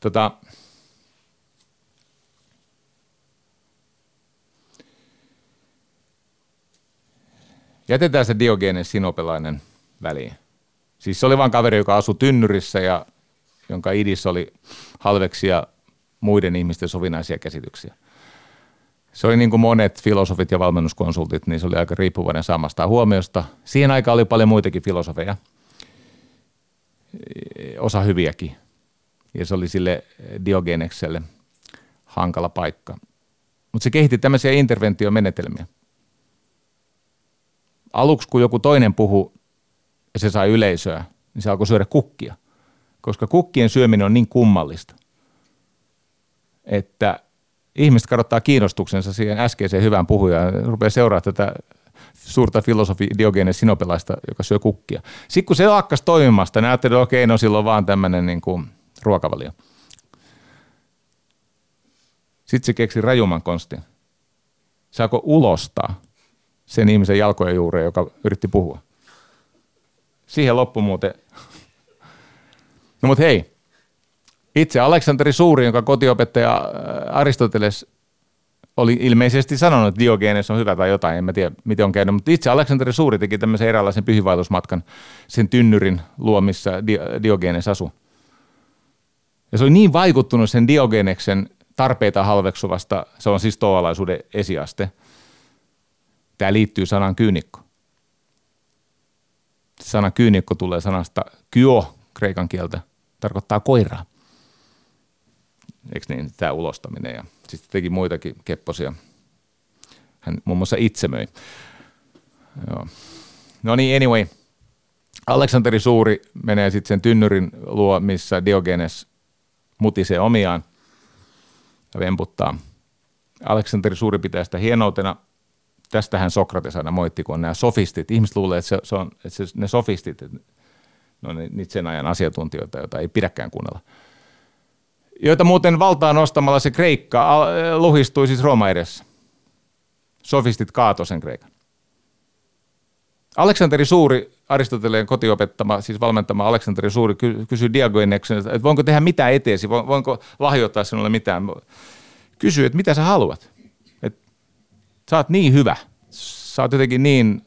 Tota, Jätetään se Diogenes sinopelainen väliin. Siis se oli vain kaveri, joka asui tynnyrissä ja jonka idis oli halveksia muiden ihmisten sovinaisia käsityksiä. Se oli niin kuin monet filosofit ja valmennuskonsultit, niin se oli aika riippuvainen saamasta huomiosta. Siihen aikaan oli paljon muitakin filosofeja, osa hyviäkin. Ja se oli sille Diogenekselle hankala paikka. Mutta se kehitti tämmöisiä interventiomenetelmiä aluksi kun joku toinen puhu ja se sai yleisöä, niin se alkoi syödä kukkia. Koska kukkien syöminen on niin kummallista, että ihmiset kadottaa kiinnostuksensa siihen äskeiseen hyvään puhujaan ja rupeaa seuraamaan tätä suurta filosofi Diogenes Sinopelaista, joka syö kukkia. Sitten kun se lakkas toimimasta, niin että okei, no silloin vaan tämmöinen niin kuin ruokavalio. Sitten se keksi rajuman konstin. Se alkoi ulostaa sen ihmisen jalkojen juureen, joka yritti puhua. Siihen loppu muuten. No mutta hei, itse Aleksanteri Suuri, jonka kotiopettaja äh, Aristoteles oli ilmeisesti sanonut, että Diogenes on hyvä tai jotain, en mä tiedä miten on käynyt, mutta itse Aleksanteri Suuri teki tämmöisen eräänlaisen pyhivaellusmatkan sen tynnyrin luo, missä Diogenes asui. Ja se oli niin vaikuttunut sen Diogeneksen tarpeita halveksuvasta, se on siis toalaisuuden esiaste. Tämä liittyy sanaan kyynikko. Sana kyynikko tulee sanasta kyo kreikan kieltä, tarkoittaa koiraa. Eikö niin, tämä ulostaminen ja sitten teki muitakin kepposia. Hän muun muassa itse möi. Joo. No niin, anyway. Aleksanteri Suuri menee sitten sen tynnyrin luo, missä Diogenes mutisee omiaan ja vemputtaa. Aleksanteri Suuri pitää sitä hienoutena. Tästähän Sokrates aina moitti, kun on nämä sofistit. Ihmiset luulee, että, se, se on, että se, ne sofistit, no niitä sen ajan asiantuntijoita, joita ei pidäkään kuunnella. Joita muuten valtaa nostamalla se Kreikka luhistui siis Rooma edessä. Sofistit kaatoi sen Kreikan. Aleksanteri Suuri, Aristoteleen kotiopettama, siis valmentama Aleksanteri Suuri kysyi Diogeneksen, että voinko tehdä mitään eteesi, voinko lahjoittaa sinulle mitään. Kysyi, että mitä sä haluat. Että sä oot niin hyvä, sä oot jotenkin niin,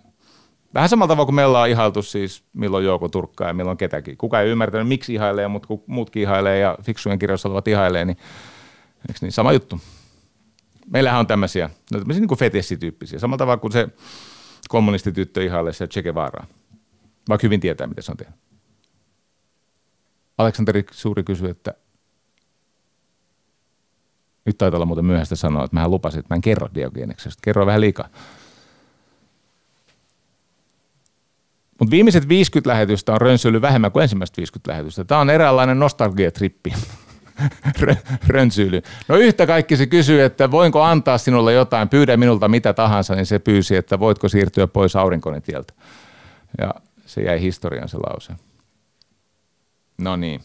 vähän samalla tavalla kuin me ollaan ihailtu siis milloin Jouko Turkkaa ja milloin ketäkin. Kuka ei ymmärtänyt, miksi ihailee, mutta kun muutkin ihailee ja fiksujen kirjoissa olevat ihailee, niin, niin sama juttu. Meillähän on tämmöisiä, no tämmöisiä niin fetessityyppisiä. Samalla tavalla kuin se kommunistityttö ihailee se Che Guevaraa. Vaikka hyvin tietää, mitä se on tehnyt. Aleksanteri Suuri kysyi, että nyt taitaa olla muuten myöhäistä sanoa, että mä lupasin, että mä en kerro Diogeneksesta. Kerro vähän liikaa. Mutta viimeiset 50 lähetystä on rönsyily vähemmän kuin ensimmäiset 50 lähetystä. Tämä on eräänlainen nostalgiatrippi. rönsyily. No yhtä kaikki se kysyy, että voinko antaa sinulle jotain, pyydä minulta mitä tahansa, niin se pyysi, että voitko siirtyä pois aurinkoni tieltä. Ja se jäi historian se lause. No niin.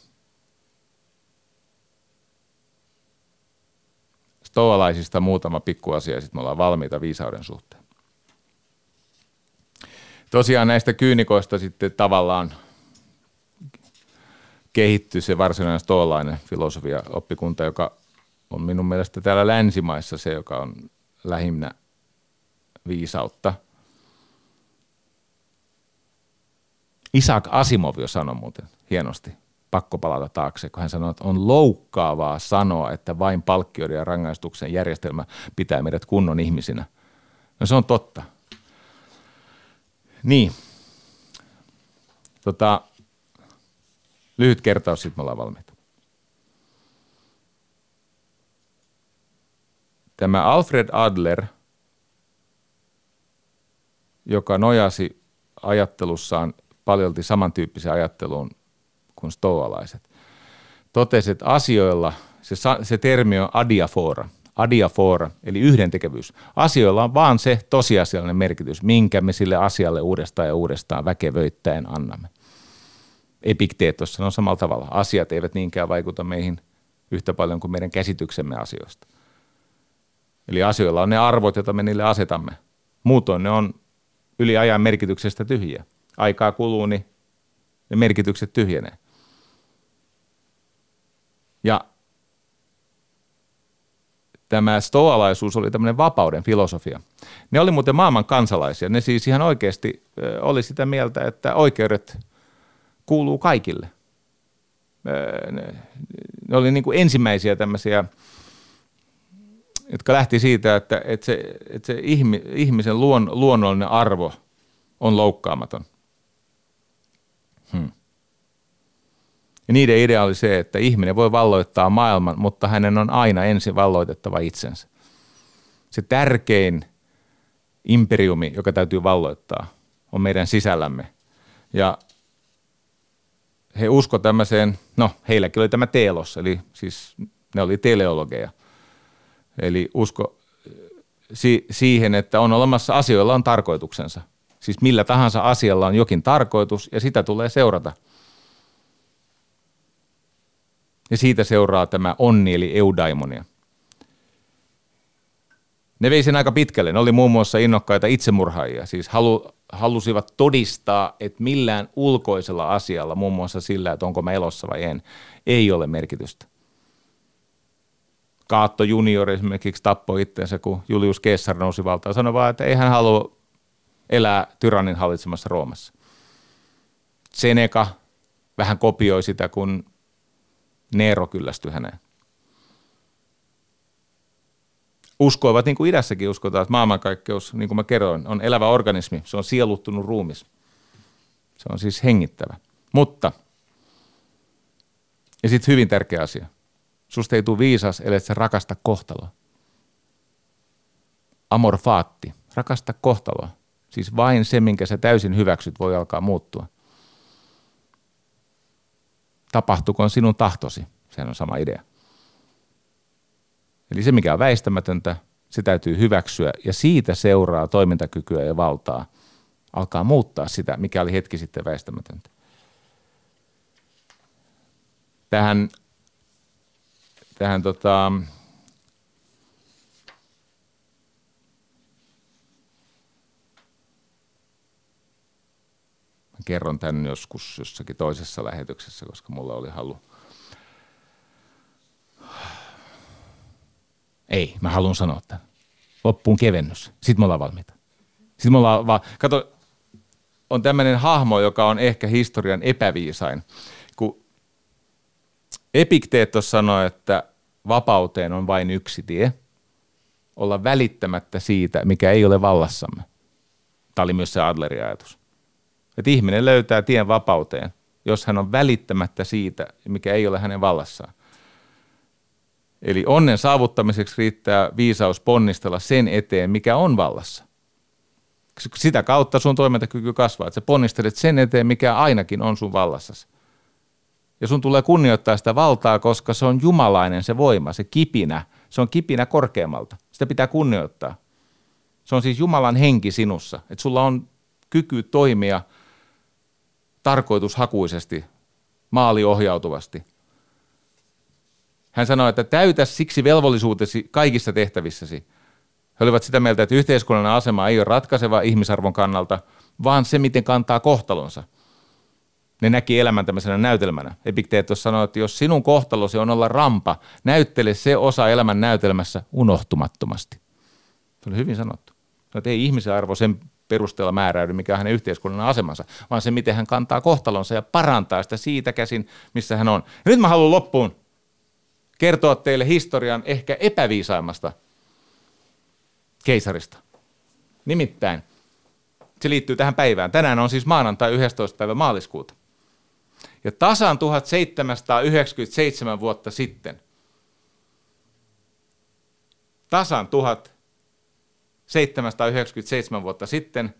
Stoalaisista muutama pikku asia, sitten me ollaan valmiita viisauden suhteen. Tosiaan näistä kyynikoista sitten tavallaan kehittyi se varsinainen stoalainen filosofia oppikunta, joka on minun mielestä täällä länsimaissa se, joka on lähinnä viisautta. Isaac Asimov jo sanoi muuten hienosti, pakko palata taakse, kun hän sanoi, että on loukkaavaa sanoa, että vain palkkioiden ja rangaistuksen järjestelmä pitää meidät kunnon ihmisinä. No se on totta. Niin. Tota, Lyhyt kertaus, sitten me ollaan valmiita. Tämä Alfred Adler, joka nojasi ajattelussaan paljolti samantyyppiseen ajatteluun kuin stoalaiset, totesi, että asioilla, se, se termi on adiafora, adiafora, eli yhdentekevyys. Asioilla on vaan se tosiasiallinen merkitys, minkä me sille asialle uudestaan ja uudestaan väkevöittäen annamme. Epikteetossa on samalla tavalla. Asiat eivät niinkään vaikuta meihin yhtä paljon kuin meidän käsityksemme asioista. Eli asioilla on ne arvot, joita me niille asetamme. Muutoin ne on yli ajan merkityksestä tyhjiä. Aikaa kuluu, niin ne merkitykset tyhjenee. Ja tämä stoalaisuus oli tämmöinen vapauden filosofia. Ne oli muuten maailman kansalaisia. Ne siis ihan oikeasti oli sitä mieltä, että oikeudet – kuuluu kaikille. Ne, oli niin kuin ensimmäisiä tämmöisiä, jotka lähti siitä, että, että se, että se ihmisen luon, luonnollinen arvo on loukkaamaton. Hmm. Ja niiden idea oli se, että ihminen voi valloittaa maailman, mutta hänen on aina ensin valloitettava itsensä. Se tärkein imperiumi, joka täytyy valloittaa, on meidän sisällämme. Ja he usko tämmöiseen, no heilläkin oli tämä teelos, eli siis ne oli teleologeja. Eli usko si- siihen, että on olemassa asioilla on tarkoituksensa. Siis millä tahansa asialla on jokin tarkoitus ja sitä tulee seurata. Ja siitä seuraa tämä onni eli eudaimonia. Ne vei sen aika pitkälle. Ne oli muun muassa innokkaita itsemurhaajia, siis halu, halusivat todistaa, että millään ulkoisella asialla, muun muassa sillä, että onko mä elossa vai en, ei ole merkitystä. Kaatto junior esimerkiksi tappoi itsensä, kun Julius Caesar nousi valtaan. Sanoi vaan, että ei hän halua elää tyrannin hallitsemassa Roomassa. Seneca vähän kopioi sitä, kun Nero kyllästyi häneen. uskoivat, niin kuin idässäkin uskotaan, että maailmankaikkeus, niin kuin mä kerroin, on elävä organismi. Se on sieluttunut ruumis. Se on siis hengittävä. Mutta, ja sitten hyvin tärkeä asia. Susta ei tule viisas, ellei sä rakasta kohtaloa. Amor faatti. Rakasta kohtaloa. Siis vain se, minkä sä täysin hyväksyt, voi alkaa muuttua. Tapahtukoon sinun tahtosi. Sehän on sama idea. Eli se, mikä on väistämätöntä, se täytyy hyväksyä ja siitä seuraa toimintakykyä ja valtaa alkaa muuttaa sitä, mikä oli hetki sitten väistämätöntä. Tähän, tähän tota, Mä kerron tämän joskus jossakin toisessa lähetyksessä, koska mulla oli halu Ei, mä haluan sanoa tämän. Loppuun kevennys. Sitten me ollaan valmiita. Sitten me ollaan vaan, kato, on tämmöinen hahmo, joka on ehkä historian epäviisain. Kun Epikteetos sanoi, että vapauteen on vain yksi tie, olla välittämättä siitä, mikä ei ole vallassamme. Tämä oli myös se Adlerin ajatus. Että ihminen löytää tien vapauteen, jos hän on välittämättä siitä, mikä ei ole hänen vallassaan. Eli onnen saavuttamiseksi riittää viisaus ponnistella sen eteen, mikä on vallassa. Sitä kautta sun toimintakyky kasvaa, että sä ponnistelet sen eteen, mikä ainakin on sun vallassasi. Ja sun tulee kunnioittaa sitä valtaa, koska se on jumalainen se voima, se kipinä. Se on kipinä korkeammalta. Sitä pitää kunnioittaa. Se on siis Jumalan henki sinussa. Että sulla on kyky toimia tarkoitushakuisesti, maaliohjautuvasti – hän sanoi, että täytä siksi velvollisuutesi kaikissa tehtävissäsi. He olivat sitä mieltä, että yhteiskunnallinen asema ei ole ratkaiseva ihmisarvon kannalta, vaan se, miten kantaa kohtalonsa. Ne näki elämän tämmöisenä näytelmänä. Epikteetos sanoi, että jos sinun kohtalosi on olla rampa, näyttele se osa elämän näytelmässä unohtumattomasti. Se oli hyvin sanottu. No, ei ihmisen arvo sen perusteella määräydy, mikä on hänen yhteiskunnallinen asemansa, vaan se, miten hän kantaa kohtalonsa ja parantaa sitä siitä käsin, missä hän on. Ja nyt mä haluan loppuun kertoa teille historian ehkä epäviisaimmasta keisarista. Nimittäin, se liittyy tähän päivään. Tänään on siis maanantai 11. päivä maaliskuuta. Ja tasan 1797 vuotta sitten, tasan 1797 vuotta sitten,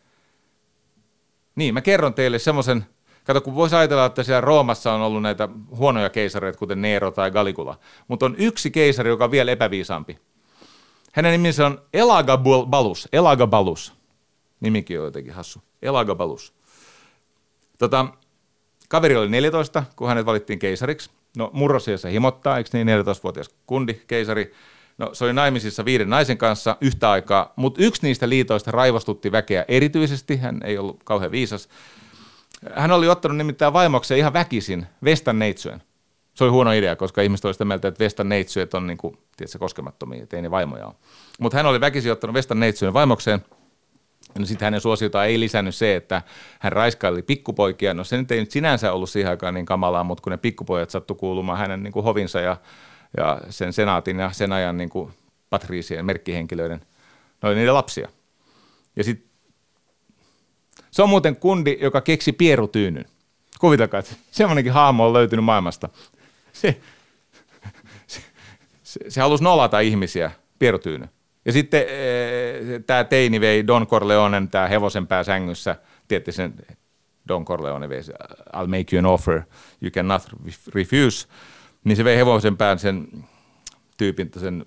niin mä kerron teille semmoisen Kato, kun voisi ajatella, että siellä Roomassa on ollut näitä huonoja keisareita, kuten Nero tai Galigula, mutta on yksi keisari, joka on vielä epäviisaampi. Hänen nimensä on Elagabalus. Elagabalus. Nimikin on jotenkin hassu. Elagabalus. Tota, kaveri oli 14, kun hänet valittiin keisariksi. No murrosiassa himottaa, eikö niin 14-vuotias kundi, keisari. No se oli naimisissa viiden naisen kanssa yhtä aikaa, mutta yksi niistä liitoista raivostutti väkeä erityisesti, hän ei ollut kauhean viisas. Hän oli ottanut nimittäin vaimokseen ihan väkisin Vestan neitsyön. Se oli huono idea, koska ihmiset olivat sitä mieltä, että Vestan neitsyöt on niin kuin, tiedätkö, koskemattomia, että ei ne vaimoja ole. Mutta hän oli väkisin ottanut Vestan neitsyön vaimokseen. No sitten hänen suosiota ei lisännyt se, että hän raiskaili pikkupoikia. No se nyt ei nyt sinänsä ollut siihen aikaan niin kamalaa, mutta kun ne pikkupojat sattu kuulumaan hänen niin kuin hovinsa ja, ja sen senaatin ja sen ajan niin kuin patriisien merkkihenkilöiden, oli niiden lapsia. Ja sitten se on muuten kundi, joka keksi pierutyynyn. Kuvitelkaa, että semmoinenkin hahmo on löytynyt maailmasta. Se, se, se, se halusi nolata ihmisiä, pierutyyny. Ja sitten e, tämä teini vei Don Corleonen, tämä hevosen pää sängyssä, tietysti sen Don Corleone vei, I'll make you an offer, you cannot refuse, niin se vei hevosen pään sen tyypin, sen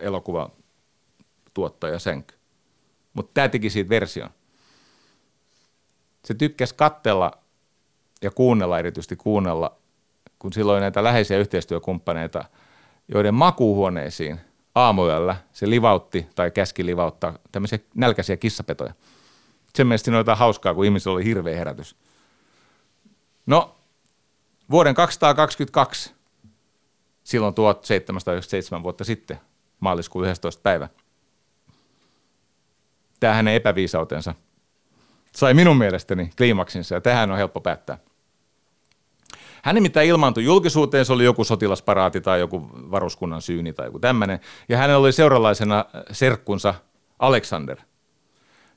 elokuva tuottaja sänky. Mutta tämä teki siitä version se tykkäsi kattella ja kuunnella, erityisesti kuunnella, kun silloin näitä läheisiä yhteistyökumppaneita, joiden makuuhuoneisiin aamuyöllä se livautti tai käski livauttaa tämmöisiä nälkäisiä kissapetoja. Sen mielestä siinä oli jotain hauskaa, kun ihmisillä oli hirveä herätys. No, vuoden 222, silloin 1797 vuotta sitten, maaliskuun 11. päivä, tämä hänen epäviisautensa – sai minun mielestäni kliimaksinsa ja tähän on helppo päättää. Hän nimittäin ilmaantui julkisuuteen, se oli joku sotilasparaati tai joku varuskunnan syyni tai joku tämmöinen. Ja hänellä oli seuralaisena serkkunsa Alexander.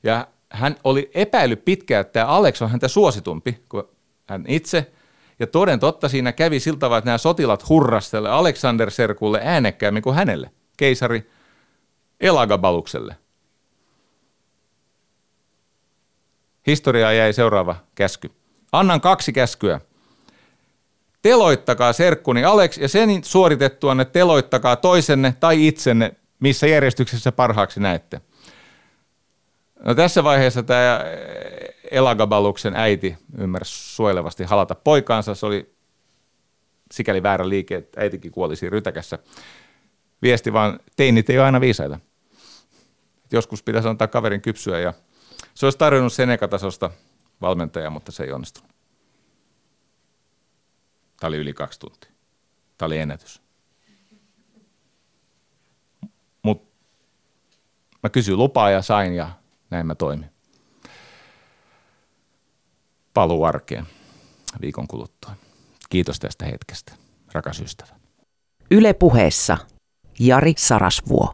Ja hän oli epäillyt pitkään, että tämä Alex on häntä suositumpi kuin hän itse. Ja toden totta siinä kävi siltä tavalla, että nämä sotilat hurrastelle Alexander-serkulle äänekkäämmin kuin hänelle, keisari Elagabalukselle. Historiaa jäi seuraava käsky. Annan kaksi käskyä. Teloittakaa serkkuni Alex ja sen suoritettuanne teloittakaa toisenne tai itsenne, missä järjestyksessä parhaaksi näette. No tässä vaiheessa tämä Elagabaluksen äiti ymmärsi suojelevasti halata poikaansa. Se oli sikäli väärä liike, että äitikin kuoli siinä rytäkässä. Viesti vaan, teinit ei ole aina viisaita. Joskus pitäisi antaa kaverin kypsyä ja se olisi tarjonnut Seneka-tasosta valmentajaa, mutta se ei onnistunut. Tämä oli yli kaksi tuntia. Tämä oli ennätys. Mutta mä kysyin lupaa ja sain ja näin mä toimin. Paluu arkeen viikon kuluttua. Kiitos tästä hetkestä, rakas ystävä. Yle puheessa Jari Sarasvuo.